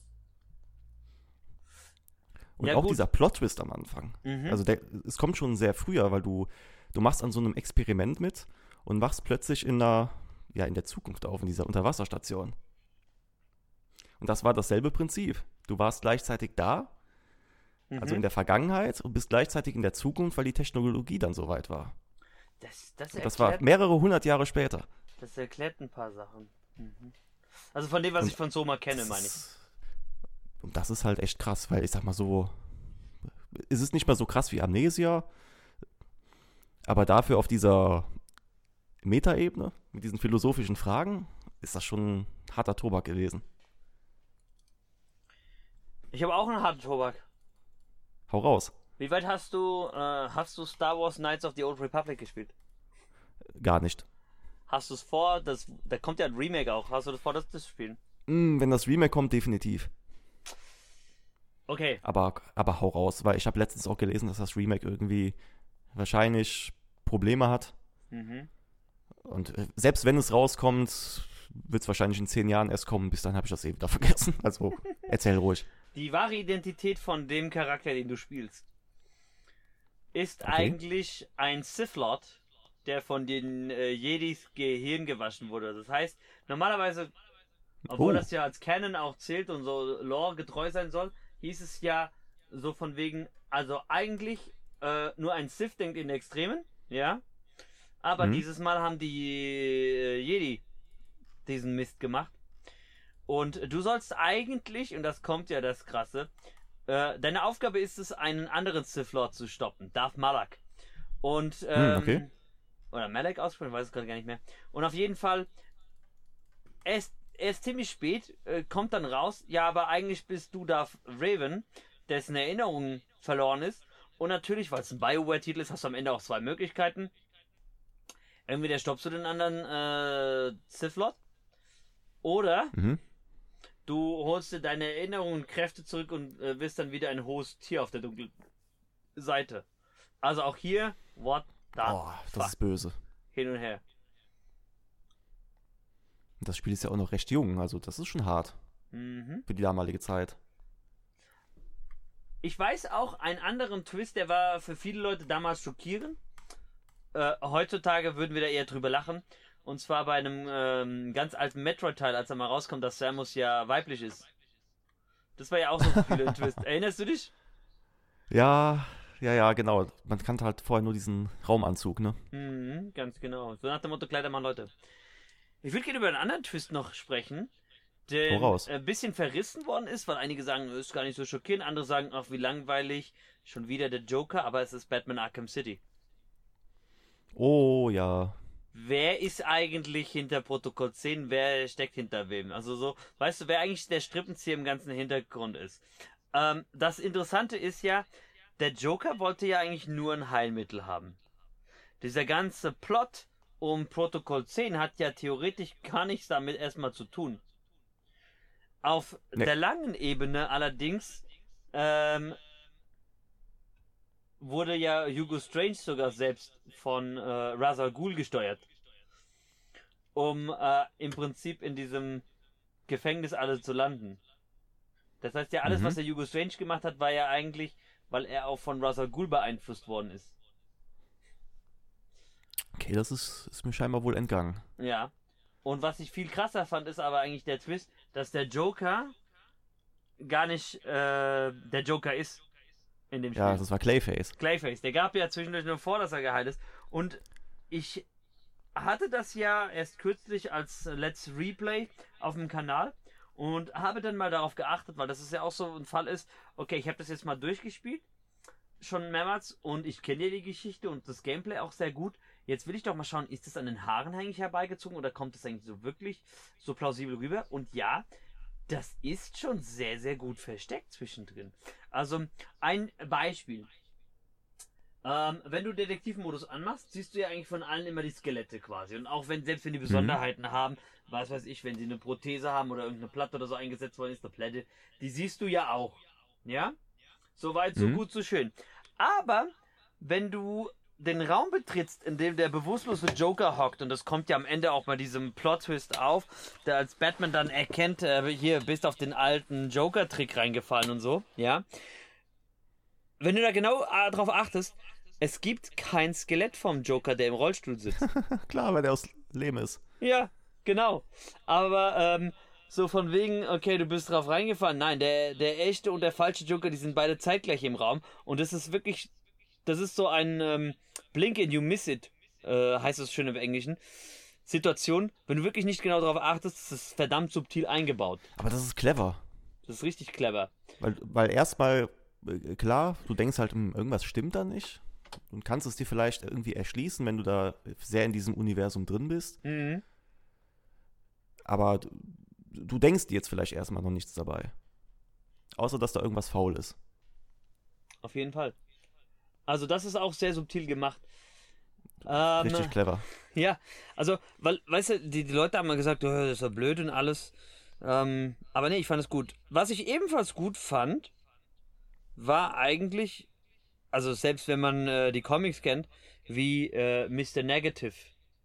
Und Ja, auch gut. dieser Plot-Twist am Anfang. Mhm. Also der, es kommt schon sehr früher, weil du, du machst an so einem Experiment mit und wachst plötzlich in der, ja, in der Zukunft auf, in dieser Unterwasserstation. Und das war dasselbe Prinzip. Du warst gleichzeitig da, also Mhm. in der Vergangenheit und bist gleichzeitig in der Zukunft, weil die Technologie dann so weit war. das, das, Und das war erklärt, mehrere hundert Jahre später. das erklärt ein paar Sachen. Mhm. Also von dem, was Und ich von Soma kenne, meine ich. Und das ist halt echt krass, weil ich sag mal so, es ist nicht mehr so krass wie Amnesia, aber dafür auf dieser Metaebene, mit diesen philosophischen Fragen, ist das schon harter Tobak gewesen. Ich habe auch einen harten Tobak. Hau raus. Wie weit hast du, äh, hast du Star Wars Knights of the Old Republic gespielt? Gar nicht. Hast du es vor, das, da kommt ja ein Remake auch, hast du das vor, das zu spielen? Hm, wenn das Remake kommt, definitiv. Okay, Aber, aber hau raus, weil ich habe letztens auch gelesen, dass das Remake irgendwie wahrscheinlich Probleme hat. mhm. Und äh, selbst wenn es rauskommt, wird es wahrscheinlich in zehn Jahren erst kommen. Bis dann habe ich das eh wieder vergessen. Also erzähl ruhig. Die wahre Identität von dem Charakter, den du spielst, ist Okay. eigentlich ein Sith Lord, der von den äh, Jedis Gehirn gewaschen wurde. Das heißt, normalerweise, obwohl Oh. das ja als Canon auch zählt und so Lore getreu sein soll, hieß es ja so von wegen, also eigentlich äh, nur ein Sith denkt in Extremen, ja. Aber Mhm. dieses Mal haben die äh, Jedi diesen Mist gemacht. Und du sollst eigentlich, und das kommt ja das Krasse, äh, deine Aufgabe ist es, einen anderen Sith Lord zu stoppen, Darth Malak. Und, ähm, okay. oder Malak ausgesprochen, ich weiß es gerade gar nicht mehr. Und auf jeden Fall, er er ist ziemlich spät, äh, kommt dann raus, ja, aber eigentlich bist du Darth Raven, dessen Erinnerung verloren ist. Und natürlich, weil es ein Bioware-Titel ist, hast du am Ende auch zwei Möglichkeiten. Entweder stoppst du den anderen äh, Sith Lord, oder Mhm. Du holst dir deine Erinnerungen und Kräfte zurück und äh, wirst dann wieder ein hohes Tier auf der dunklen Seite. Also auch hier, what the Boah, das fuck? ist böse. Hin und her. Und das Spiel ist ja auch noch recht jung, also das ist schon hart Mhm. für die damalige Zeit. Ich weiß auch einen anderen Twist, der war für viele Leute damals schockierend. Äh, heutzutage würden wir da eher drüber lachen. Und zwar bei einem ähm, ganz alten Metroid-Teil, als er mal rauskommt, dass Samus ja weiblich ist. Das war ja auch so ein Twist. Erinnerst du dich? Ja, ja, ja, genau. Man kannte halt vorher nur diesen Raumanzug, ne? Mhm, ganz genau. So nach dem Motto Kleidermann, Leute. Ich würde gerne über einen anderen Twist noch sprechen, der ein bisschen verrissen worden ist, weil einige sagen, ist gar nicht so schockierend, andere sagen auch, wie langweilig, schon wieder der Joker, aber es ist Batman Arkham City. Oh ja. Wer ist eigentlich hinter Protokoll 10? Wer steckt hinter wem? Also so, weißt du, wer eigentlich der Strippenzieher im ganzen Hintergrund ist? Ähm, das Interessante ist ja, der Joker wollte ja eigentlich nur ein Heilmittel haben. Dieser ganze Plot um Protokoll 10 hat ja theoretisch gar nichts damit erstmal zu tun. Auf Nee. der langen Ebene allerdings ähm, wurde ja Hugo Strange sogar selbst von äh, Ra's al Ghul gesteuert. Um äh, im Prinzip in diesem Gefängnis alle zu landen. Das heißt ja, alles, Mhm. was der Hugo Strange gemacht hat, war ja eigentlich, weil er auch von Ra's al Ghul beeinflusst worden ist. Okay, das ist, ist mir scheinbar wohl entgangen. Ja. Und was ich viel krasser fand, ist aber eigentlich der Twist, dass der Joker gar nicht äh, der Joker ist in dem Spiel. Ja, das war Clayface. Clayface, der gab ja zwischendurch nur vor, dass er geheilt ist. Und ich hatte das ja erst kürzlich als Let's Replay auf dem Kanal und habe dann mal darauf geachtet, weil das ist ja auch so ein Fall ist, okay, ich habe das jetzt mal durchgespielt, schon mehrmals und ich kenne ja die Geschichte und das Gameplay auch sehr gut. Jetzt will ich doch mal schauen, ist das an den Haaren eigentlich herbeigezogen oder kommt das eigentlich so wirklich so plausibel rüber? Und ja, das ist schon sehr, sehr gut versteckt zwischendrin. Also ein Beispiel. Ähm, wenn du Detektivmodus anmachst, siehst du ja eigentlich von allen immer die Skelette quasi. Und auch wenn, selbst wenn die Besonderheiten mhm. haben, was weiß ich, wenn sie eine Prothese haben oder irgendeine Platte oder so eingesetzt worden ist, eine Platte, die siehst du ja auch. Ja? Soweit, so mhm. gut, so schön. Aber wenn du den Raum betrittst, in dem der bewusstlose Joker hockt, und das kommt ja am Ende auch bei diesem Plot-Twist auf, der als Batman dann erkennt, äh, hier bist auf den alten Joker-Trick reingefallen und so, ja. Wenn du da genau äh, drauf achtest, es gibt kein Skelett vom Joker, der im Rollstuhl sitzt. Klar, weil der aus Lehm ist. Ja, genau. Aber ähm, so von wegen, okay, du bist drauf reingefallen. Nein, der, der echte und der falsche Joker, die sind beide zeitgleich im Raum. Und das ist wirklich, das ist so ein ähm, Blink and you miss it, äh, heißt es schön im Englischen. Situation, wenn du wirklich nicht genau darauf achtest, ist es verdammt subtil eingebaut. Aber das ist clever. Das ist richtig clever. Weil, weil erstmal, äh, klar, du denkst halt, hm, irgendwas stimmt da nicht und kannst es dir vielleicht irgendwie erschließen, wenn du da sehr in diesem Universum drin bist. Mhm. Aber du, du denkst dir jetzt vielleicht erstmal noch nichts dabei. Außer, dass da irgendwas faul ist. Auf jeden Fall. Also, das ist auch sehr subtil gemacht. Ähm, Richtig clever. Ja, also, weil, weißt du, die, die Leute haben mal gesagt, oh, das ist ja blöd und alles. Ähm, aber nee, ich fand es gut. Was ich ebenfalls gut fand, war eigentlich also selbst wenn man äh, die Comics kennt, wie äh, Mr. Negative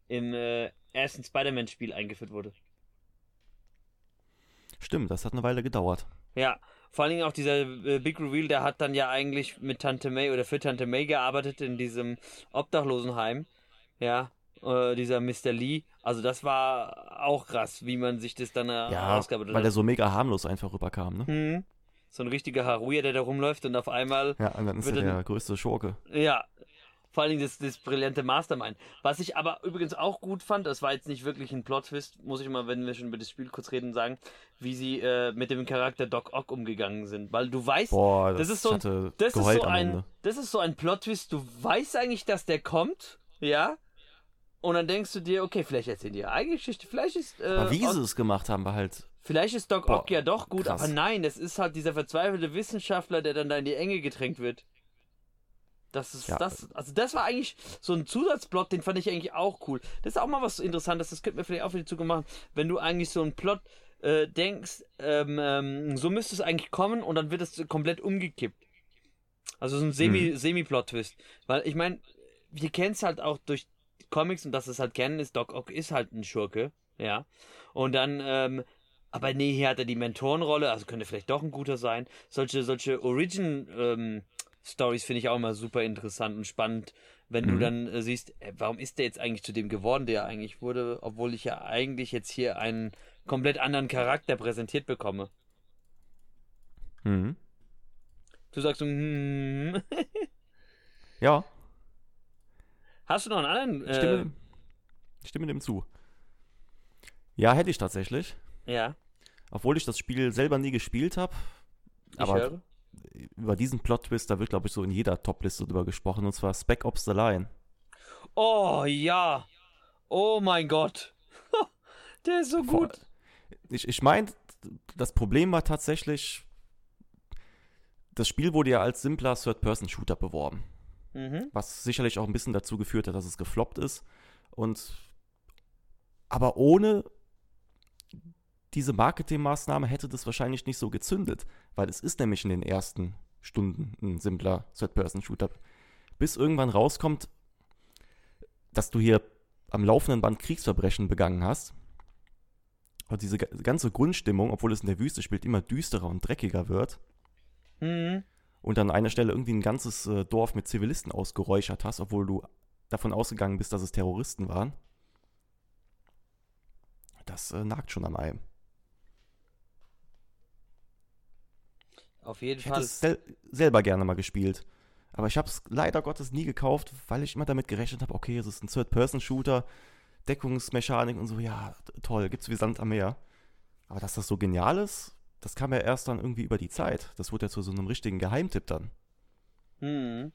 im äh, ersten Spider-Man-Spiel eingeführt wurde. Stimmt, das hat eine Weile gedauert. Ja, vor allen Dingen auch dieser äh, Big Reveal, der hat dann ja eigentlich mit Tante May oder für Tante May gearbeitet in diesem Obdachlosenheim. Ja, äh, dieser Mr. Lee. Also das war auch krass, wie man sich das dann äh, ja, ausgearbeitet hat. Weil der so mega harmlos einfach rüberkam, ne? Mhm so ein richtiger Haruya, der da rumläuft und auf einmal. Ja, und dann ist er der größte Schurke. Ja. Vor allen Dingen das, das brillante Mastermind. Was ich aber übrigens auch gut fand, das war jetzt nicht wirklich ein Plot-Twist, muss ich mal, wenn wir schon über das Spiel kurz reden, sagen, wie sie äh, mit dem Charakter Doc Ock umgegangen sind. Weil du weißt, Boah, das, das ist so ein, das ist so ein, das ist so ein Plot-Twist, du weißt eigentlich, dass der kommt, ja, und dann denkst du dir, okay, vielleicht erzählen die ihre eigene Geschichte, vielleicht ist. Äh, aber wie sie es gemacht haben, war halt Vielleicht ist Doc Ock ja doch gut, krass. aber nein, es ist halt dieser verzweifelte Wissenschaftler, der dann da in die Enge gedrängt wird. Das ist, ja. das, also das war eigentlich so ein Zusatzplot, den fand ich eigentlich auch cool. Das ist auch mal was Interessantes, das könnte mir vielleicht auch für die Zukunft machen, wenn du eigentlich so einen Plot äh, denkst, ähm, ähm, so müsste es eigentlich kommen und dann wird es komplett umgekippt. Also so ein Semi, hm. Semi-Plot-Twist. Weil ich meine, wir kennen es halt auch durch Comics und dass es halt kennen ist, Doc Ock ist halt ein Schurke, ja. Und dann ähm, aber nee, hier hat er die Mentorenrolle, also könnte vielleicht doch ein guter sein. Solche, solche Origin-Stories ähm, finde ich auch immer super interessant und spannend, wenn mhm. du dann äh, siehst, äh, warum ist der jetzt eigentlich zu dem geworden, der eigentlich wurde, obwohl ich ja eigentlich jetzt hier einen komplett anderen Charakter präsentiert bekomme. Mhm. Du sagst so, hm. ja. Hast du noch einen anderen? Äh, stimme, stimme dem zu. Ja, hätte ich tatsächlich. Ja. Obwohl ich das Spiel selber nie gespielt habe. Aber höre. Über diesen Plot-Twist, da wird, glaube ich, so in jeder Top-Liste drüber gesprochen. Und zwar Spec Ops The Line. Oh, ja. Oh mein Gott. Der ist so gut. Ich, ich meine, das Problem war tatsächlich, das Spiel wurde ja als simpler Third-Person-Shooter beworben. Mhm. Was sicherlich auch ein bisschen dazu geführt hat, dass es gefloppt ist. Und aber ohne diese Marketingmaßnahme hätte das wahrscheinlich nicht so gezündet, weil es ist nämlich in den ersten Stunden ein simpler Third-Person-Shooter. Bis irgendwann rauskommt, dass du hier am laufenden Band Kriegsverbrechen begangen hast. Und diese ganze Grundstimmung, obwohl es in der Wüste spielt, immer düsterer und dreckiger wird. Mhm. Und an einer Stelle irgendwie ein ganzes äh, Dorf mit Zivilisten ausgeräuchert hast, obwohl du davon ausgegangen bist, dass es Terroristen waren. Das äh, nagt schon am Ei. Auf jeden ich Fall. hätte es sel selber gerne mal gespielt. Aber ich habe es leider Gottes nie gekauft, weil ich immer damit gerechnet habe, okay, es ist ein Third-Person-Shooter. Deckungsmechanik und so, ja, toll, gibt's wie Sand am Meer. Aber dass das so genial ist, das kam ja erst dann irgendwie über die Zeit. Das wurde ja zu so einem richtigen Geheimtipp dann. Hm.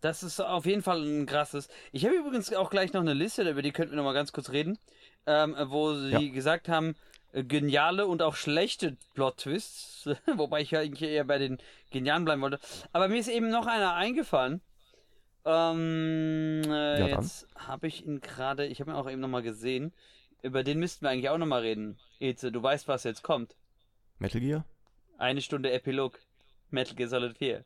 Das ist auf jeden Fall ein krasses. Ich habe übrigens auch gleich noch eine Liste, über die könnten wir noch mal ganz kurz reden, ähm, wo sie Ja. gesagt haben, geniale und auch schlechte Plot-Twists, wobei ich ja eigentlich eher bei den genialen bleiben wollte. Aber mir ist eben noch einer eingefallen. Ähm, äh, Ja, jetzt habe ich ihn gerade, ich habe ihn auch eben noch mal gesehen. Über den müssten wir eigentlich auch noch mal reden. Eze, du weißt, was jetzt kommt. Metal Gear? Eine Stunde Epilog. Metal Gear Solid 4.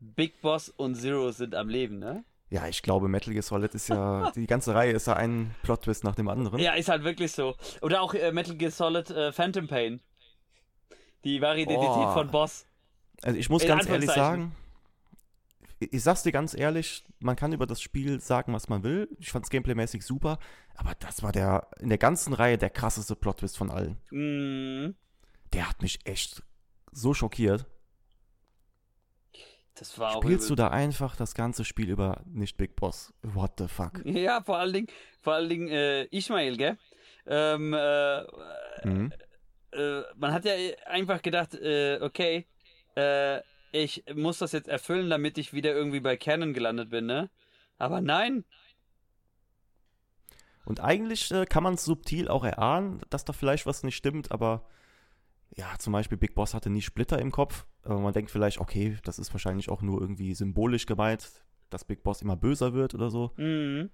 Big Boss und Zero sind am Leben, ne? Ja, ich glaube, Metal Gear Solid ist ja, die ganze Reihe ist ja ein Plot-Twist nach dem anderen. Ja, ist halt wirklich so. Oder auch äh, Metal Gear Solid äh, Phantom Pain. Die wahre Identität Oh. von Boss. Also ich muss In ganz ehrlich sagen, ich ich sag's dir ganz ehrlich, man kann über das Spiel sagen, was man will. Ich fand's gameplaymäßig super, aber das war der in der ganzen Reihe der krasseste Plot-Twist von allen. Mm, Der hat mich echt so schockiert. Das war auch Spielst du da einfach das ganze Spiel über nicht Big Boss? What the fuck? Ja, vor allen Dingen, vor allen Dingen äh, Ismail, gell? Ähm, äh, Mhm. äh, man hat ja einfach gedacht, äh, okay, äh, ich muss das jetzt erfüllen, damit ich wieder irgendwie bei Canon gelandet bin, ne? Aber nein, Und eigentlich äh, kann man es subtil auch erahnen, dass da vielleicht was nicht stimmt, aber ja, zum Beispiel Big Boss hatte nie Splitter im Kopf. Aber man denkt vielleicht, okay, das ist wahrscheinlich auch nur irgendwie symbolisch gemeint, dass Big Boss immer böser wird oder so. Mhm.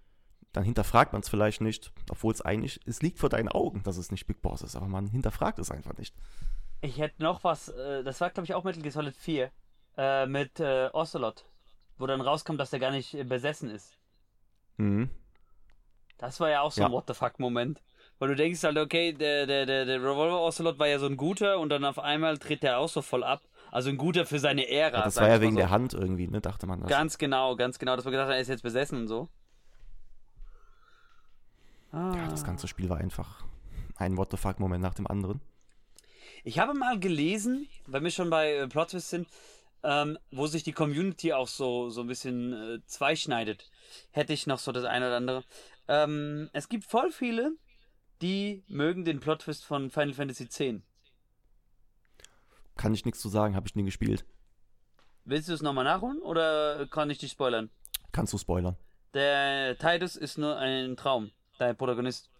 Dann hinterfragt man es vielleicht nicht, obwohl es eigentlich, es liegt vor deinen Augen, dass es nicht Big Boss ist, aber man hinterfragt es einfach nicht. Ich hätte noch was, äh, das war glaube ich auch Metal Gear Solid 4, äh, mit äh, Ocelot, wo dann rauskommt, dass der gar nicht äh, besessen ist. Mhm. Das war ja auch so ein Ja. What the fuck Moment. Weil du denkst halt, okay, der, der, der, der Revolver Ocelot war ja so ein guter und dann auf einmal tritt der auch so voll ab. Also ein guter für seine Ära. Ja, das war ja wegen so. der Hand irgendwie, ne, dachte man das. Ganz genau, ganz genau, dass man gedacht hat, er ist jetzt besessen und so. Ah. ja, das ganze Spiel war einfach ein What the fuck Moment nach dem anderen. Ich habe mal gelesen, weil wir schon bei äh, Plot Twists sind, ähm, wo sich die Community auch so, so ein bisschen äh, zweischneidet. Hätte ich noch so das eine oder andere. Ähm, es gibt voll viele, die mögen den Plot Twist von Final Fantasy X. Kann ich nichts zu sagen, habe ich nie gespielt. Willst du es nochmal nachholen oder kann ich dich spoilern? Kannst du spoilern? Der Titus ist nur ein Traum, dein Protagonist.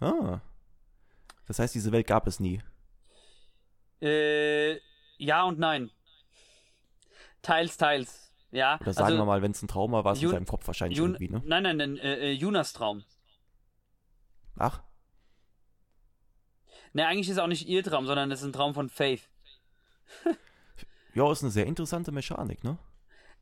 Ah. Das heißt, diese Welt gab es nie. Äh, ja und nein. Teils, teils. Ja. Oder sagen wir mal, wenn es ein Trauma war, ist es in seinem Kopf wahrscheinlich Jun irgendwie, ne? Nein, nein, nein, äh, äh, Junas Traum. Ach, Ne, eigentlich ist es auch nicht ihr Traum, sondern es ist ein Traum von Faith. ja, ist eine sehr interessante Mechanik, ne?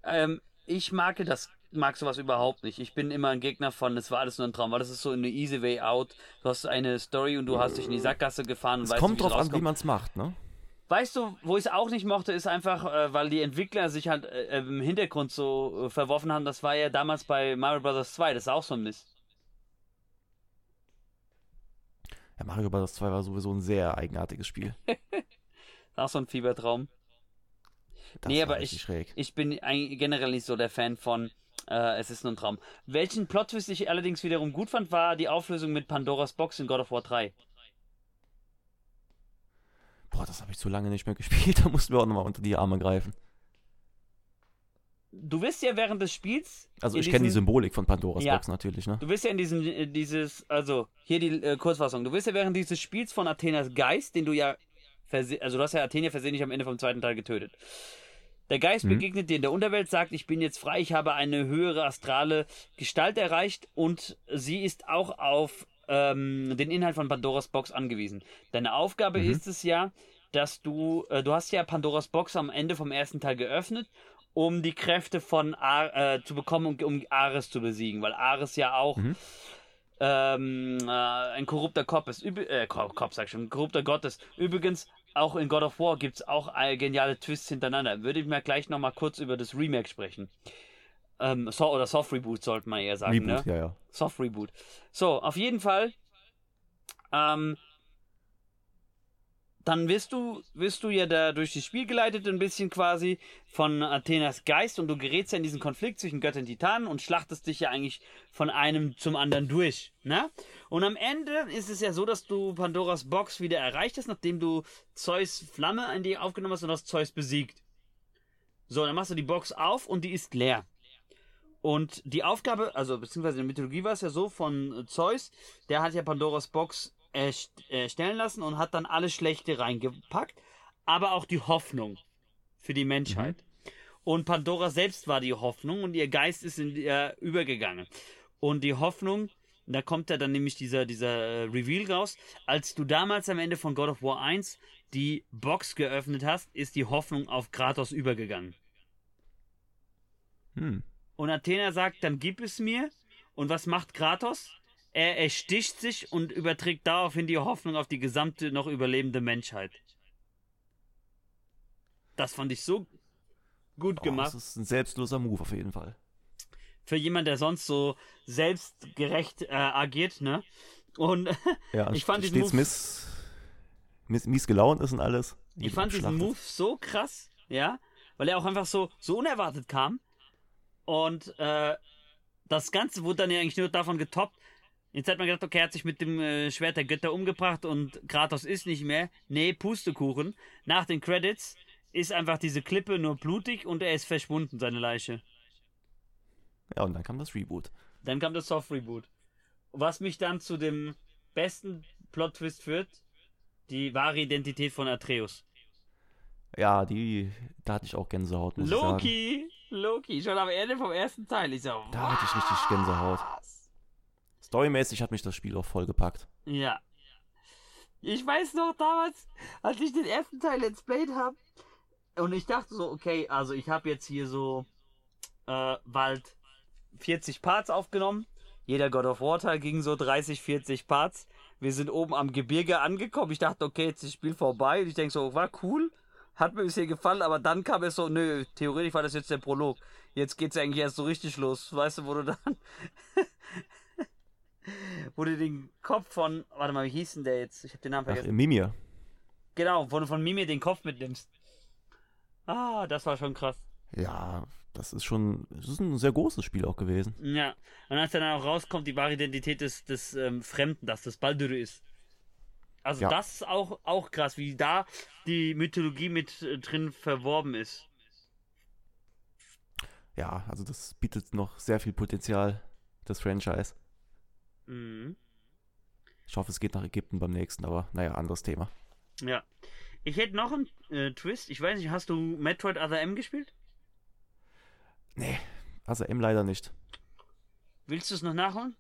Ähm, ich mag das, mag sowas überhaupt nicht. Ich bin immer ein Gegner von, es war alles nur ein Traum, weil das ist so eine easy way out. Du hast eine Story und du hast dich in die Sackgasse gefahren und Es weißt kommt du, drauf an, wie man es macht, ne? Weißt du, wo ich es auch nicht mochte, ist einfach, äh, weil die Entwickler sich halt äh, im Hintergrund so äh, verworfen haben. Das war ja damals bei Mario Bros. 2, das ist auch so ein Mist. Ja, Mario Bros. 2 war sowieso ein sehr eigenartiges Spiel. Auch so ein Fiebertraum. Das Nee, aber ich- schräg. Ich bin generell nicht so der Fan von äh, Es ist nur ein Traum. Welchen Plot-Twist ich allerdings wiederum gut fand, war die Auflösung mit Pandoras Box in God of War 3. Boah, das habe ich zu lange nicht mehr gespielt. Da mussten wir auch nochmal unter die Arme greifen. Du wirst ja während des Spiels. Also ich kenne die Symbolik von Pandoras Ja. Box natürlich, ne? Du wirst ja in diesem, äh, dieses, also, hier die äh, Kurzfassung. Du wirst ja während dieses Spiels von Athenas Geist, den du ja, also du hast ja Athena versehentlich am Ende vom zweiten Teil getötet. Der Geist Mhm. begegnet dir in der Unterwelt, sagt, ich bin jetzt frei, ich habe eine höhere astrale Gestalt erreicht und sie ist auch auf ähm, den Inhalt von Pandoras Box angewiesen. Deine Aufgabe Mhm. ist es ja, dass du, äh, du hast ja Pandoras Box am Ende vom ersten Teil geöffnet, um die Kräfte von Ar äh, zu bekommen, um, um Ares zu besiegen, weil Ares ja auch Mhm. ähm, äh, ein korrupter Kopf ist. Üb äh, Ko- Kopf, sag ich schon, ein korrupter Gott ist. Übrigens, auch in God of War gibt es auch äh, geniale Twists hintereinander. Würde ich mir gleich nochmal kurz über das Remake sprechen. Ähm, so, oder Soft Reboot sollte man eher sagen, Reboot, ne? ja, ja. Soft Reboot. So, auf jeden Fall. Ähm, dann wirst du, wirst du ja da durch das Spiel geleitet, ein bisschen quasi von Athenas Geist und du gerätst ja in diesen Konflikt zwischen Göttern und Titanen und schlachtest dich ja eigentlich von einem zum anderen durch, ne? Und am Ende ist es ja so, dass du Pandoras Box wieder erreicht hast, nachdem du Zeus Flamme in die aufgenommen hast und hast Zeus besiegt. So, dann machst du die Box auf und die ist leer. Und die Aufgabe, also beziehungsweise in der Mythologie war es ja so von Zeus, der hat ja Pandoras Box erstellen lassen und hat dann alles Schlechte reingepackt, aber auch die Hoffnung für die Menschheit. Mhm. Und Pandora selbst war die Hoffnung und ihr Geist ist in ihr übergegangen. Und die Hoffnung, da kommt ja dann nämlich dieser, dieser äh, Reveal raus, als du damals am Ende von God of War 1 die Box geöffnet hast, ist die Hoffnung auf Kratos übergegangen. Hm. Und Athena sagt, dann gib es mir. Und was macht Kratos? Er ersticht sich und überträgt daraufhin die Hoffnung auf die gesamte noch überlebende Menschheit. Das fand ich so gut oh, gemacht. Das ist ein selbstloser Move auf jeden Fall. Für jemand, der sonst so selbstgerecht äh, agiert, ne? Und ja, ich fand diesen Move miss, miss, mies gelaunt ist und alles. Ich fand diesen Move so krass, ja, weil er auch einfach so so unerwartet kam und äh, das Ganze wurde dann ja eigentlich nur davon getoppt, Jetzt hat man gedacht, okay, er hat sich mit dem äh, Schwert der Götter umgebracht und Kratos ist nicht mehr. Nee, Pustekuchen. Nach den Credits ist einfach diese Klippe nur blutig und er ist verschwunden, seine Leiche. Ja, und dann kam das Reboot. Dann kam das Soft Reboot. Was mich dann zu dem besten Plot-Twist führt, die wahre Identität von Atreus. Ja, die, da hatte ich auch Gänsehaut, muss Loki, ich sagen. Loki, schon am Ende vom ersten Teil. Ich so, da hatte ich richtig Gänsehaut. Storymäßig hat mich das Spiel auch vollgepackt. Ja. Ich weiß noch damals, als ich den ersten Teil Let's Played habe, und ich dachte so, okay, also ich habe jetzt hier so äh, bald 40 Parts aufgenommen. Jeder God of War Teil ging so 30, 40 Parts. Wir sind oben am Gebirge angekommen. Ich dachte, okay, jetzt ist das Spiel vorbei. Und ich denke so, war cool. Hat mir bisher gefallen, aber dann kam es so, nö, theoretisch war das jetzt der Prolog. Jetzt geht's eigentlich erst so richtig los. Weißt du, wo du dann wo du den Kopf von, warte mal, wie hieß denn der jetzt? Ich habe den Namen vergessen. Ach, Mimir. Genau, wo du von Mimir den Kopf mitnimmst. Ah, das war schon krass. Ja, das ist schon, das ist ein sehr großes Spiel auch gewesen. Ja, und als dann auch rauskommt, die wahre Identität des, des ähm, Fremden, dass das Baldur ist. Also ja. das ist auch, auch krass, wie da die Mythologie mit äh, drin verworben ist. Ja, also das bietet noch sehr viel Potenzial, das Franchise. Mhm. Ich hoffe, es geht nach Ägypten beim nächsten, aber naja, anderes Thema. Ja. Ich hätte noch einen äh, Twist. Ich weiß nicht, hast du Metroid Other M gespielt? Nee, Other M leider nicht. Willst du es noch nachholen?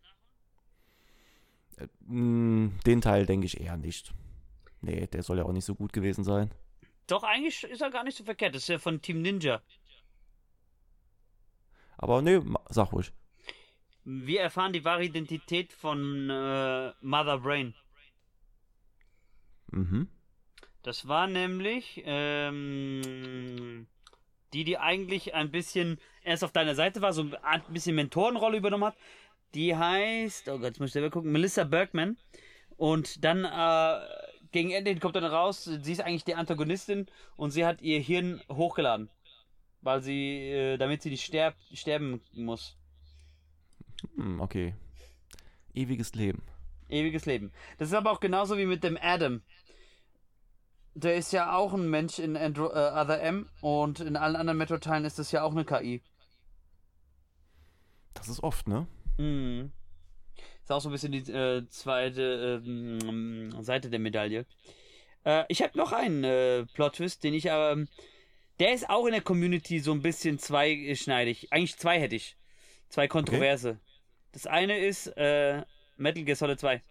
Äh, den Teil denke ich eher nicht. Nee, der soll ja auch nicht so gut gewesen sein. Doch, eigentlich ist er gar nicht so verkehrt. Das ist ja von Team Ninja. Aber nee, sag ruhig. Wir erfahren die wahre Identität von äh, Mother Brain. Mhm. Das war nämlich ähm, die, die eigentlich ein bisschen erst auf deiner Seite war, so ein bisschen Mentorenrolle übernommen hat. Die heißt, oh Gott, jetzt muss ich selber gucken, Melissa Bergman. Und dann äh, gegen Ende kommt dann raus, sie ist eigentlich die Antagonistin und sie hat ihr Hirn hochgeladen. Weil sie, äh, damit sie nicht sterb, sterben muss. Hm, okay. Ewiges Leben. Ewiges Leben. Das ist aber auch genauso wie mit dem Adam. Der ist ja auch ein Mensch in Andro äh, Other M und in allen anderen Metro-Teilen ist das ja auch eine KI. Das ist oft, ne? Mhm. Ist auch so ein bisschen die äh, zweite äh, Seite der Medaille. Äh, ich habe noch einen äh, Plot-Twist, den ich aber. Ähm, der ist auch in der Community so ein bisschen zweischneidig. Eigentlich zwei hätte ich. Zwei Kontroverse. Okay. Das eine ist äh, Metal Gear Solid 2.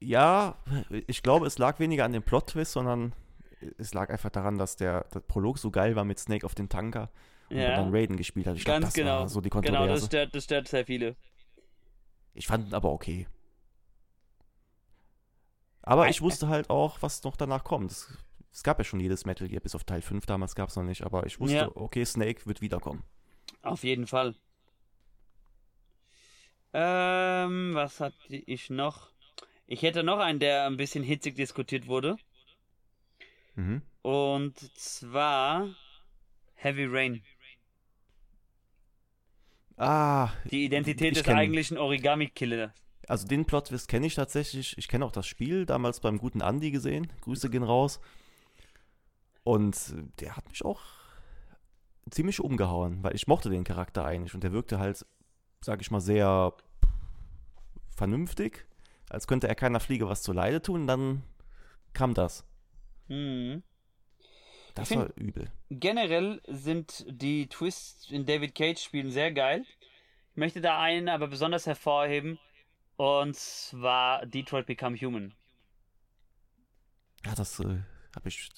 Ja, ich glaube, es lag weniger an dem Plot-Twist, sondern es lag einfach daran, dass der, der Prolog so geil war mit Snake auf dem Tanker und ja. dann Raiden gespielt hat. Ich Ganz glaub, das genau. war so die Kontroverse. Genau, das stört, das stört sehr viele. Ich fand ihn aber okay. Aber ich wusste halt auch, was noch danach kommt. Es, es, gab ja schon jedes Metal Gear, bis auf Teil 5 damals gab es noch nicht, aber ich wusste, ja. okay, Snake wird wiederkommen. Auf jeden Fall. Ähm, was hatte ich noch? Ich hätte noch einen, der ein bisschen hitzig diskutiert wurde. Mhm. Und zwar Heavy Rain. Ah, Die Identität des eigentlichen Origami-Killers. also den Plot-Twist kenne ich tatsächlich. Ich kenne auch das Spiel, damals beim guten Andy gesehen. Grüße gehen raus. Und der hat mich auch ziemlich umgehauen, weil ich mochte den Charakter eigentlich. Und der wirkte halt, sag ich mal, sehr vernünftig. Als könnte er keiner Fliege was zu Leide tun. Dann kam das. Mhm. Das war übel. Generell sind die Twists in David Cage Spielen sehr geil. Ich möchte da einen aber besonders hervorheben. Und zwar Detroit Become Human. Ja, das äh, habe ich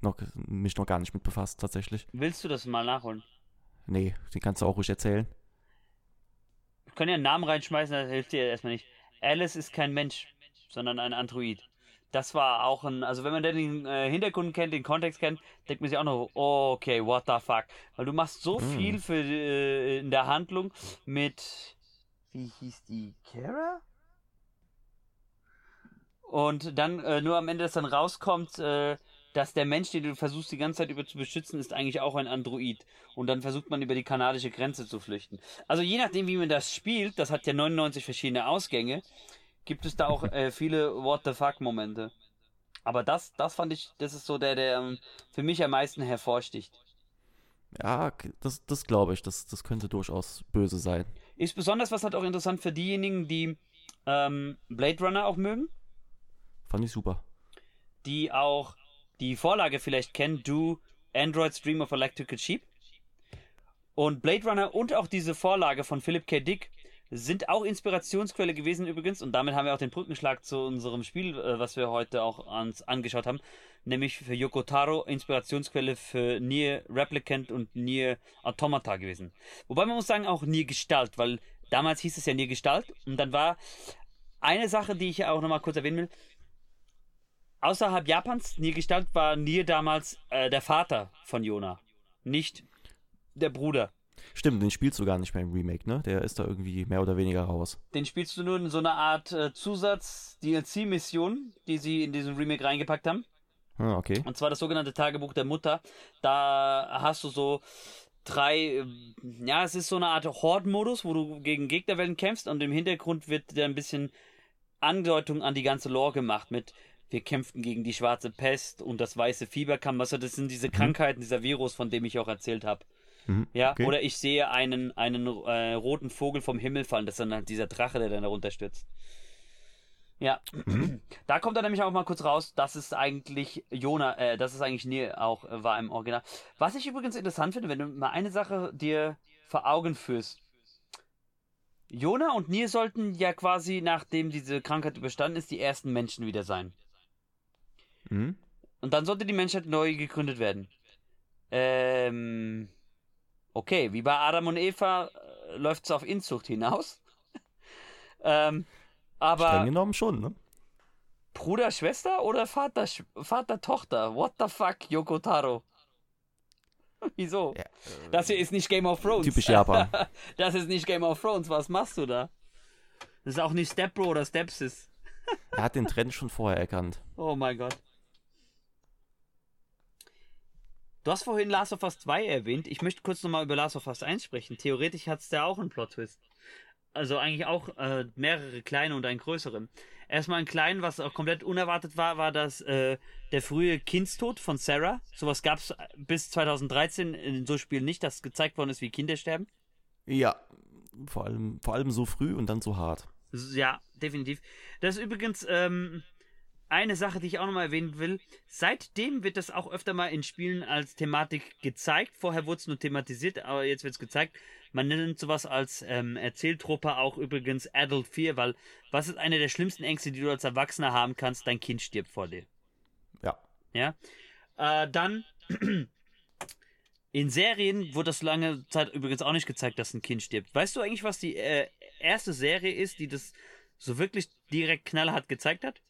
noch, mich noch gar nicht mit befasst, tatsächlich. Willst du das mal nachholen? Nee, den kannst du auch ruhig erzählen. Können ja einen Namen reinschmeißen, das hilft dir erstmal nicht. Alice ist kein Mensch, sondern ein Android. Das war auch ein, also wenn man den äh, Hintergrund kennt, den Kontext kennt, denkt man sich auch noch, okay, what the fuck. Weil du machst so Mm. viel für äh, in der Handlung mit, wie hieß die, Kara? Und dann äh, nur am Ende, dass dann rauskommt, äh, dass der Mensch, den du versuchst die ganze Zeit über zu beschützen, ist eigentlich auch ein Android. Und dann versucht man über die kanadische Grenze zu flüchten. Also je nachdem, wie man das spielt, das hat ja 99 verschiedene Ausgänge, gibt es da auch äh, viele What the fuck Momente. Aber das, das fand ich, das ist so der, der ähm, für mich am meisten hervorsticht. Ja, das, das glaube ich. Das, das könnte durchaus böse sein. Ist besonders was halt auch interessant für diejenigen, die ähm, Blade Runner auch mögen, Fand ich super. die auch die Vorlage vielleicht kennen, Do Android's Dream of Electrical Sheep. Und Blade Runner und auch diese Vorlage von Philip K. Dick sind auch Inspirationsquelle gewesen übrigens. Und damit haben wir auch den Brückenschlag zu unserem Spiel, äh, was wir heute auch uns angeschaut haben. Nämlich für Yoko Taro Inspirationsquelle für Nier Replicant und Nier Automata gewesen. Wobei man muss sagen, auch Nier Gestalt, weil damals hieß es ja Nier Gestalt. Und dann war eine Sache, die ich auch nochmal kurz erwähnen will. Außerhalb Japans, Nier Gestalt war Nier damals äh, der Vater von Yona. Nicht der Bruder. Stimmt, den spielst du gar nicht mehr im Remake, ne? Der ist da irgendwie mehr oder weniger raus. Den spielst du nur in so einer Art äh, Zusatz-DLC-Mission, die sie in diesem Remake reingepackt haben. Ah, okay. Und zwar das sogenannte Tagebuch der Mutter. Da hast du so drei, ja, es ist so eine Art Horde-Modus, wo du gegen Gegnerwellen kämpfst und im Hintergrund wird da ein bisschen Andeutung an die ganze Lore gemacht mit wir kämpften gegen die schwarze Pest und das weiße Fieber kam. Also das sind diese Krankheiten, dieser Virus, von dem ich auch erzählt habe. Mhm, Ja, okay. oder ich sehe einen, einen äh, roten Vogel vom Himmel fallen. Das ist dann halt dieser Drache, der dann darunter stürzt. Ja, Mhm. da kommt dann nämlich auch mal kurz raus, dass es eigentlich Jona, äh, dass es eigentlich nie auch äh, war im Original. Was ich übrigens interessant finde, wenn du mal eine Sache dir vor Augen führst. Jona und Nier sollten ja quasi, nachdem diese Krankheit überstanden ist, die ersten Menschen wieder sein. Mhm. Und dann sollte die Menschheit neu gegründet werden. Ähm. Okay, wie bei Adam und Eva äh, läuft es auf Inzucht hinaus. ähm, Streng aber genommen schon, ne? Bruder, Schwester oder Vater, Sch- Vater, Tochter? What the fuck, Yoko Taro? Wieso? Ja, Das hier ist nicht Game of Thrones. Typisch Japan. das ist nicht Game of Thrones. Was machst du da? Das ist auch nicht Stepbro oder Stepsis. Er hat den Trend schon vorher erkannt. Oh mein Gott. Du hast vorhin Last of Us 2 erwähnt. Ich möchte kurz nochmal über Last of Us 1 sprechen. Theoretisch hat es da auch einen Plot-Twist. Also eigentlich auch äh, mehrere kleine und einen größeren. Erstmal einen kleinen, was auch komplett unerwartet war, war das äh, der frühe Kindstod von Sarah. Sowas gab es bis 2013 in so Spielen nicht, dass gezeigt worden ist, wie Kinder sterben. Ja, vor allem, vor allem so früh und dann so hart. Ja, definitiv. Das ist übrigens ähm, eine Sache, die ich auch nochmal erwähnen will. Seitdem wird das auch öfter mal in Spielen als Thematik gezeigt. Vorher wurde es nur thematisiert, aber jetzt wird es gezeigt. Man nennt sowas als ähm, Erzähltruppe auch übrigens Adult Fear, weil was ist eine der schlimmsten Ängste, die du als Erwachsener haben kannst? Dein Kind stirbt vor dir. Ja. Ja. Äh, dann in Serien wurde das lange Zeit übrigens auch nicht gezeigt, dass ein Kind stirbt. Weißt du eigentlich, was die äh, erste Serie ist, die das so wirklich direkt knallhart gezeigt hat?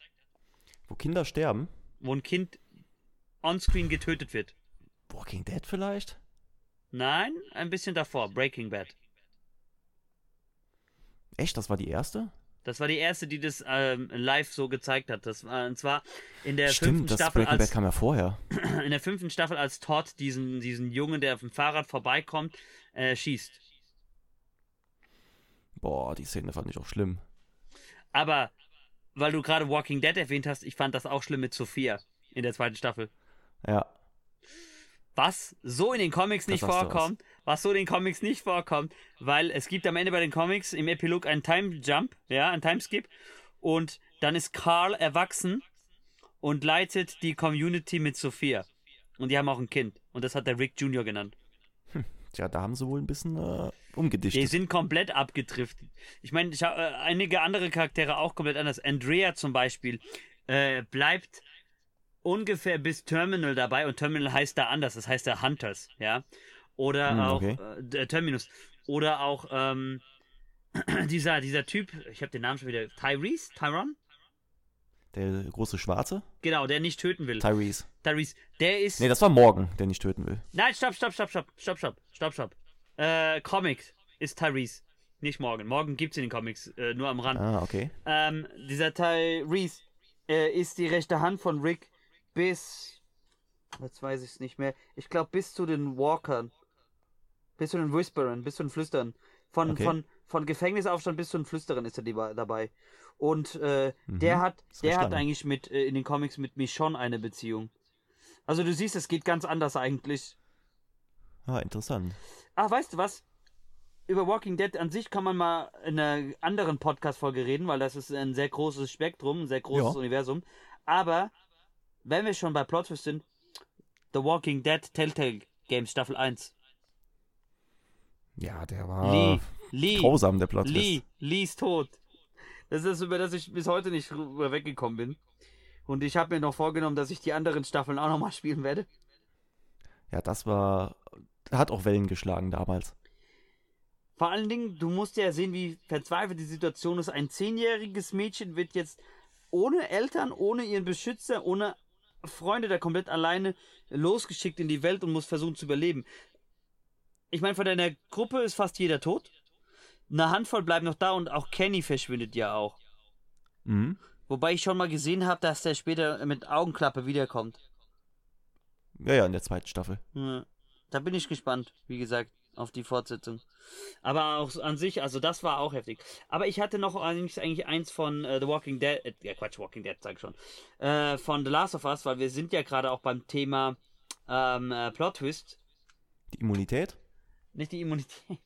Wo Kinder sterben. Wo ein Kind onscreen getötet wird. Walking Dead vielleicht? Nein, ein bisschen davor. Breaking Bad. Echt, das war die erste? Das war die erste, die das ähm, live so gezeigt hat. Das war, und zwar in der Stimmt, fünften das Staffel Breaking Bad als kam ja vorher. in der fünften Staffel als Todd diesen, diesen Jungen, der auf dem Fahrrad vorbeikommt, äh, schießt. Boah, die Szene fand ich auch schlimm. Aber weil du gerade Walking Dead erwähnt hast, ich fand das auch schlimm mit Sophia in der zweiten Staffel. Ja. Was so in den Comics nicht vorkommt, was so in den Comics nicht vorkommt, weil es gibt am Ende bei den Comics im Epilog einen Time Jump, ja, einen Timeskip und dann ist Carl erwachsen und leitet die Community mit Sophia. Und die haben auch ein Kind und das hat der Rick Jr. genannt. Tja, da haben sie wohl ein bisschen äh, Die umgedichtet. sind komplett abgedriftet. Ich meine, ich, hab, äh, einige andere Charaktere auch komplett anders. Andrea zum Beispiel äh, bleibt ungefähr bis Terminal dabei und Terminal heißt da anders. Das heißt da Hunters, ja. Oder Hm, auch okay. äh, Terminus. Oder auch ähm, dieser, dieser Typ, ich habe den Namen schon wieder, Tyrese? Tyron? Der große Schwarze? Genau, der nicht töten will. Tyrese. Tyrese, der ist. Nee, das war Morgan, der nicht töten will. Nein, stopp, stopp, stopp, stopp, stopp, stopp, stopp, stopp. Äh, Comic ist Tyrese. Nicht Morgan. Morgan gibt's in den Comics, äh, nur am Rand. Ah, okay. Ähm, dieser Tyrese äh, ist die rechte Hand von Rick bis. Jetzt weiß ich es nicht mehr. Ich glaube bis zu den Walkern. Bis zu den Whisperern, bis zu den Flüstern. Von, Okay. von, von Gefängnisaufstand bis zu den Flüsterern ist er dabei. Und äh, Mhm. der hat, der hat eigentlich mit äh, in den Comics mit Michonne eine Beziehung. Also du siehst, es geht ganz anders eigentlich. Ah, interessant. Ach, weißt du was? Über Walking Dead an sich kann man mal in einer anderen Podcast-Folge reden, weil das ist ein sehr großes Spektrum, ein sehr großes Ja. Universum. Aber, wenn wir schon bei Plot Twist sind, The Walking Dead Telltale Games Staffel 1. Ja, der war Lee, Lee, grausam, der Plot. Lee, Lee ist tot. Das ist, über das ich bis heute nicht rüber weggekommen bin. Und ich habe mir noch vorgenommen, dass ich die anderen Staffeln auch nochmal spielen werde. Ja, das war. Hat auch Wellen geschlagen damals. Vor allen Dingen, du musst ja sehen, wie verzweifelt die Situation ist. Ein zehnjähriges Mädchen wird jetzt ohne Eltern, ohne ihren Beschützer, ohne Freunde da komplett alleine losgeschickt in die Welt und muss versuchen zu überleben. Ich meine, von deiner Gruppe ist fast jeder tot. Eine Handvoll bleibt noch da und auch Kenny verschwindet ja auch. Mhm. Wobei ich schon mal gesehen habe, dass der später mit Augenklappe wiederkommt. Ja, ja, in der zweiten Staffel. Ja. Da bin ich gespannt, wie gesagt, auf die Fortsetzung. Aber auch an sich, also das war auch heftig. Aber ich hatte noch eigentlich, eigentlich eins von äh, The Walking Dead, äh, ja Quatsch, Walking Dead, sag ich schon, äh, von The Last of Us, weil wir sind ja gerade auch beim Thema ähm, äh, Plot Twist. Die Immunität? Nicht die Immunität.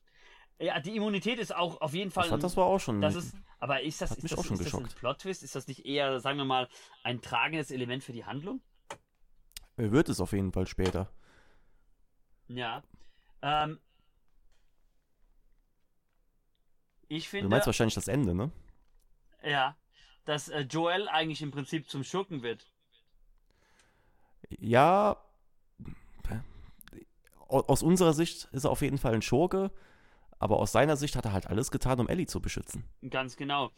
Ja, die Immunität ist auch auf jeden Fall. Ich fand, das war auch schon. das ist, aber ist das, Hat ist das, ist das ein geschockt. Plot Twist? Ist das nicht eher, sagen wir mal, ein tragendes Element für die Handlung? wird es auf jeden Fall später. Ja. Ähm, ich finde. Du meinst wahrscheinlich das Ende, ne? Ja, dass äh, Joel eigentlich im Prinzip zum Schurken wird. Ja. au- Aus unserer Sicht ist er auf jeden Fall ein Schurke, aber aus seiner Sicht hat er halt alles getan, um Ellie zu beschützen. Ganz genau.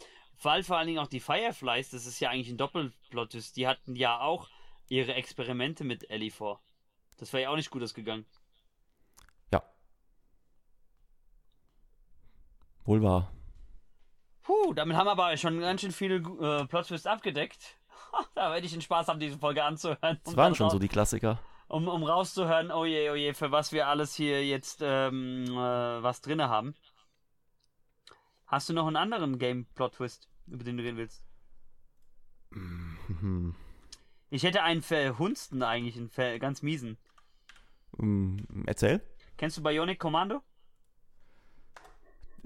Weil vor allen Dingen auch die Fireflies, das ist ja eigentlich ein Doppelplot, ist, die hatten ja auch ihre Experimente mit Ellie vor. Das wäre ja auch nicht gut ausgegangen. Ja. Wohl wahr. Puh, damit haben wir aber schon ganz schön viele äh, Plot-Twists abgedeckt. da werde ich den Spaß haben, diese Folge anzuhören. Das waren schon so die Klassiker. Um, um rauszuhören, oh je, oh je, für was wir alles hier jetzt ähm, äh, was drinne haben. Hast du noch einen anderen Game-Plot-Twist, über den du reden willst? Mhm. Ich hätte einen verhunzten eigentlich, einen ver ganz miesen. Ähm, Erzähl. Kennst du Bionic Commando?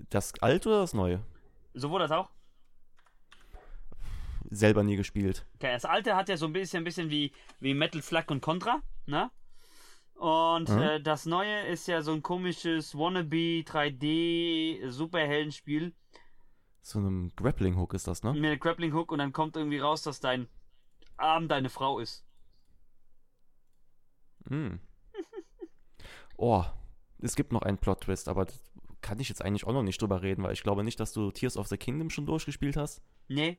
Das alte oder das neue? Sowohl das auch? Selber nie gespielt. Okay, das alte hat ja so ein bisschen, ein bisschen wie, wie Metal Slug und Contra, ne? Und Mhm. äh, das neue ist ja so ein komisches Wannabe 3D Superheldenspiel So einem Grappling-Hook ist das, ne? mit einem Grappling Hook und dann kommt irgendwie raus, dass dein Arm deine Frau ist. Mm. Oh, es gibt noch einen Plot-Twist, aber das kann ich jetzt eigentlich auch noch nicht drüber reden, weil ich glaube nicht, dass du Tears of the Kingdom schon durchgespielt hast. Nee.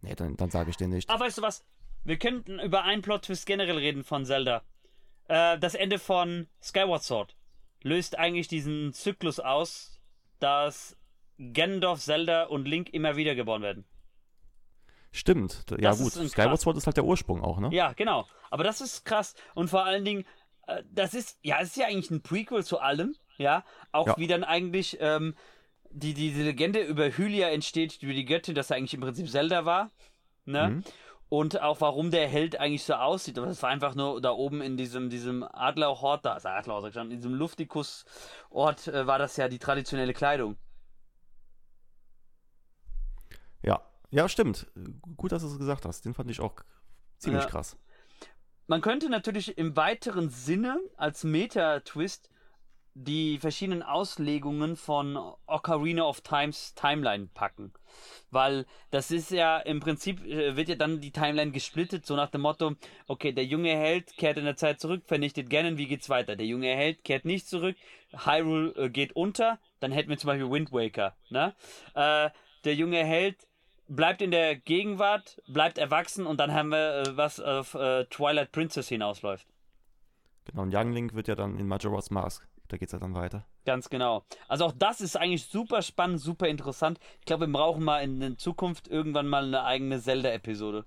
Nee, dann, dann sage ich dir nicht. Aber weißt du was? Wir könnten über einen Plot-Twist generell reden von Zelda. Äh, das Ende von Skyward Sword löst eigentlich diesen Zyklus aus, dass Ganondorf, Zelda und Link immer wieder geboren werden. Stimmt. Ja, Das gut. Skyward. Sword ist halt der Ursprung auch, ne? Ja, genau. Aber das ist krass. Und vor allen Dingen, äh, das ist, ja, es ist ja eigentlich ein Prequel zu allem. Ja, auch Ja. wie dann eigentlich ähm, die, diese Legende über Hylia entsteht, über die Göttin, dass er eigentlich im Prinzip Zelda war. Ne? Mhm. Und auch warum der Held eigentlich so aussieht. Aber das war einfach nur da oben in diesem, diesem Adlerhort, da, also Adlerhort, schon, in diesem Luftikus-Ort äh, war das ja die traditionelle Kleidung. Ja. Ja, stimmt. Gut, dass du es gesagt hast. Den fand ich auch ziemlich Ja. krass. Man könnte natürlich im weiteren Sinne als Meta-Twist die verschiedenen Auslegungen von Ocarina of Times Timeline packen. Weil das ist ja im Prinzip, äh, wird ja dann die Timeline gesplittet, so nach dem Motto, okay, der junge Held kehrt in der Zeit zurück, vernichtet Ganon, wie geht's weiter? Der junge Held kehrt nicht zurück, Hyrule äh, geht unter, dann hätten wir zum Beispiel Wind Waker, ne? Äh, der junge Held bleibt in der Gegenwart, bleibt erwachsen und dann haben wir äh, was auf Twilight Princess hinausläuft. Genau, und Young Link wird ja dann in Majora's Mask. Da geht's ja dann weiter. Ganz genau. Also auch das ist eigentlich super spannend, super interessant. Ich glaube, wir brauchen mal in, Zukunft irgendwann mal eine eigene Zelda-Episode.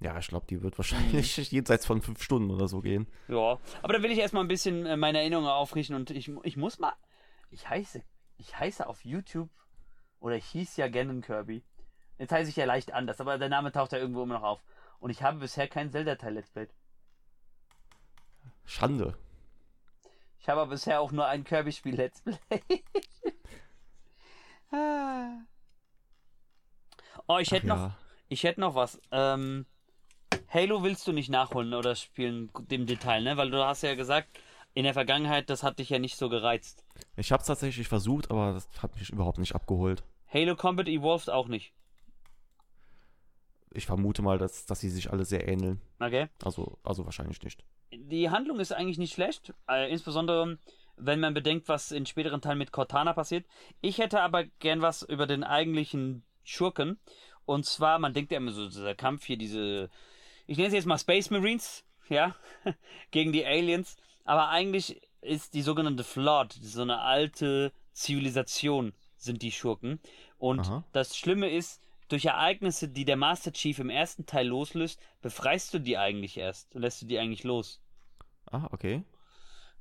Ja, ich glaube, die wird wahrscheinlich jenseits von fünf Stunden oder so gehen. Ja. Aber da will ich erstmal ein bisschen äh, meine Erinnerungen aufrichten und ich, ich muss mal. Ich heiße. Ich heiße auf YouTube. Oder ich hieß ja Ganon Kirby. Jetzt heiße ich ja leicht anders, aber der Name taucht ja irgendwo immer noch auf. Und ich habe bisher kein Zelda-Teil Let's Play. Schande. Ich habe aber bisher auch nur ein Kirby-Spiel Let's Play. Ah. oh, ich hätte Ach noch, ja. ich hätte noch was. Ähm, Halo willst du nicht nachholen oder spielen im Detail, ne? Weil du hast ja gesagt, in der Vergangenheit, das hat dich ja nicht so gereizt. Ich habe es tatsächlich versucht, aber das hat mich überhaupt nicht abgeholt. Halo Combat Evolved auch nicht. Ich vermute mal, dass, dass sie sich alle sehr ähneln. Okay? Also, also wahrscheinlich nicht. Die Handlung ist eigentlich nicht schlecht, äh, insbesondere wenn man bedenkt, was in späteren Teilen mit Cortana passiert. Ich hätte aber gern was über den eigentlichen Schurken. Und zwar, man denkt ja immer so, dieser Kampf hier, diese, ich nenne sie jetzt mal Space Marines, ja, gegen die Aliens. Aber eigentlich ist die sogenannte Flood, so eine alte Zivilisation, sind die Schurken. Und Aha. das Schlimme ist, durch Ereignisse, die der Master Chief im ersten Teil loslöst, befreist du die eigentlich erst und lässt du die eigentlich los. Ah, okay.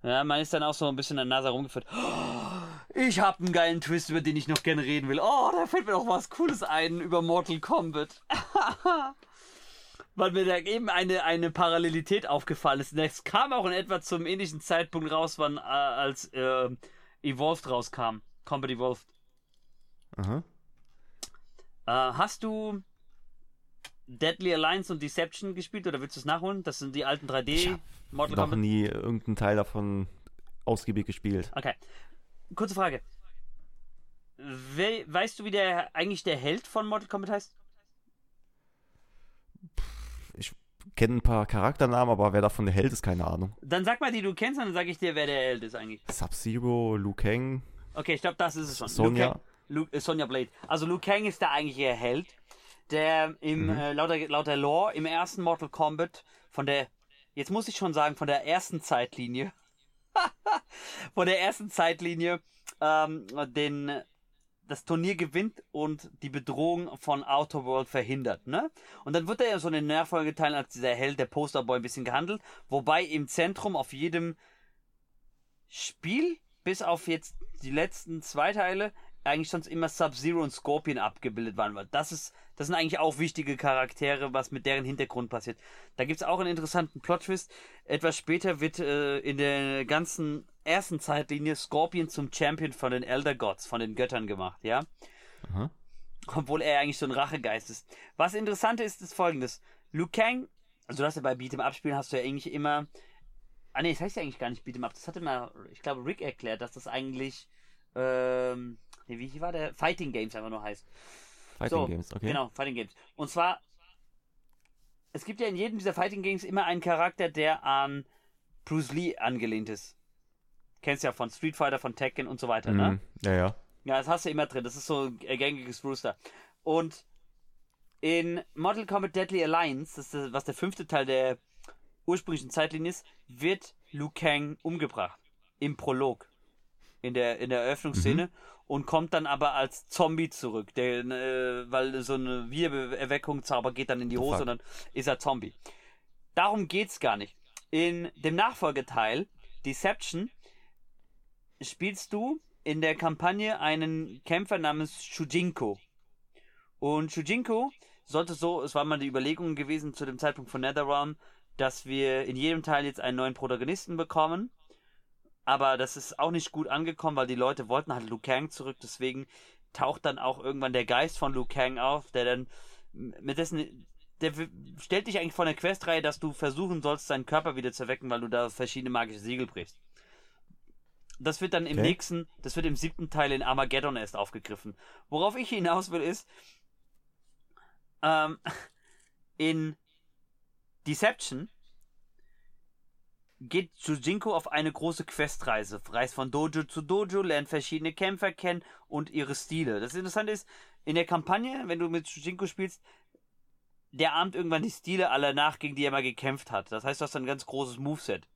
Ja, man ist dann auch so ein bisschen an der Nase rumgeführt. Ich hab einen geilen Twist, über den ich noch gerne reden will. Oh, da fällt mir noch was Cooles ein über Mortal Kombat. Weil mir da eben eine, eine Parallelität aufgefallen ist. Das kam auch in etwa zum ähnlichen Zeitpunkt raus, wann, äh, als äh, Evolved rauskam. Combat Evolved. Aha. Äh, hast du Deadly Alliance und Deception gespielt oder willst du es nachholen? Das sind die alten 3D Ich Mortal Noch Kombat. nie irgendeinen Teil davon ausgiebig gespielt. Okay. Kurze Frage. We weißt du, wie der eigentlich der Held von Mortal Kombat heißt? Ich kenne ein paar Charakternamen, aber wer davon der Held ist, keine Ahnung. Dann sag mal, die du kennst, dann sage ich dir, wer der Held ist eigentlich. Sub-Zero, Liu Kang, Okay, ich glaube, das ist es schon. Liu Sonja. Kang, Lu, äh, Sonja Blade. Also Liu Kang ist der eigentliche Held, der im Mhm. äh, laut, der, laut der Lore im ersten Mortal Kombat von der, jetzt muss ich schon sagen, von der ersten Zeitlinie, von der ersten Zeitlinie ähm, den das Turnier gewinnt und die Bedrohung von Outer World verhindert, ne? Und dann wird er ja so in den Nachfolgeteilen als dieser Held, der Posterboy, ein bisschen gehandelt, wobei im Zentrum auf jedem Spiel, bis auf jetzt die letzten zwei Teile, eigentlich sonst immer Sub-Zero und Scorpion abgebildet waren. Weil Das, ist, das sind eigentlich auch wichtige Charaktere, was mit deren Hintergrund passiert. Da gibt's auch einen interessanten Plot-Twist. Etwas später wird äh, in der ganzen ersten Zeitlinie Scorpion zum Champion von den Elder Gods, von den Göttern gemacht, ja? Aha. obwohl er eigentlich so ein Rachegeist ist. Was interessant ist, ist folgendes. Liu Kang, also du hast ja bei Beat'em Up spielen, hast du ja eigentlich immer, ah nee, das heißt ja eigentlich gar nicht Beat'em Up, das hatte mal, ich glaube Rick erklärt, dass das eigentlich, ähm, nee, wie war der? Fighting Games einfach nur heißt. Fighting So, Games, okay. Genau, Fighting Games. Und zwar, es gibt ja in jedem dieser Fighting Games immer einen Charakter, der an Bruce Lee angelehnt ist. Kennst ja von Street Fighter, von Tekken und so weiter, ne? Mhm. Ja, ja. Ja, das hast du immer drin. Das ist so ein gängiges Rooster. Und in Mortal Kombat Deadly Alliance, das ist, was der fünfte Teil der ursprünglichen Zeitlinie ist, wird Liu Kang umgebracht. Im Prolog. In der, in der Eröffnungsszene Mhm. und kommt dann aber als Zombie zurück. Der, äh, weil so eine Wiedererweckung Zauber geht dann in die Hose fuck? und dann ist er Zombie. Darum geht's gar nicht. In dem Nachfolgeteil, Deception, spielst du in der Kampagne einen Kämpfer namens Shujinko. Und Shujinko sollte so, es war mal die Überlegung gewesen zu dem Zeitpunkt von NetherRealm, dass wir in jedem Teil jetzt einen neuen Protagonisten bekommen. Aber das ist auch nicht gut angekommen, weil die Leute wollten halt Liu Kang zurück. Deswegen taucht dann auch irgendwann der Geist von Liu Kang auf, der dann mit dessen der stellt dich eigentlich vor eine Questreihe, dass du versuchen sollst, deinen Körper wieder zu erwecken, weil du da verschiedene magische Siegel brichst. Das wird dann im Okay. nächsten, das wird im siebten Teil in Armageddon erst aufgegriffen. Worauf ich hinaus will, ist, ähm, in Deception geht Jujinko auf eine große Questreise, reist von Dojo zu Dojo, lernt verschiedene Kämpfer kennen und ihre Stile. Das Interessante ist, in der Kampagne, wenn du mit Jujinko spielst, der ahmt irgendwann die Stile aller nach, gegen die er mal gekämpft hat. Das heißt, du hast ein ganz großes Moveset.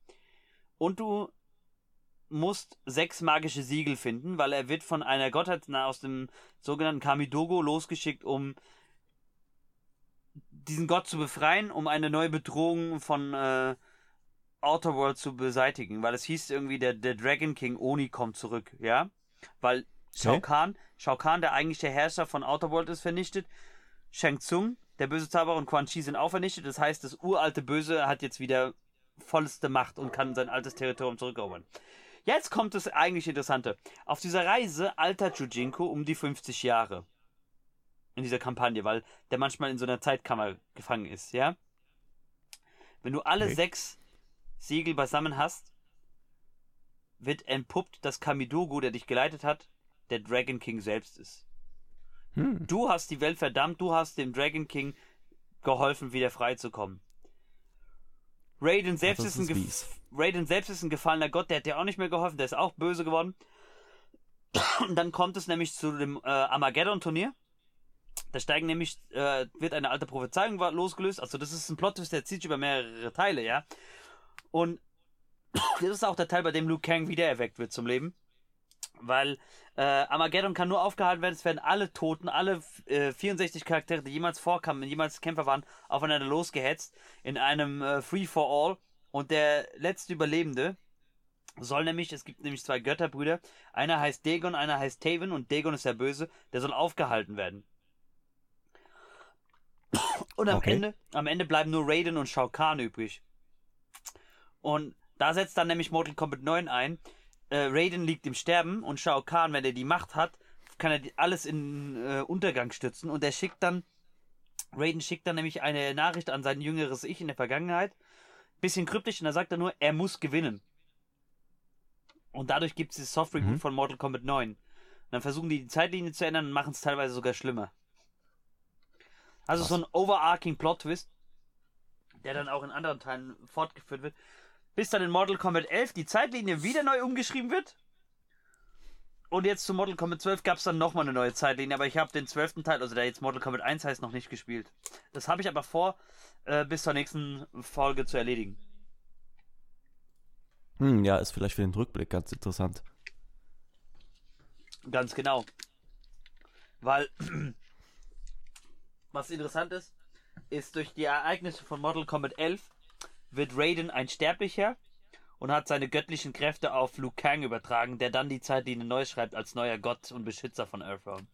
Und du musst sechs magische Siegel finden, weil er wird von einer Gottheit aus dem sogenannten Kamidogo losgeschickt, um diesen Gott zu befreien, um eine neue Bedrohung von äh, Outer World zu beseitigen, weil es hieß irgendwie, der, der Dragon King Oni kommt zurück, ja? Weil Shao Okay. Kahn, Shao Kahn, der eigentliche Herrscher von Outer World, ist vernichtet. Shang Tsung, der böse Zauberer und Quan Chi sind auch vernichtet. Das heißt, das uralte Böse hat jetzt wieder vollste Macht und kann sein altes Territorium zurückerobern. Jetzt kommt das eigentlich Interessante. Auf dieser Reise altert Jujinko um die 50 Jahre. In dieser Kampagne, weil der manchmal in so einer Zeitkammer gefangen ist, ja? Wenn du alle Okay. sechs Siegel beisammen hast, wird entpuppt, dass Kamidogo, der dich geleitet hat, der Dragon King selbst ist. Hm. Du hast die Welt verdammt, du hast dem Dragon King geholfen, wieder freizukommen. Raiden selbst, ist ein ist. Raiden selbst ist ein gefallener Gott, der hat dir auch nicht mehr geholfen, der ist auch böse geworden. Und dann kommt es nämlich zu dem äh, Armageddon-Turnier. Da steigen nämlich, äh, wird eine alte Prophezeiung losgelöst. Also das ist ein Plot, der zieht sich über mehrere Teile, ja. Und das ist auch der Teil, bei dem Liu Kang wiedererweckt wird zum Leben. Weil äh, Armageddon kann nur aufgehalten werden, es werden alle Toten, alle äh, 64 Charaktere, die jemals vorkamen, jemals Kämpfer waren, aufeinander losgehetzt in einem äh, Free-for-All. Und der letzte Überlebende soll nämlich, es gibt nämlich zwei Götterbrüder, einer heißt Dagon, einer heißt Taven und Dagon ist der Böse, der soll aufgehalten werden. Und am Okay. Ende, am Ende bleiben nur Raiden und Shao Kahn übrig. Und da setzt dann nämlich Mortal Kombat 9 ein. Äh, Raiden liegt im Sterben und Shao Kahn, wenn er die Macht hat, kann er alles in äh, Untergang stützen und er schickt dann, Raiden schickt dann nämlich eine Nachricht an sein jüngeres Ich in der Vergangenheit. Bisschen kryptisch und da sagt er nur, er muss gewinnen. Und dadurch gibt es das Soft Reboot Mhm. von Mortal Kombat 9. Und dann versuchen die die Zeitlinie zu ändern und machen es teilweise sogar schlimmer. Also Krass. so ein overarching Plot-Twist, der dann auch in anderen Teilen fortgeführt wird. Bis dann in Mortal Kombat 11 die Zeitlinie wieder neu umgeschrieben wird. Und jetzt zu Mortal Kombat 12 gab es dann nochmal eine neue Zeitlinie, aber ich habe den 12. Teil, also der jetzt Mortal Kombat 1 heißt, noch nicht gespielt. Das habe ich aber vor, äh, bis zur nächsten Folge zu erledigen. Hm, ja, ist vielleicht für den Rückblick ganz interessant. Ganz genau. Weil, was interessant ist, ist durch die Ereignisse von Mortal Kombat 11 wird Raiden ein Sterblicher und hat seine göttlichen Kräfte auf Liu Kang übertragen, der dann die Zeitlinie neu schreibt als neuer Gott und Beschützer von Earthrealm.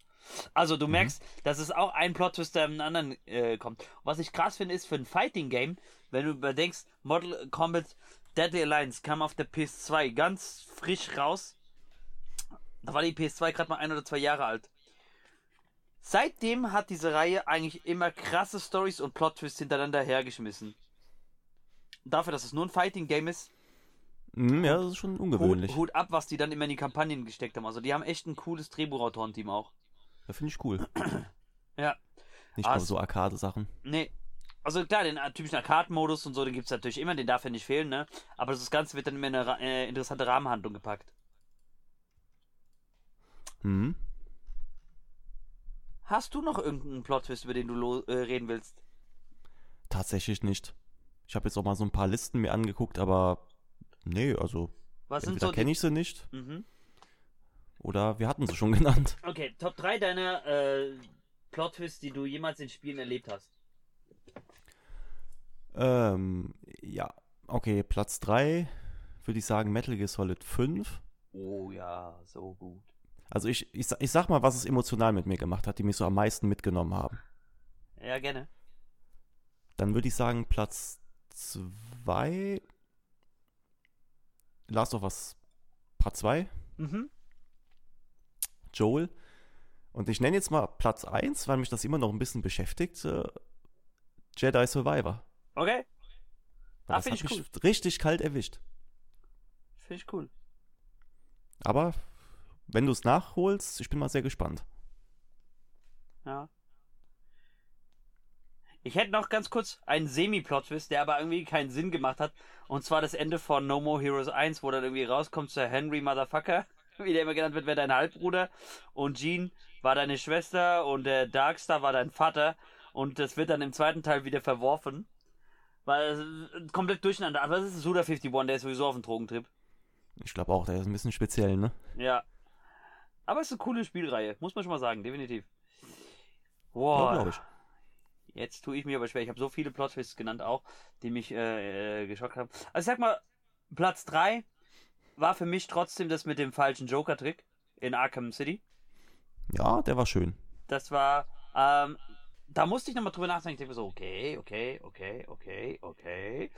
Also du merkst, dass es auch ein Plot-Twist der im anderen äh, kommt. Was ich krass finde, ist für ein Fighting-Game, wenn du überdenkst, Mortal Kombat Deadly Alliance kam auf der PS2 ganz frisch raus. Da war die PS2 gerade mal ein oder zwei Jahre alt. Seitdem hat diese Reihe eigentlich immer krasse Stories und Plot-Twists hintereinander hergeschmissen. Dafür, dass es nur ein Fighting-Game ist, Hm, ja, das ist schon ungewöhnlich. Hut, Hut ab, was die dann immer in die Kampagnen gesteckt haben. Also die haben echt ein cooles Drehbuchautorenteam auch. Ja, finde ich cool. Ja. Nicht Ah, nur es- so Arcade-Sachen. Nee. Also klar, den äh, typischen Arcade-Modus und so, den gibt's natürlich immer, den darf ja nicht fehlen, ne? Aber das Ganze wird dann immer in eine äh, interessante Rahmenhandlung gepackt. Hm. Hast du noch irgendeinen Plot-Twist, über den du äh, reden willst? Tatsächlich nicht. Ich habe jetzt auch mal so ein paar Listen mir angeguckt, aber nee, also Was entweder so kenne ich sie nicht Mhm. Oder wir hatten sie schon genannt. Okay, Top 3 deiner äh, Plot-Twists, die du jemals in Spielen erlebt hast. Ähm, ja, okay, Platz 3 würde ich sagen Metal Gear Solid 5. Oh ja, so gut. Also ich, ich, ich sag mal, was es emotional mit mir gemacht hat, die mich so am meisten mitgenommen haben. Ja, gerne. Dann würde ich sagen, Platz 2 Last of Us Part 2. Mhm. Joel. Und ich nenne jetzt mal Platz 1, weil mich das immer noch ein bisschen beschäftigt. Äh, Jedi Survivor. Okay. Weil Ah, das find hat ich mich richtig kalt erwischt. Finde ich cool. Aber wenn du es nachholst, ich bin mal sehr gespannt. Ja. Ich hätte noch ganz kurz einen Semi-Plot-Twist, der aber irgendwie keinen Sinn gemacht hat. Und zwar das Ende von No More Heroes 1, wo dann irgendwie rauskommt, der Henry Motherfucker, wie der immer genannt wird, wäre dein Halbbruder. Und Jean war deine Schwester und der Darkstar war dein Vater. Und das wird dann im zweiten Teil wieder verworfen. Weil es komplett durcheinander. Aber das ist Suda 51, der ist sowieso auf dem Drogentrip. Ich glaube auch, der ist ein bisschen speziell, ne? Ja. Aber es ist eine coole Spielreihe, muss man schon mal sagen, definitiv. Ja, Boah. glaube ich. Jetzt tue ich mir aber schwer. Ich habe so viele Plot-Twists genannt auch, die mich äh, äh, geschockt haben. Also ich sag mal, Platz 3 war für mich trotzdem das mit dem falschen Joker-Trick in Arkham City. Ja, der war schön. Das war, ähm, da musste ich nochmal drüber nachdenken. Ich denke mir so, okay, okay, okay, okay, okay.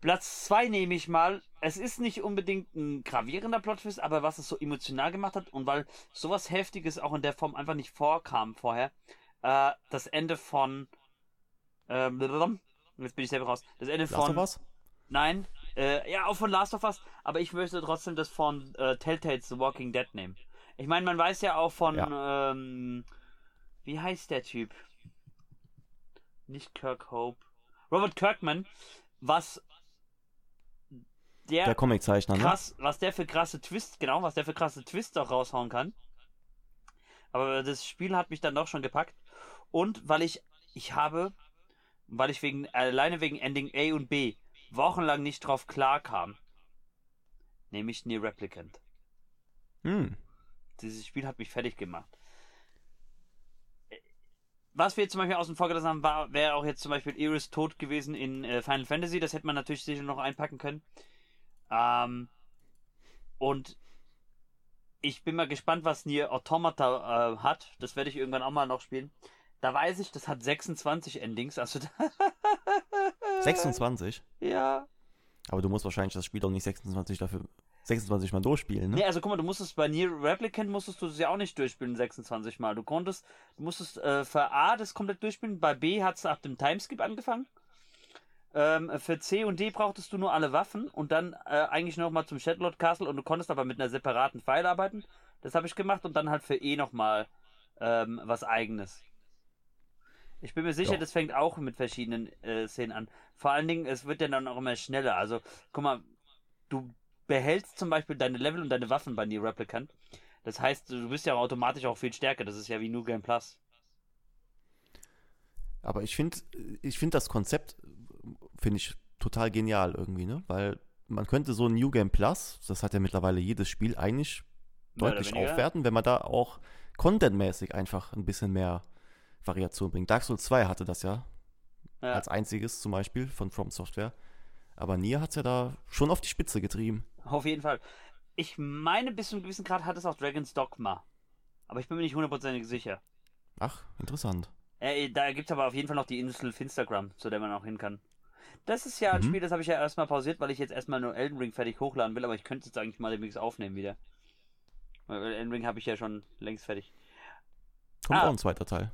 Platz 2 nehme ich mal. Es ist nicht unbedingt ein gravierender Plot-Twist, aber was es so emotional gemacht hat und weil sowas Heftiges auch in der Form einfach nicht vorkam vorher, äh, das Ende von, ähm, jetzt bin ich selber raus, das Ende Last von, of Us? nein, äh, ja, auch von Last of Us, aber ich möchte trotzdem das von äh, Telltale's The Walking Dead nehmen. Ich meine, man weiß ja auch von, ähm, wie heißt der Typ? Nicht Kirk Hope. Robert Kirkman, was der, Der Comiczeichner, ne? was der für krasse Twists, genau, was der für krasse Twists auch raushauen kann. Aber das Spiel hat mich dann doch schon gepackt. Und weil ich, ich habe, weil ich wegen, alleine wegen Ending A und B wochenlang nicht drauf klar kam, nehme ich Near Replicant. Hm. Dieses Spiel hat mich fertig gemacht. Was wir jetzt zum Beispiel außen vor gelassen haben, war, wäre auch jetzt zum Beispiel Iris tot gewesen in äh, Final Fantasy. Das hätte man natürlich sicher noch einpacken können. Ähm, und ich bin mal gespannt, was Nier Automata äh, hat. Das werde ich irgendwann auch mal noch spielen. Da weiß ich, das hat 26 Endings. Also 26? ja. Aber du musst wahrscheinlich das Spiel doch nicht 26 dafür 26 Mal durchspielen, ne? Nee, also guck mal, du musstest bei Nier Replicant musstest du es ja auch nicht durchspielen 26 Mal. Du konntest, du musstest äh, für A das komplett durchspielen, bei B hat es ab dem Timeskip angefangen. Ähm, für C und D brauchtest du nur alle Waffen und dann äh, eigentlich nochmal zum Shadowlord Castle und du konntest aber mit einer separaten Pfeil arbeiten. Das habe ich gemacht und dann halt für E nochmal ähm, was eigenes. Ich bin mir sicher, Ja. das fängt auch mit verschiedenen äh, Szenen an. Vor allen Dingen, es wird ja dann auch immer schneller. Also, guck mal, du behältst zum Beispiel deine Level und deine Waffen bei Nier Replicant. Das heißt, du bist ja automatisch auch viel stärker. Das ist ja wie New Game Plus. Aber ich finde ich find das Konzept, finde ich total genial irgendwie, ne? Weil man könnte so ein New Game Plus, das hat ja mittlerweile jedes Spiel eigentlich deutlich aufwerten, wenn man da auch contentmäßig einfach ein bisschen mehr Variation bringt. Dark Souls 2 hatte das ja, Ja. als einziges zum Beispiel von From Software. Aber Nier hat es ja da schon auf die Spitze getrieben. Auf jeden Fall. Ich meine, bis zu einem gewissen Grad hat es auch Dragon's Dogma. Aber ich bin mir nicht hundertprozentig sicher. Ach, interessant. Äh, da gibt es aber auf jeden Fall noch die Insel Finstagram, zu der man auch hin kann. Das ist ja ein Mhm. Spiel, das habe ich ja erstmal pausiert, weil ich jetzt erstmal nur Elden Ring fertig hochladen will, aber ich könnte jetzt eigentlich mal demnächst aufnehmen wieder. Weil Elden Ring habe ich ja schon längst fertig. Kommt Ah. auch ein zweiter Teil.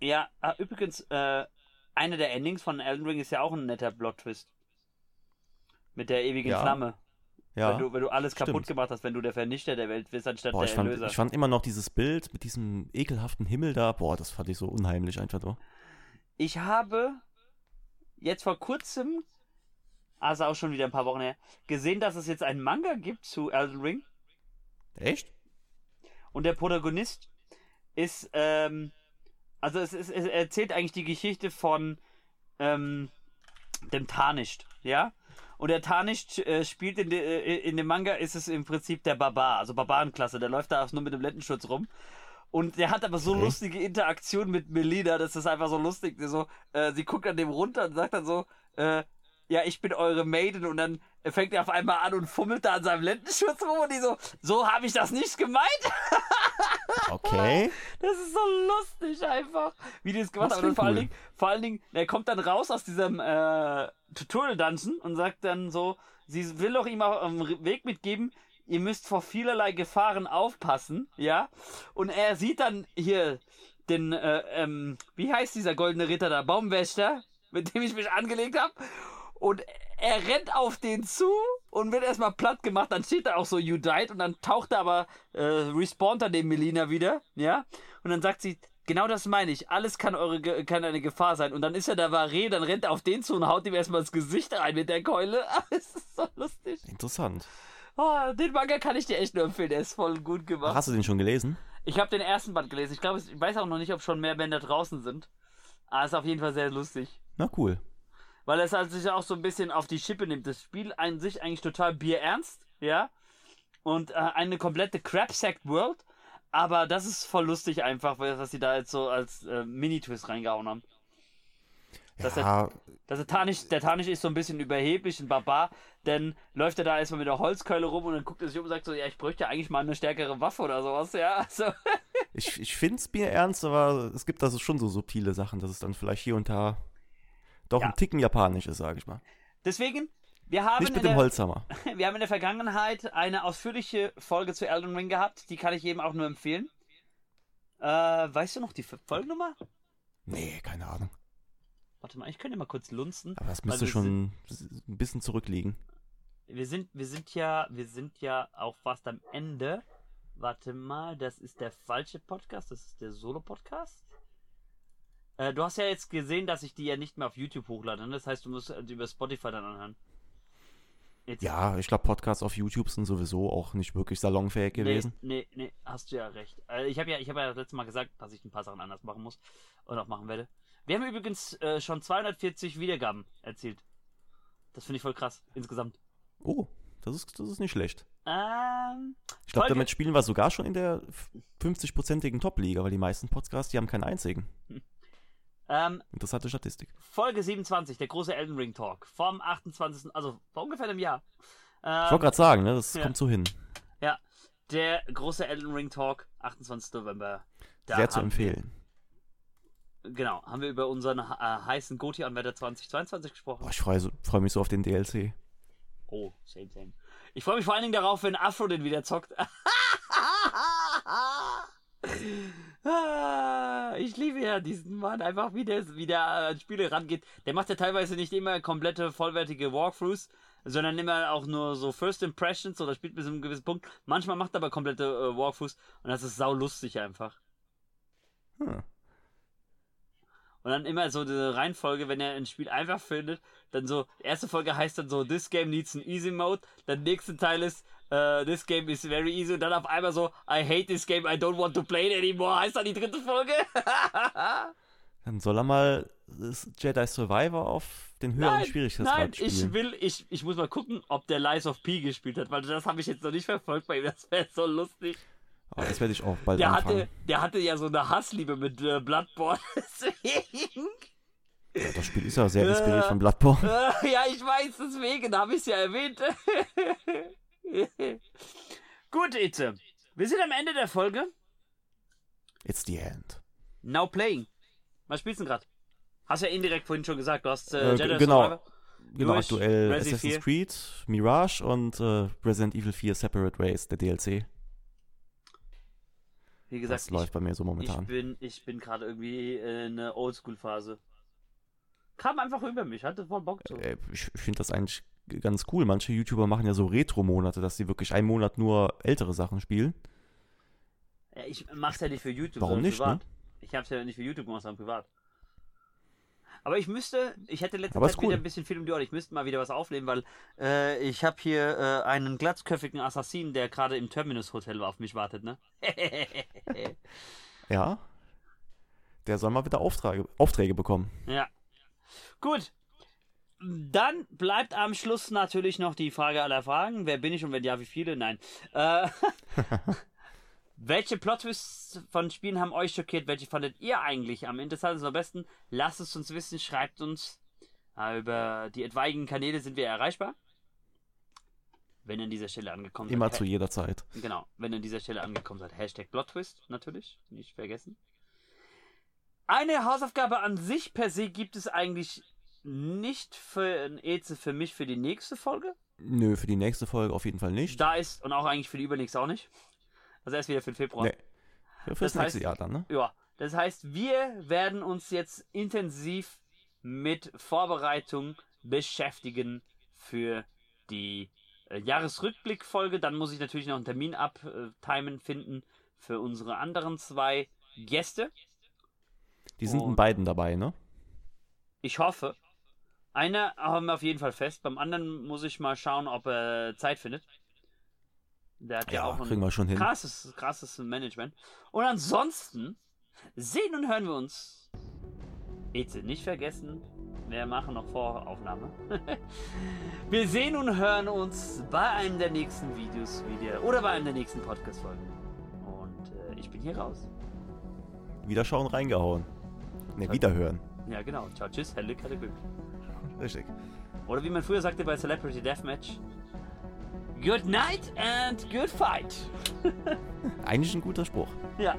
Ja, ah, übrigens, äh, einer der Endings von Elden Ring ist ja auch ein netter Plot-Twist. Mit der ewigen Ja. Flamme. Ja. Wenn, du, wenn du alles kaputt stimmt. gemacht hast, wenn du der Vernichter der Welt bist, anstatt Boah, der ich fand, Erlöser. ich fand immer noch dieses Bild mit diesem ekelhaften Himmel da, boah, das fand ich so unheimlich einfach nur. Ich habe jetzt vor kurzem, also auch schon wieder ein paar Wochen her, gesehen, dass es jetzt einen Manga gibt zu Elden Ring. Echt? Und der Protagonist ist, ähm, also es, ist, es erzählt eigentlich die Geschichte von ähm, dem Tarnished, ja? Und der Tarnisch äh, spielt in, de, äh, in dem Manga ist es im Prinzip der Barbar, also Barbarenklasse. Der läuft da nur mit dem Lendenschutz rum. Und der hat aber so Okay. lustige Interaktion mit Melina, das ist einfach so lustig. So, äh, sie guckt an dem runter und sagt dann so, äh, ja, ich bin eure Maiden und dann fängt er auf einmal an und fummelt da an seinem Lendenschutz rum und die so, so habe ich das nicht gemeint. Okay. Das ist so lustig einfach, wie die das gemacht Das haben. Und vor allen cool. Dingen, vor allen Dingen, er kommt dann raus aus diesem äh, Tutorial-Dungeon und sagt dann so, sie will doch ihm auf dem Weg mitgeben, ihr müsst vor vielerlei Gefahren aufpassen, ja. Und er sieht dann hier den, äh, ähm, wie heißt dieser goldene Ritter da, Baumwächter, mit dem ich mich angelegt habe. Und er rennt auf den zu und wird erstmal platt gemacht. Dann steht da auch so You died und dann taucht er aber, äh, respawnt er den Melina wieder, ja. Und dann sagt sie, genau das meine ich. Alles kann eure kann eine Gefahr sein. Und dann ist er der Varé, dann rennt er auf den zu und haut ihm erstmal das Gesicht rein mit der Keule. Es ist so lustig. Interessant. Oh, den Manga kann ich dir echt nur empfehlen. Der ist voll gut Ach, gemacht. hast du den schon gelesen? Ich habe den ersten Band gelesen. Ich glaube, ich weiß auch noch nicht, ob schon mehr Bände draußen sind. Aber ist auf jeden Fall sehr lustig. Na cool. Weil es halt sich auch so ein bisschen auf die Schippe nimmt. Das Spiel an sich eigentlich total bierernst, ja. Und äh, eine komplette Crapsack-World. Aber das ist voll lustig einfach, weil- was sie da jetzt so als äh, Mini-Twist reingehauen haben. Das ja, Das der Tarnisch, der Tarnisch ist so ein bisschen überheblich, ein Barbar, denn läuft er da erstmal mit der Holzkeule rum und dann guckt er sich um und sagt so, ja, ich bräuchte eigentlich mal eine stärkere Waffe oder sowas, ja. Also, ich, ich finde es mir ernst, aber es gibt also schon so subtile Sachen, dass es dann vielleicht hier und da doch Ja. ein Ticken japanisch ist, sage ich mal. deswegen, wir haben, Nicht in mit dem der, Holzhammer. wir haben in der Vergangenheit eine ausführliche Folge zu Elden Ring gehabt, die kann ich jedem auch nur empfehlen. Äh, weißt du noch die Folgennummer? Nee, keine Ahnung. Warte mal, ich könnte mal kurz lunzen. Aber das müsste wir schon ein bisschen zurückliegen. Wir sind, wir sind ja, wir sind ja auch fast am Ende. Warte mal, das ist der falsche Podcast, das ist der Solo-Podcast. Äh, du hast ja jetzt gesehen, dass ich die ja nicht mehr auf YouTube hochlade. Ne? Das heißt, du musst die über Spotify dann anhören. Jetzt, Ja, ich glaube, Podcasts auf YouTube sind sowieso auch nicht wirklich salonfähig gewesen. Nee, nee, nee, hast du ja recht. Äh, ich habe ja, ich habe ja das letzte Mal gesagt, dass ich ein paar Sachen anders machen muss und auch machen werde. Wir haben übrigens äh, schon 240 Wiedergaben erzielt. Das finde ich voll krass, insgesamt. Oh, das ist, das ist nicht schlecht. Ähm, Ich glaube, damit spielen wir sogar schon in der 50-prozentigen Top-Liga, weil die meisten Podcasts, die haben keinen einzigen. ähm, Interessante Statistik. Folge 27, der große Elden Ring Talk. Vom 28. Also vor ungefähr einem Jahr. Ich Ähm, wollte gerade sagen, ne, das ja. kommt so hin. ja, der große Elden Ring Talk, 28. November. Da Sehr zu empfehlen. Wir, genau, haben wir über unseren äh, heißen Goti-Anwärter 2022 gesprochen. Boah, ich freue freu mich so auf den DLC. Oh, same, same. Ich freue mich vor allen Dingen darauf, wenn Afro den wieder zockt. Ah, ich liebe ja diesen Mann, einfach wie der, wie der an Spiele rangeht. Der macht ja teilweise nicht immer komplette, vollwertige Walkthroughs, sondern immer auch nur so First Impressions oder spielt bis zu einem gewissen Punkt. Manchmal macht er aber komplette äh, Walkthroughs und das ist sau lustig einfach. Hm. Und dann immer so diese Reihenfolge, wenn er ein Spiel einfach findet, dann so, erste Folge heißt dann so, this game needs an easy mode, dann nächste Teil ist, äh, this game is very easy und dann auf einmal so, I hate this game, I don't want to play it anymore, heißt dann die dritte Folge. Dann soll er mal Jedi Survivor auf den höheren nein, Schwierigkeitsgrad nein, spielen. ich will, ich, ich muss mal gucken, ob der Lies of P gespielt hat, weil das habe ich jetzt noch nicht verfolgt bei ihm, das wäre so lustig. Aber das werde ich auch bald Der anfangen. hatte, der hatte ja so eine Hassliebe mit äh, Bloodborne, deswegen. Ja, das Spiel ist ja sehr inspiriert von Bloodborne. Ja, ich weiß, deswegen habe ich es ja erwähnt. Gut, Itze. Wir sind am Ende der Folge. It's the end. Now playing. Was spielst du gerade? Hast ja indirekt vorhin schon gesagt, du hast äh, Äh, Jedi genau. Survivor. Genau, Durch aktuell Resi Assassin's 4. Creed, Mirage und äh, Resident Evil 4 Separate Ways, der DLC. Wie gesagt, Das läuft bei mir so ich, ich momentan. bin, ich bin gerade irgendwie in einer Oldschool-Phase. Kam einfach über mich, hatte voll Bock zu. Äh, ich ich finde das eigentlich ganz cool. Manche YouTuber machen ja so Retro-Monate, dass sie wirklich einen Monat nur ältere Sachen spielen. Ja, ich mach's ja nicht für YouTube, Warum nicht, privat. ne? Ich hab's ja nicht für YouTube gemacht, sondern privat. Aber ich müsste, ich hätte letzte Aber Zeit cool. wieder ein bisschen viel um die Ohren. Ich müsste mal wieder was aufnehmen, weil äh, ich habe hier äh, einen glatzköpfigen Assassinen, der gerade im Terminus Hotel auf mich wartet, ne? Ja. Der soll mal wieder Aufträge, Aufträge bekommen. ja. Gut. dann bleibt am Schluss natürlich noch die Frage aller Fragen. Wer bin ich und wenn ja, wie viele? Nein. Äh, welche Plot-Twists von Spielen haben euch schockiert? Welche fandet ihr eigentlich am interessantesten am besten? Lasst es uns wissen, schreibt uns. Äh, über die etwaigen Kanäle sind wir erreichbar. Wenn ihr an dieser Stelle angekommen Immer seid. zu jeder Zeit. Genau, wenn ihr an dieser Stelle angekommen seid. Hashtag Plot-Twist natürlich, nicht vergessen. Eine Hausaufgabe an sich per se gibt es eigentlich nicht für ein Eze für mich für die nächste Folge. Nö, für die nächste Folge auf jeden Fall nicht. Da ist und auch eigentlich für die übernächste auch nicht. Also erst wieder für den Februar. Nee. Ja, fürs Das nächste heißt- Jahr dann, ne? Ja, das heißt, wir werden uns jetzt intensiv mit Vorbereitung beschäftigen für die äh, Jahresrückblickfolge. Dann muss ich natürlich noch einen Termin abtimen finden für unsere anderen zwei Gäste. Die sind in beiden dabei, ne? Ich hoffe. Einer haben wir auf jeden Fall fest. Beim anderen muss ich mal schauen, ob er Zeit findet. Der hat ja, Ja, auch ein kriegen wir schon hin. krasses, krasses Management. Und ansonsten sehen und hören wir uns. Eze, nicht vergessen, wir machen noch Voraufnahme. wir sehen und hören uns bei einem der nächsten Videos wieder oder bei einem der nächsten Podcast-Folgen. Und äh, ich bin hier raus. Wieder schauen, reingehauen. Ne, wiederhören. Ja, genau. Ciao, tschüss, helle Glück. Richtig. Oder wie man früher sagte bei Celebrity Deathmatch. Good night and good fight. Eigentlich ein guter Spruch. Ja.